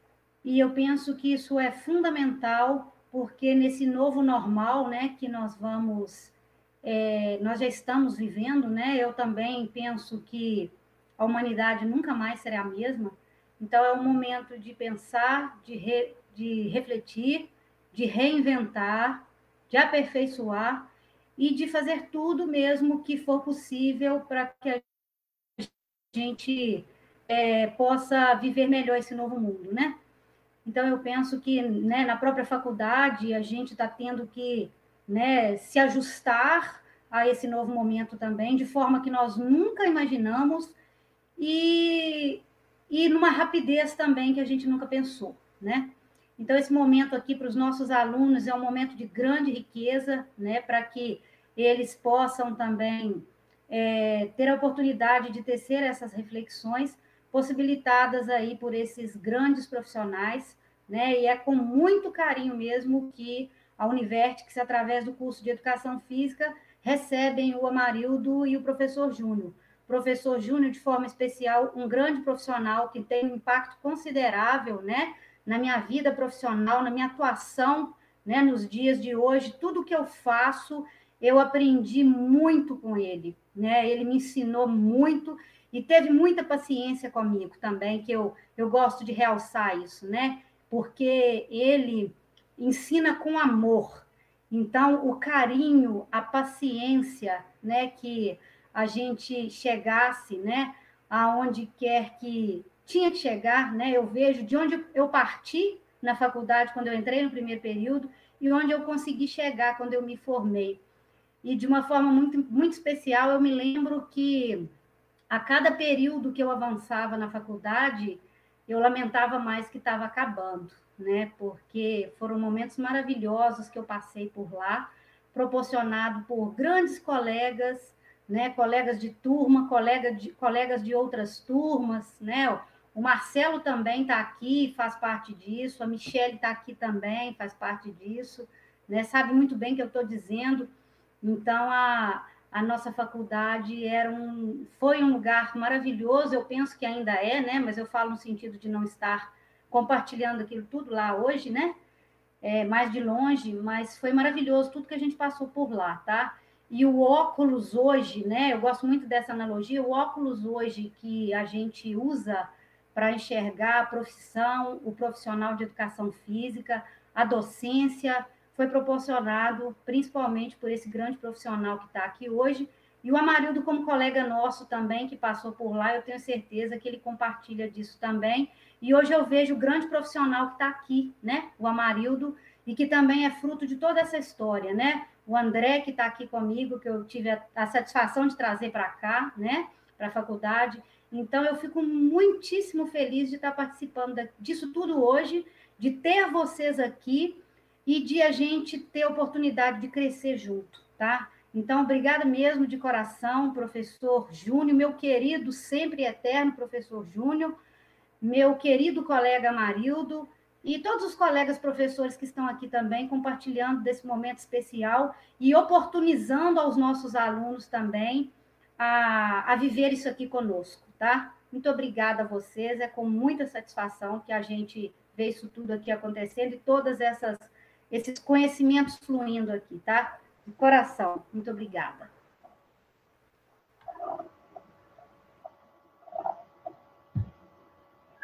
E eu penso que isso é fundamental, porque nesse novo normal né, que nós vamos, é, nós já estamos vivendo, né? Eu também penso que a humanidade nunca mais será a mesma, então, é um momento de pensar, de, re, de refletir, de reinventar, de aperfeiçoar e de fazer tudo mesmo que for possível para que a gente é, possa viver melhor esse novo mundo, né? Então, eu penso que né, na própria faculdade a gente está tendo que né, se ajustar a esse novo momento também, de forma que nós nunca imaginamos, e e numa rapidez também que a gente nunca pensou, né? Então, esse momento aqui para os nossos alunos é um momento de grande riqueza, né? Para que eles possam também é, ter a oportunidade de tecer essas reflexões possibilitadas aí por esses grandes profissionais, né? E é com muito carinho mesmo que a Univertix, através do curso de Educação Física, recebem o Amarildo e o professor Júnior professor Júnior, de forma especial, um grande profissional que tem um impacto considerável, né, na minha vida profissional, na minha atuação, né, nos dias de hoje, tudo que eu faço, eu aprendi muito com ele, né, ele me ensinou muito e teve muita paciência comigo também, que eu, eu gosto de realçar isso, né, porque ele ensina com amor, então, o carinho, a paciência, né, que a gente chegasse né, aonde quer que tinha que chegar, né? Eu vejo de onde eu parti na faculdade quando eu entrei no primeiro período e onde eu consegui chegar quando eu me formei. E de uma forma muito, muito especial, eu me lembro que a cada período que eu avançava na faculdade, eu lamentava mais que estava acabando, né? Porque foram momentos maravilhosos que eu passei por lá, proporcionado por grandes colegas, né? Colegas de turma, colega de, colegas de outras turmas, né? O Marcelo também está aqui, faz parte disso. A Michelle está aqui também, faz parte disso. Né? Sabe muito bem o que eu estou dizendo. Então, a, a nossa faculdade era um, foi um lugar maravilhoso. Eu penso que ainda é, né? mas eu falo no sentido de não estar compartilhando aquilo tudo lá hoje, né? É, mais de longe, mas foi maravilhoso tudo que a gente passou por lá, tá? E o óculos hoje, né? Eu gosto muito dessa analogia. O óculos hoje que a gente usa para enxergar a profissão, o profissional de educação física, a docência, foi proporcionado principalmente por esse grande profissional que está aqui hoje. E o Amarildo, como colega nosso também, que passou por lá, eu tenho certeza que ele compartilha disso também. E hoje eu vejo o grande profissional que está aqui, né? O Amarildo, e que também é fruto de toda essa história, né? O André, que está aqui comigo, que eu tive a, a satisfação de trazer para cá, né? Para a faculdade. Então, eu fico muitíssimo feliz de estar participando disso tudo hoje, de ter vocês aqui e de a gente ter a oportunidade de crescer junto, tá? Então, obrigada mesmo de coração, professor Júnior, meu querido, sempre eterno professor Júnior, meu querido colega Marildo e todos os colegas professores que estão aqui também compartilhando desse momento especial e oportunizando aos nossos alunos também a, a viver isso aqui conosco tá? Muito obrigada a vocês, é com muita satisfação que a gente vê isso tudo aqui acontecendo e todas essas esses conhecimentos fluindo aqui, tá? De coração. Muito obrigada.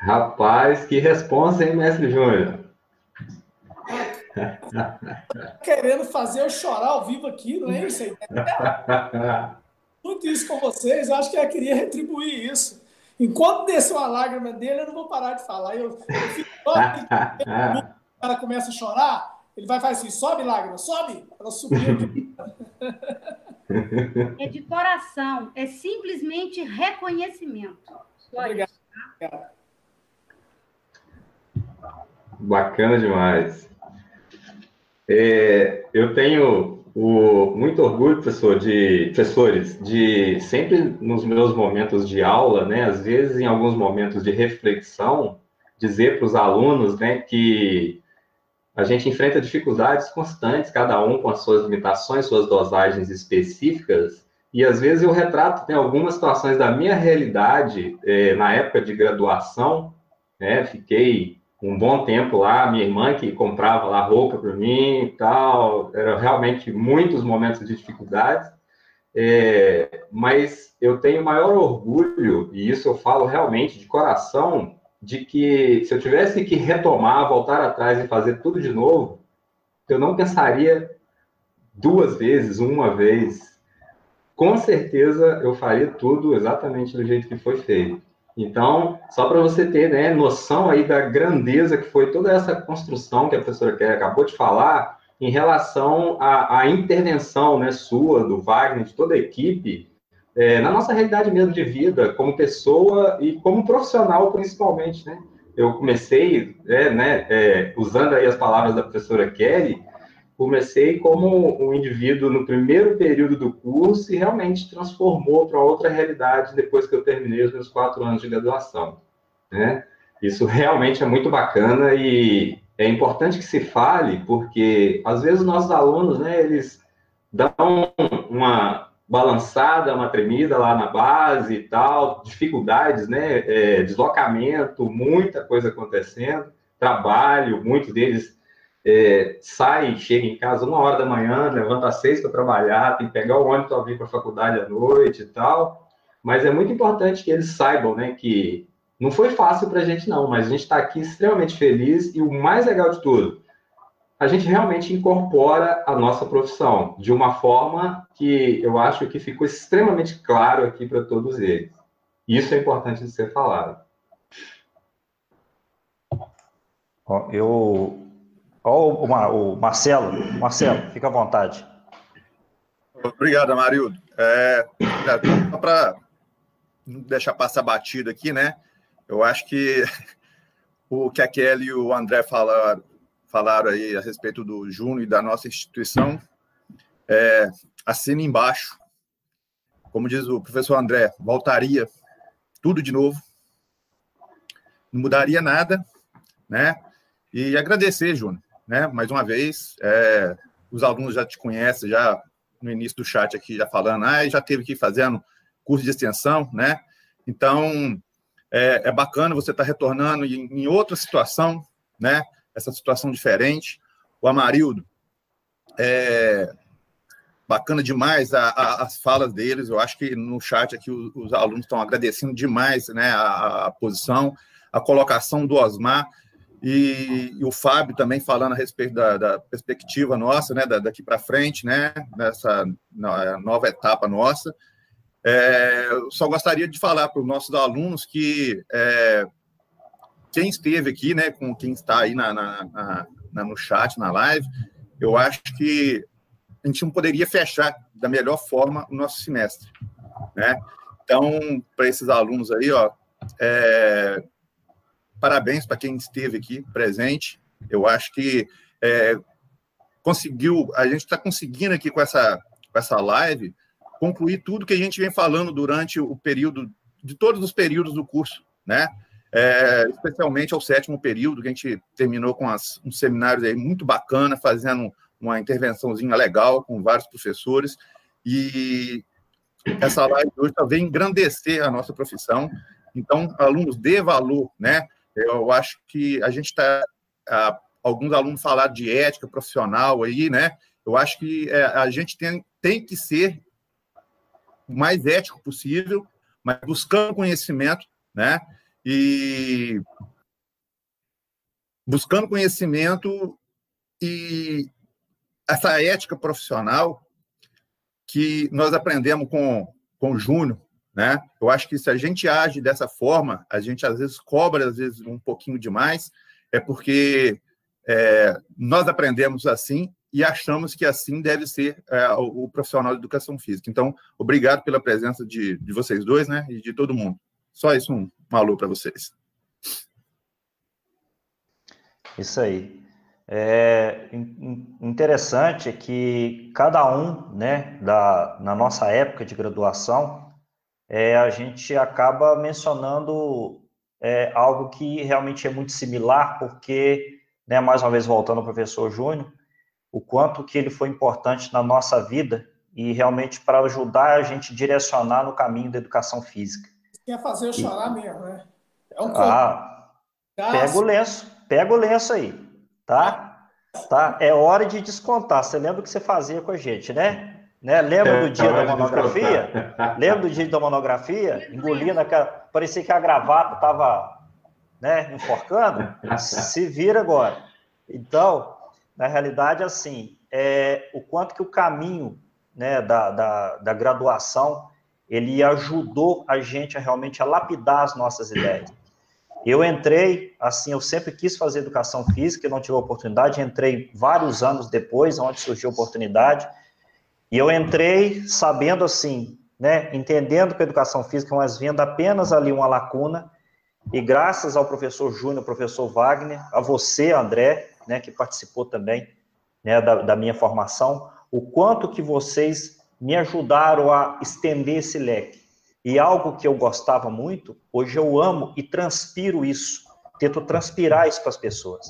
Rapaz, que resposta, hein, mestre Júnior? Querendo fazer eu chorar ao vivo aqui, não é isso aí? muito isso com vocês, eu acho que eu queria retribuir isso. Enquanto desceu a lágrima dele, eu não vou parar de falar. Eu, eu fico, o cara começa a chorar, ele vai fazer assim: sobe lágrima, sobe. Ela subiu. É de coração, é simplesmente reconhecimento. Só Obrigado. Isso? Bacana demais. É, eu tenho o, muito orgulho, professor, de professores, de sempre nos meus momentos de aula, né, às vezes em alguns momentos de reflexão, dizer para os alunos, né, que a gente enfrenta dificuldades constantes, cada um com as suas limitações, suas dosagens específicas, e às vezes eu retrato né, algumas situações da minha realidade eh, na época de graduação, né, fiquei um bom tempo lá, minha irmã que comprava lá roupa para mim e tal, eram realmente muitos momentos de dificuldade, é, mas eu tenho maior orgulho, e isso eu falo realmente de coração, de que se eu tivesse que retomar, voltar atrás e fazer tudo de novo, eu não pensaria duas vezes, uma vez. Com certeza eu faria tudo exatamente do jeito que foi feito. Então, só para você ter né, noção aí da grandeza que foi toda essa construção que a professora Kelly acabou de falar em relação à, à intervenção né, sua, do Wagner, de toda a equipe, é, na nossa realidade mesmo de vida, como pessoa e como profissional, principalmente, né? Eu comecei, é, né, é, usando aí as palavras da professora Kelly, comecei como um indivíduo no primeiro período do curso e realmente transformou para outra realidade depois que eu terminei os meus quatro anos de graduação. Né? Isso realmente é muito bacana e é importante que se fale, porque às vezes os nossos alunos, né, eles dão uma balançada, uma tremida lá na base e tal, dificuldades, né, é, deslocamento, muita coisa acontecendo, trabalho, muitos deles é, sai, chega em casa uma hora da manhã, levanta às seis para trabalhar, tem que pegar o ônibus para vir para a faculdade à noite e tal. Mas é muito importante que eles saibam, né, que não foi fácil para a gente não, mas a gente está aqui extremamente feliz e o mais legal de tudo, a gente realmente incorpora a nossa profissão de uma forma que eu acho que ficou extremamente claro aqui para todos eles. Isso é importante de ser falado. Eu. Ó, o Marcelo, Marcelo, fica à vontade. Obrigado, Amarildo. É, é para não deixar passar batido aqui, né? Eu acho que o que a Kelly e o André falaram, falaram aí a respeito do Júnior e da nossa instituição, é, assina embaixo. Como diz o professor André, voltaria tudo de novo, não mudaria nada, né? E agradecer, Júnior, né? Mais uma vez, é, os alunos já te conhecem, já no início do chat aqui, já falando, ah, já teve que ir fazendo curso de extensão, né? Então, é, é bacana você estar tá retornando em, em, outra situação, né? Essa situação diferente. O Amarildo, é bacana demais a, a, as falas deles. Eu acho que no chat aqui os, os alunos estão agradecendo demais, né? A, a posição, a colocação do Osmar. E, e, o Fábio também falando a respeito da, da perspectiva nossa, né, da, daqui para frente, né, nessa nova etapa nossa. É, eu só gostaria de falar para os nossos alunos que é, quem esteve aqui, né, com quem está aí na, na, na, no chat, na live, eu acho que a gente não poderia fechar da melhor forma o nosso semestre, né? Então, para esses alunos aí, ó, é, parabéns para quem esteve aqui presente. Eu acho que é, conseguiu, a gente está conseguindo aqui com essa, com essa live concluir tudo que a gente vem falando durante o período, de todos os períodos do curso, né? É, especialmente ao sétimo período, que a gente terminou com as, uns seminários aí muito bacana, fazendo uma intervençãozinha legal com vários professores, e essa live hoje vem engrandecer a nossa profissão. Então, alunos, dê valor, né? Eu acho que a gente está. Alguns alunos falaram de ética profissional aí, né? Eu acho que é, a gente tem, tem que ser o mais ético possível, mas buscando conhecimento, né? E buscando conhecimento e essa ética profissional que nós aprendemos com, com o Júnior, né? Eu acho que se a gente age dessa forma, a gente às vezes cobra, às vezes um pouquinho demais, é porque é, nós aprendemos assim e achamos que assim deve ser é, o, o, profissional de educação física. Então, obrigado pela presença de, de vocês dois, né? E de todo mundo. Só isso, um, um alô para vocês. Isso aí. É interessante que cada um, né, da, na nossa época de graduação, é, a gente acaba mencionando é, algo que realmente é muito similar, porque, né, mais uma vez voltando ao professor Júnior, o quanto que ele foi importante na nossa vida e realmente para ajudar a gente a direcionar no caminho da educação física. Quer fazer eu chorar e... mesmo, né? É um ah, pega o lenço, pega o lenço aí, tá? Tá? É hora de descontar. Você lembra o que você fazia com a gente, né? Né? Lembra do é, dia da monografia? Lembra do dia da monografia? Engolindo aquela. Parecia que a gravata estava né, enforcando. Se vira agora. Então, na realidade, assim, é, o quanto que o caminho né, da, da, da graduação ele ajudou a gente a realmente a lapidar as nossas ideias. Eu entrei, assim, eu sempre quis fazer educação física, não tive a oportunidade, entrei vários anos depois, onde surgiu a oportunidade, e eu entrei sabendo assim, né, entendendo que a educação física, mas vendo apenas ali uma lacuna, e graças ao professor Júnior, professor Wagner, a você, André, né, que participou também né, da, da minha formação, o quanto que vocês me ajudaram a estender esse leque. E algo que eu gostava muito, hoje eu amo e transpiro isso, tento transpirar isso para as pessoas.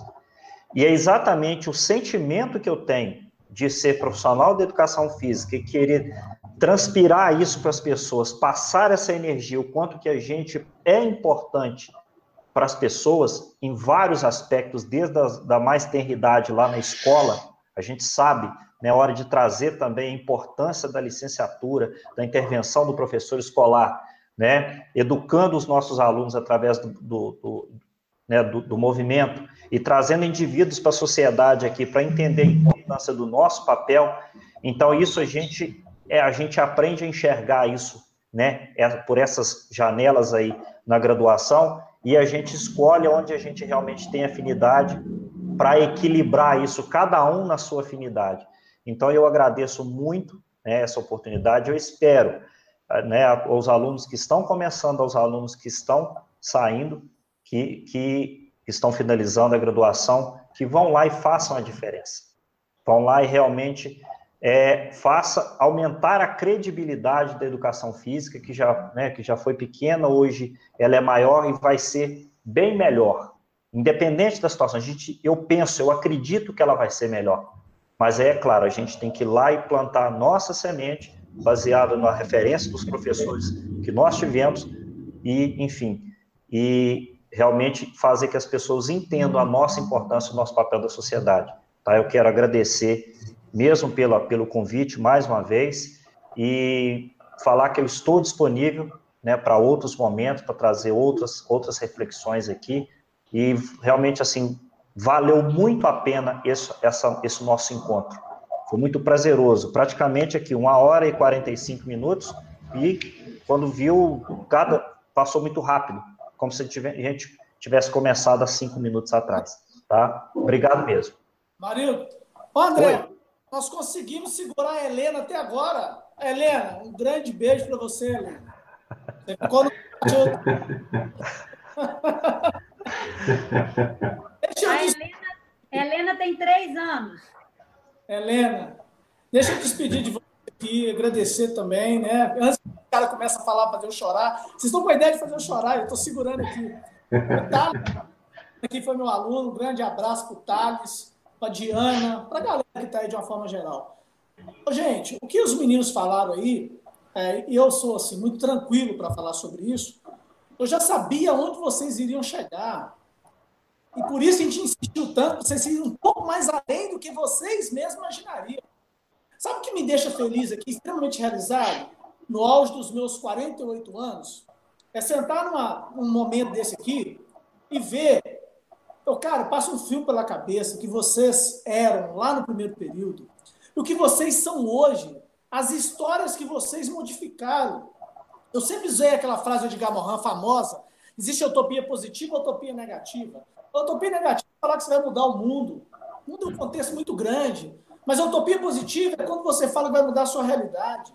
E é exatamente o sentimento que eu tenho de ser profissional de educação física e querer transpirar isso para as pessoas, passar essa energia, o quanto que a gente é importante para as pessoas em vários aspectos, desde a da mais tenridade lá na escola, a gente sabe, né, hora de trazer também a importância da licenciatura, da intervenção do professor escolar, né, educando os nossos alunos através do, do, do né, do, do, movimento e trazendo indivíduos para a sociedade aqui para entender a importância do nosso papel. Então isso a gente é, a gente aprende a enxergar isso né, é, por essas janelas aí na graduação, e a gente escolhe onde a gente realmente tem afinidade para equilibrar isso, cada um na sua afinidade. Então, eu agradeço muito né, essa oportunidade, eu espero, né, aos alunos que estão começando, aos alunos que estão saindo, que, que estão finalizando a graduação, que vão lá e façam a diferença. Vão lá e realmente é, faça aumentar a credibilidade da educação física, que já, né, que já foi pequena, hoje ela é maior e vai ser bem melhor. Independente da situação, a gente, eu penso, eu acredito que ela vai ser melhor. Mas é claro, a gente tem que ir lá e plantar a nossa semente, baseada na referência dos professores que nós tivemos, e, enfim, e realmente fazer que as pessoas entendam a nossa importância, o nosso papel da sociedade. Tá? Eu quero agradecer mesmo pela, pelo convite mais uma vez e falar que eu estou disponível né, para outros momentos, para trazer outras, outras reflexões aqui e realmente, assim, valeu muito a pena esse, essa, esse nosso encontro. Foi muito prazeroso, praticamente aqui uma hora e 45 minutos e quando viu, cada passou muito rápido, como se a gente tivesse começado há cinco minutos atrás, tá? Obrigado mesmo. Marildo, André, Oi. nós conseguimos segurar a Helena até agora. Helena, um grande beijo para você, Helena. Você ficou no... a Helena, Helena tem três anos. Helena, deixa eu despedir de você aqui, agradecer também, né? Antes que o cara comece a falar, fazer eu chorar. Vocês estão com a ideia de fazer eu chorar, eu estou segurando aqui. Aqui foi meu aluno, um grande abraço para o Thales, para a Diana, para a galera que está aí de uma forma geral. Gente, o que os meninos falaram aí, é, e eu sou assim, muito tranquilo para falar sobre isso, eu já sabia onde vocês iriam chegar. E por isso a gente insistiu tanto, vocês irem um pouco mais além do que vocês mesmos imaginariam. Sabe o que me deixa feliz aqui, extremamente realizado, no auge dos meus 48 anos? É sentar numa, num momento desse aqui e ver. Eu, cara, passa um filme pela cabeça que vocês eram lá no primeiro período, o que vocês são hoje, as histórias que vocês modificaram. Eu sempre usei aquela frase de Gamorran famosa: existe utopia positiva e utopia negativa. A utopia negativa é falar que você vai mudar o mundo. O mundo é um contexto muito grande. Mas a utopia positiva é quando você fala que vai mudar a sua realidade.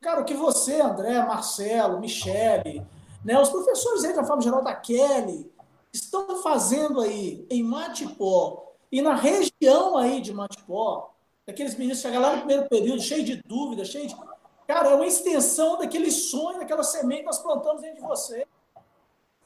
Cara, o que você, André, Marcelo, Michele, né, os professores aí da forma geral da Kelly, estão fazendo aí em Matipó e na região aí de Matipó, aqueles meninos chegam lá no primeiro período, cheio de dúvidas, cheio de. Cara, é uma extensão daquele sonho, daquela semente que nós plantamos dentro de você.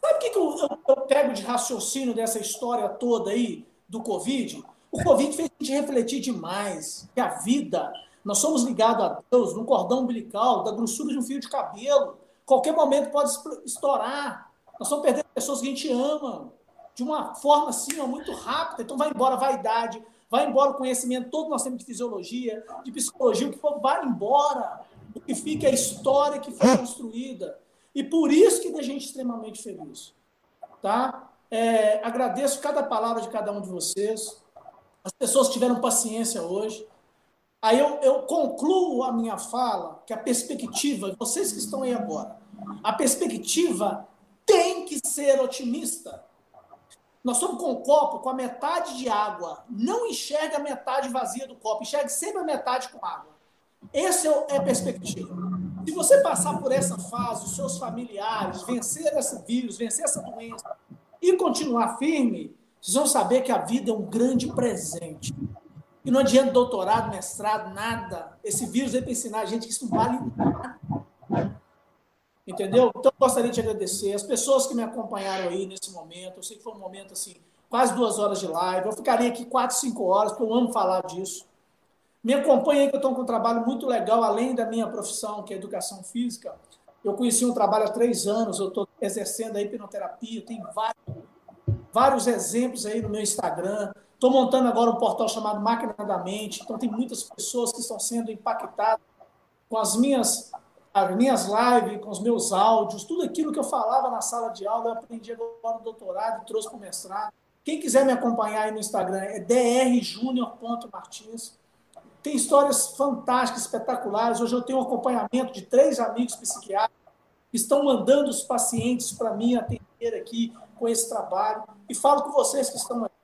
Sabe o que, que eu, eu, eu pego de raciocínio dessa história toda aí do Covid? O Covid fez a gente refletir demais que a vida, nós somos ligados a Deus num cordão umbilical da grossura de um fio de cabelo. Qualquer momento pode estourar. Nós estamos perdendo pessoas que a gente ama de uma forma assim, ó, muito rápida. Então vai embora a vaidade, vai embora o conhecimento todo nós temos de fisiologia, de psicologia, o que for, vai embora. O que fica é a história que foi construída. E por isso que a gente extremamente feliz. Tá? É, agradeço cada palavra de cada um de vocês. As pessoas tiveram paciência hoje. Aí eu, eu concluo a minha fala que a perspectiva, vocês que estão aí agora, a perspectiva tem que ser otimista. Nós estamos com um copo com a metade de água. Não enxerga a metade vazia do copo, enxerga sempre a metade com água. Essa é a perspectiva. Se você passar por essa fase, os seus familiares, vencer esse vírus, vencer essa doença e continuar firme, vocês vão saber que a vida é um grande presente. E não adianta doutorado, mestrado, nada. Esse vírus veio para ensinar a gente que isso não vale nada. Entendeu? Então, gostaria de agradecer as pessoas que me acompanharam aí nesse momento. Eu sei que foi um momento, assim, quase duas horas de live. Eu ficaria aqui quatro, cinco horas, porque eu amo falar disso. Me acompanha aí, que eu estou com um trabalho muito legal, além da minha profissão, que é educação física. Eu conheci um trabalho há três anos, eu estou exercendo a hipnoterapia, tem vários, vários exemplos aí no meu Instagram. Estou montando agora um portal chamado Máquina da Mente, então tem muitas pessoas que estão sendo impactadas com as minhas, as minhas lives, com os meus áudios, tudo aquilo que eu falava na sala de aula, eu aprendi agora no doutorado e trouxe para o mestrado. Quem quiser me acompanhar aí no Instagram é drjunior.martins. tem histórias fantásticas, espetaculares. Hoje eu tenho um acompanhamento de três amigos psiquiatras que estão mandando os pacientes para mim atender aqui com esse trabalho. E falo com vocês que estão aqui.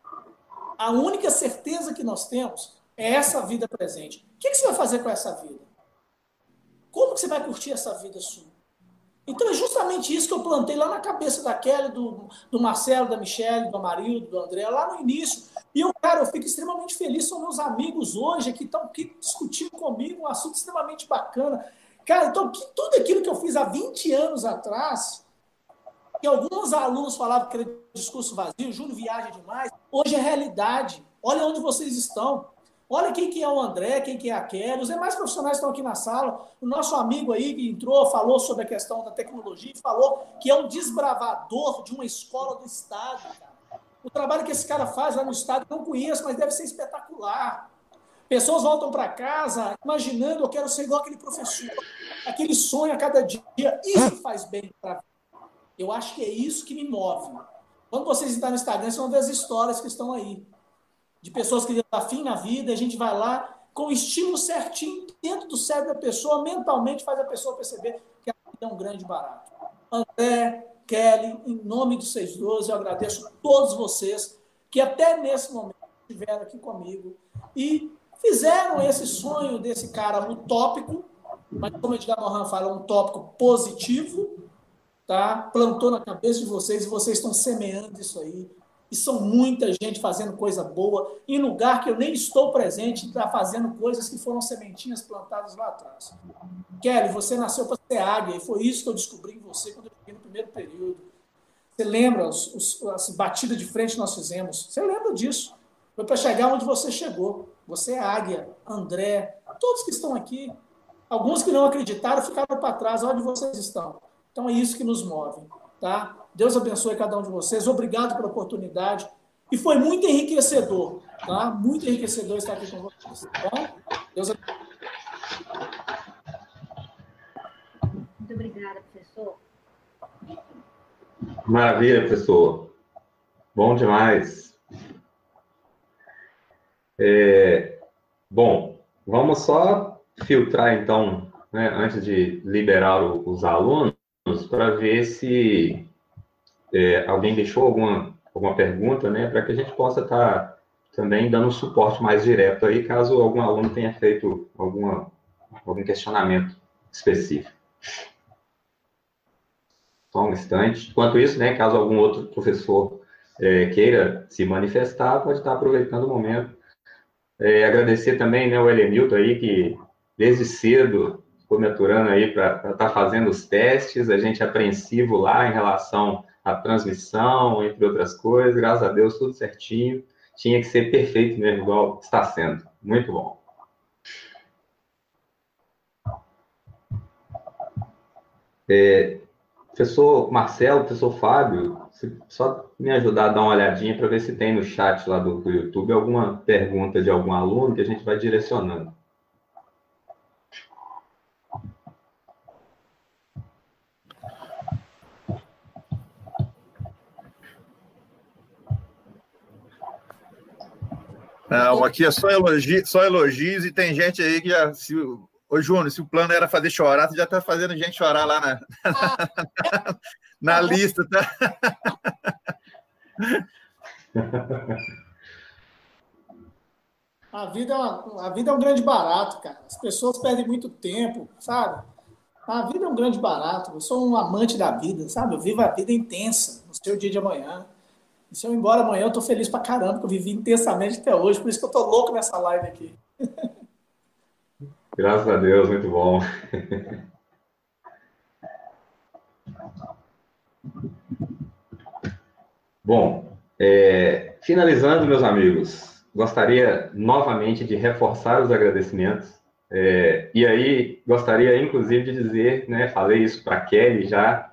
A única certeza que nós temos é essa vida presente. O que você vai fazer com essa vida? Como que você vai curtir essa vida sua? Então é justamente isso que eu plantei lá na cabeça da Kelly, do, do Marcelo, da Michelle, do Amarildo, do André, lá no início. E eu, cara, eu fico extremamente feliz, são meus amigos hoje que estão aqui discutindo comigo um assunto extremamente bacana. Cara, então que, tudo aquilo que eu fiz há 20 anos atrás, que alguns alunos falavam que era discurso vazio, Júlio viaja demais, hoje é realidade. Olha onde vocês estão. Olha quem que é o André, quem que é a Kelly, os demais profissionais estão aqui na sala. O nosso amigo aí que entrou, falou sobre a questão da tecnologia, falou que é um desbravador de uma escola do Estado. O trabalho que esse cara faz lá no Estado, não conheço, mas deve ser espetacular. Pessoas voltam para casa imaginando, eu quero ser igual aquele professor, aquele sonho a cada dia. Isso faz bem para Eu acho que é isso que me move. Quando vocês estão no Instagram, vocês vão ver as histórias que estão aí de pessoas que estão afim na vida, a gente vai lá com o estímulo certinho dentro do cérebro da pessoa, mentalmente faz a pessoa perceber que é um grande barato. André, Kelly, em nome do 612, eu agradeço a todos vocês que até nesse momento estiveram aqui comigo e fizeram esse sonho desse cara utópico, mas como Edgar Morin fala, um tópico positivo, tá? plantou na cabeça de vocês e vocês estão semeando isso aí e são muita gente fazendo coisa boa, em lugar que eu nem estou presente, está fazendo coisas que foram sementinhas plantadas lá atrás. Kelly, você nasceu para ser águia, e foi isso que eu descobri em você quando eu cheguei no primeiro período. Você lembra os, os, as batidas de frente que nós fizemos? Você lembra disso? Foi para chegar onde você chegou. Você é águia, André, todos que estão aqui. Alguns que não acreditaram ficaram para trás. Onde vocês estão? Então é isso que nos move. Tá? Deus abençoe cada um de vocês. Obrigado pela oportunidade. E foi muito enriquecedor, tá? Muito enriquecedor estar aqui com vocês. Tá bom? Deus abençoe. Muito obrigada, professor. Maravilha, professor. Bom demais. É, bom, vamos só filtrar, então, né, antes de liberar o, os alunos, para ver se é, alguém deixou alguma, alguma pergunta, né, para que a gente possa estar tá também dando suporte mais direto aí, caso algum aluno tenha feito alguma, algum questionamento específico. Só um instante. Enquanto isso, né, caso algum outro professor é, queira se manifestar, pode estar aproveitando o momento. É, agradecer também né, o Elenilton aí, que desde cedo ficou me aturando aí para estar tá fazendo os testes, a gente apreensivo lá em relação à transmissão, entre outras coisas, graças a Deus, tudo certinho. Tinha que ser perfeito mesmo, igual está sendo. Muito bom. É, professor Marcelo, professor Fábio, só me ajudar a dar uma olhadinha para ver se tem no chat lá do, do YouTube alguma pergunta de algum aluno que a gente vai direcionando. Não, aqui é só elogios, só elogios e tem gente aí que já. Se, ô, Júnior, se o plano era fazer chorar, você já está fazendo gente chorar lá na, na lista, tá? A vida, é uma, a vida é um grande barato, cara. As pessoas perdem muito tempo, sabe? A vida é um grande barato. Eu sou um amante da vida, sabe? Eu vivo a vida intensa no seu dia de amanhã. E se eu ir embora amanhã, eu tô feliz pra caramba, que eu vivi intensamente até hoje, por isso que eu tô louco nessa live aqui. Graças a Deus, muito bom. Bom, é, finalizando, meus amigos, gostaria novamente de reforçar os agradecimentos. É, e aí, gostaria inclusive de dizer, né, falei isso para Kelly já,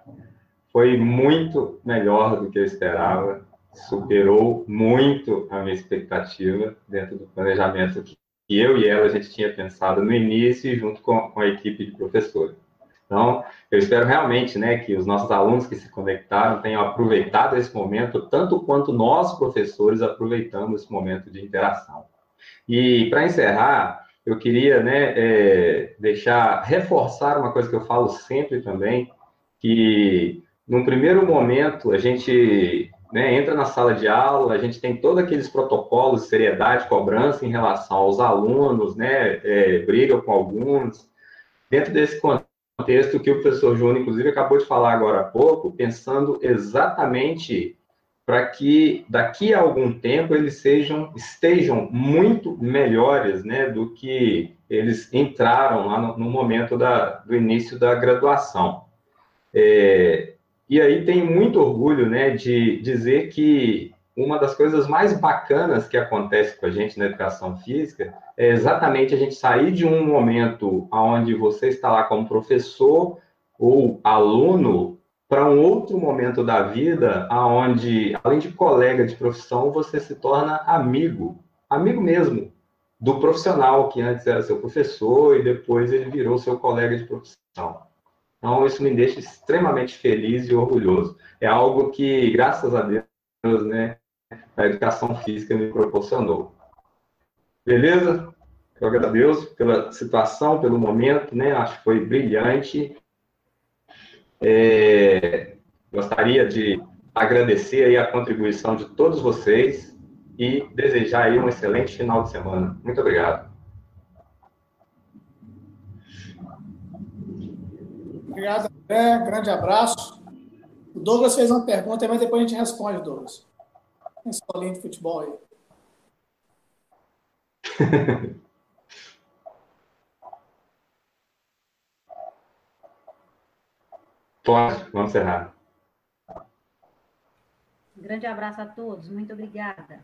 foi muito melhor do que eu esperava superou muito a minha expectativa dentro do planejamento que eu e ela a gente tinha pensado no início junto com, com a equipe de professores. Então, eu espero realmente né, que os nossos alunos que se conectaram tenham aproveitado esse momento, tanto quanto nós, professores, aproveitamos esse momento de interação. E, para encerrar, eu queria né, é, deixar, reforçar uma coisa que eu falo sempre também, que num primeiro momento a gente né, entra na sala de aula, a gente tem todos aqueles protocolos de seriedade, cobrança em relação aos alunos, né, é, brigam com alguns. Dentro desse contexto que o professor Júnior, inclusive, acabou de falar agora há pouco, pensando exatamente para que daqui a algum tempo eles sejam estejam muito melhores, né, do que eles entraram lá no, no momento da, do início da graduação. É, e aí tem muito orgulho, né, de dizer que uma das coisas mais bacanas que acontece com a gente na educação física é exatamente a gente sair de um momento onde você está lá como professor ou aluno para um outro momento da vida, aonde além de colega de profissão, você se torna amigo, amigo mesmo do profissional que antes era seu professor e depois ele virou seu colega de profissão. Então isso me deixa extremamente feliz e orgulhoso. É algo que, graças a Deus, né, a educação física me proporcionou. Beleza? Eu agradeço pela situação, pelo momento, né? Acho que foi brilhante é, gostaria de agradecer aí a contribuição de todos vocês e desejar aí um excelente final de semana. Muito obrigado. Obrigado, André. Grande abraço. O Douglas fez uma pergunta, mas depois a gente responde, Douglas. Escolinha de futebol aí. Pode, vamos encerrar. Um grande abraço a todos, muito obrigada.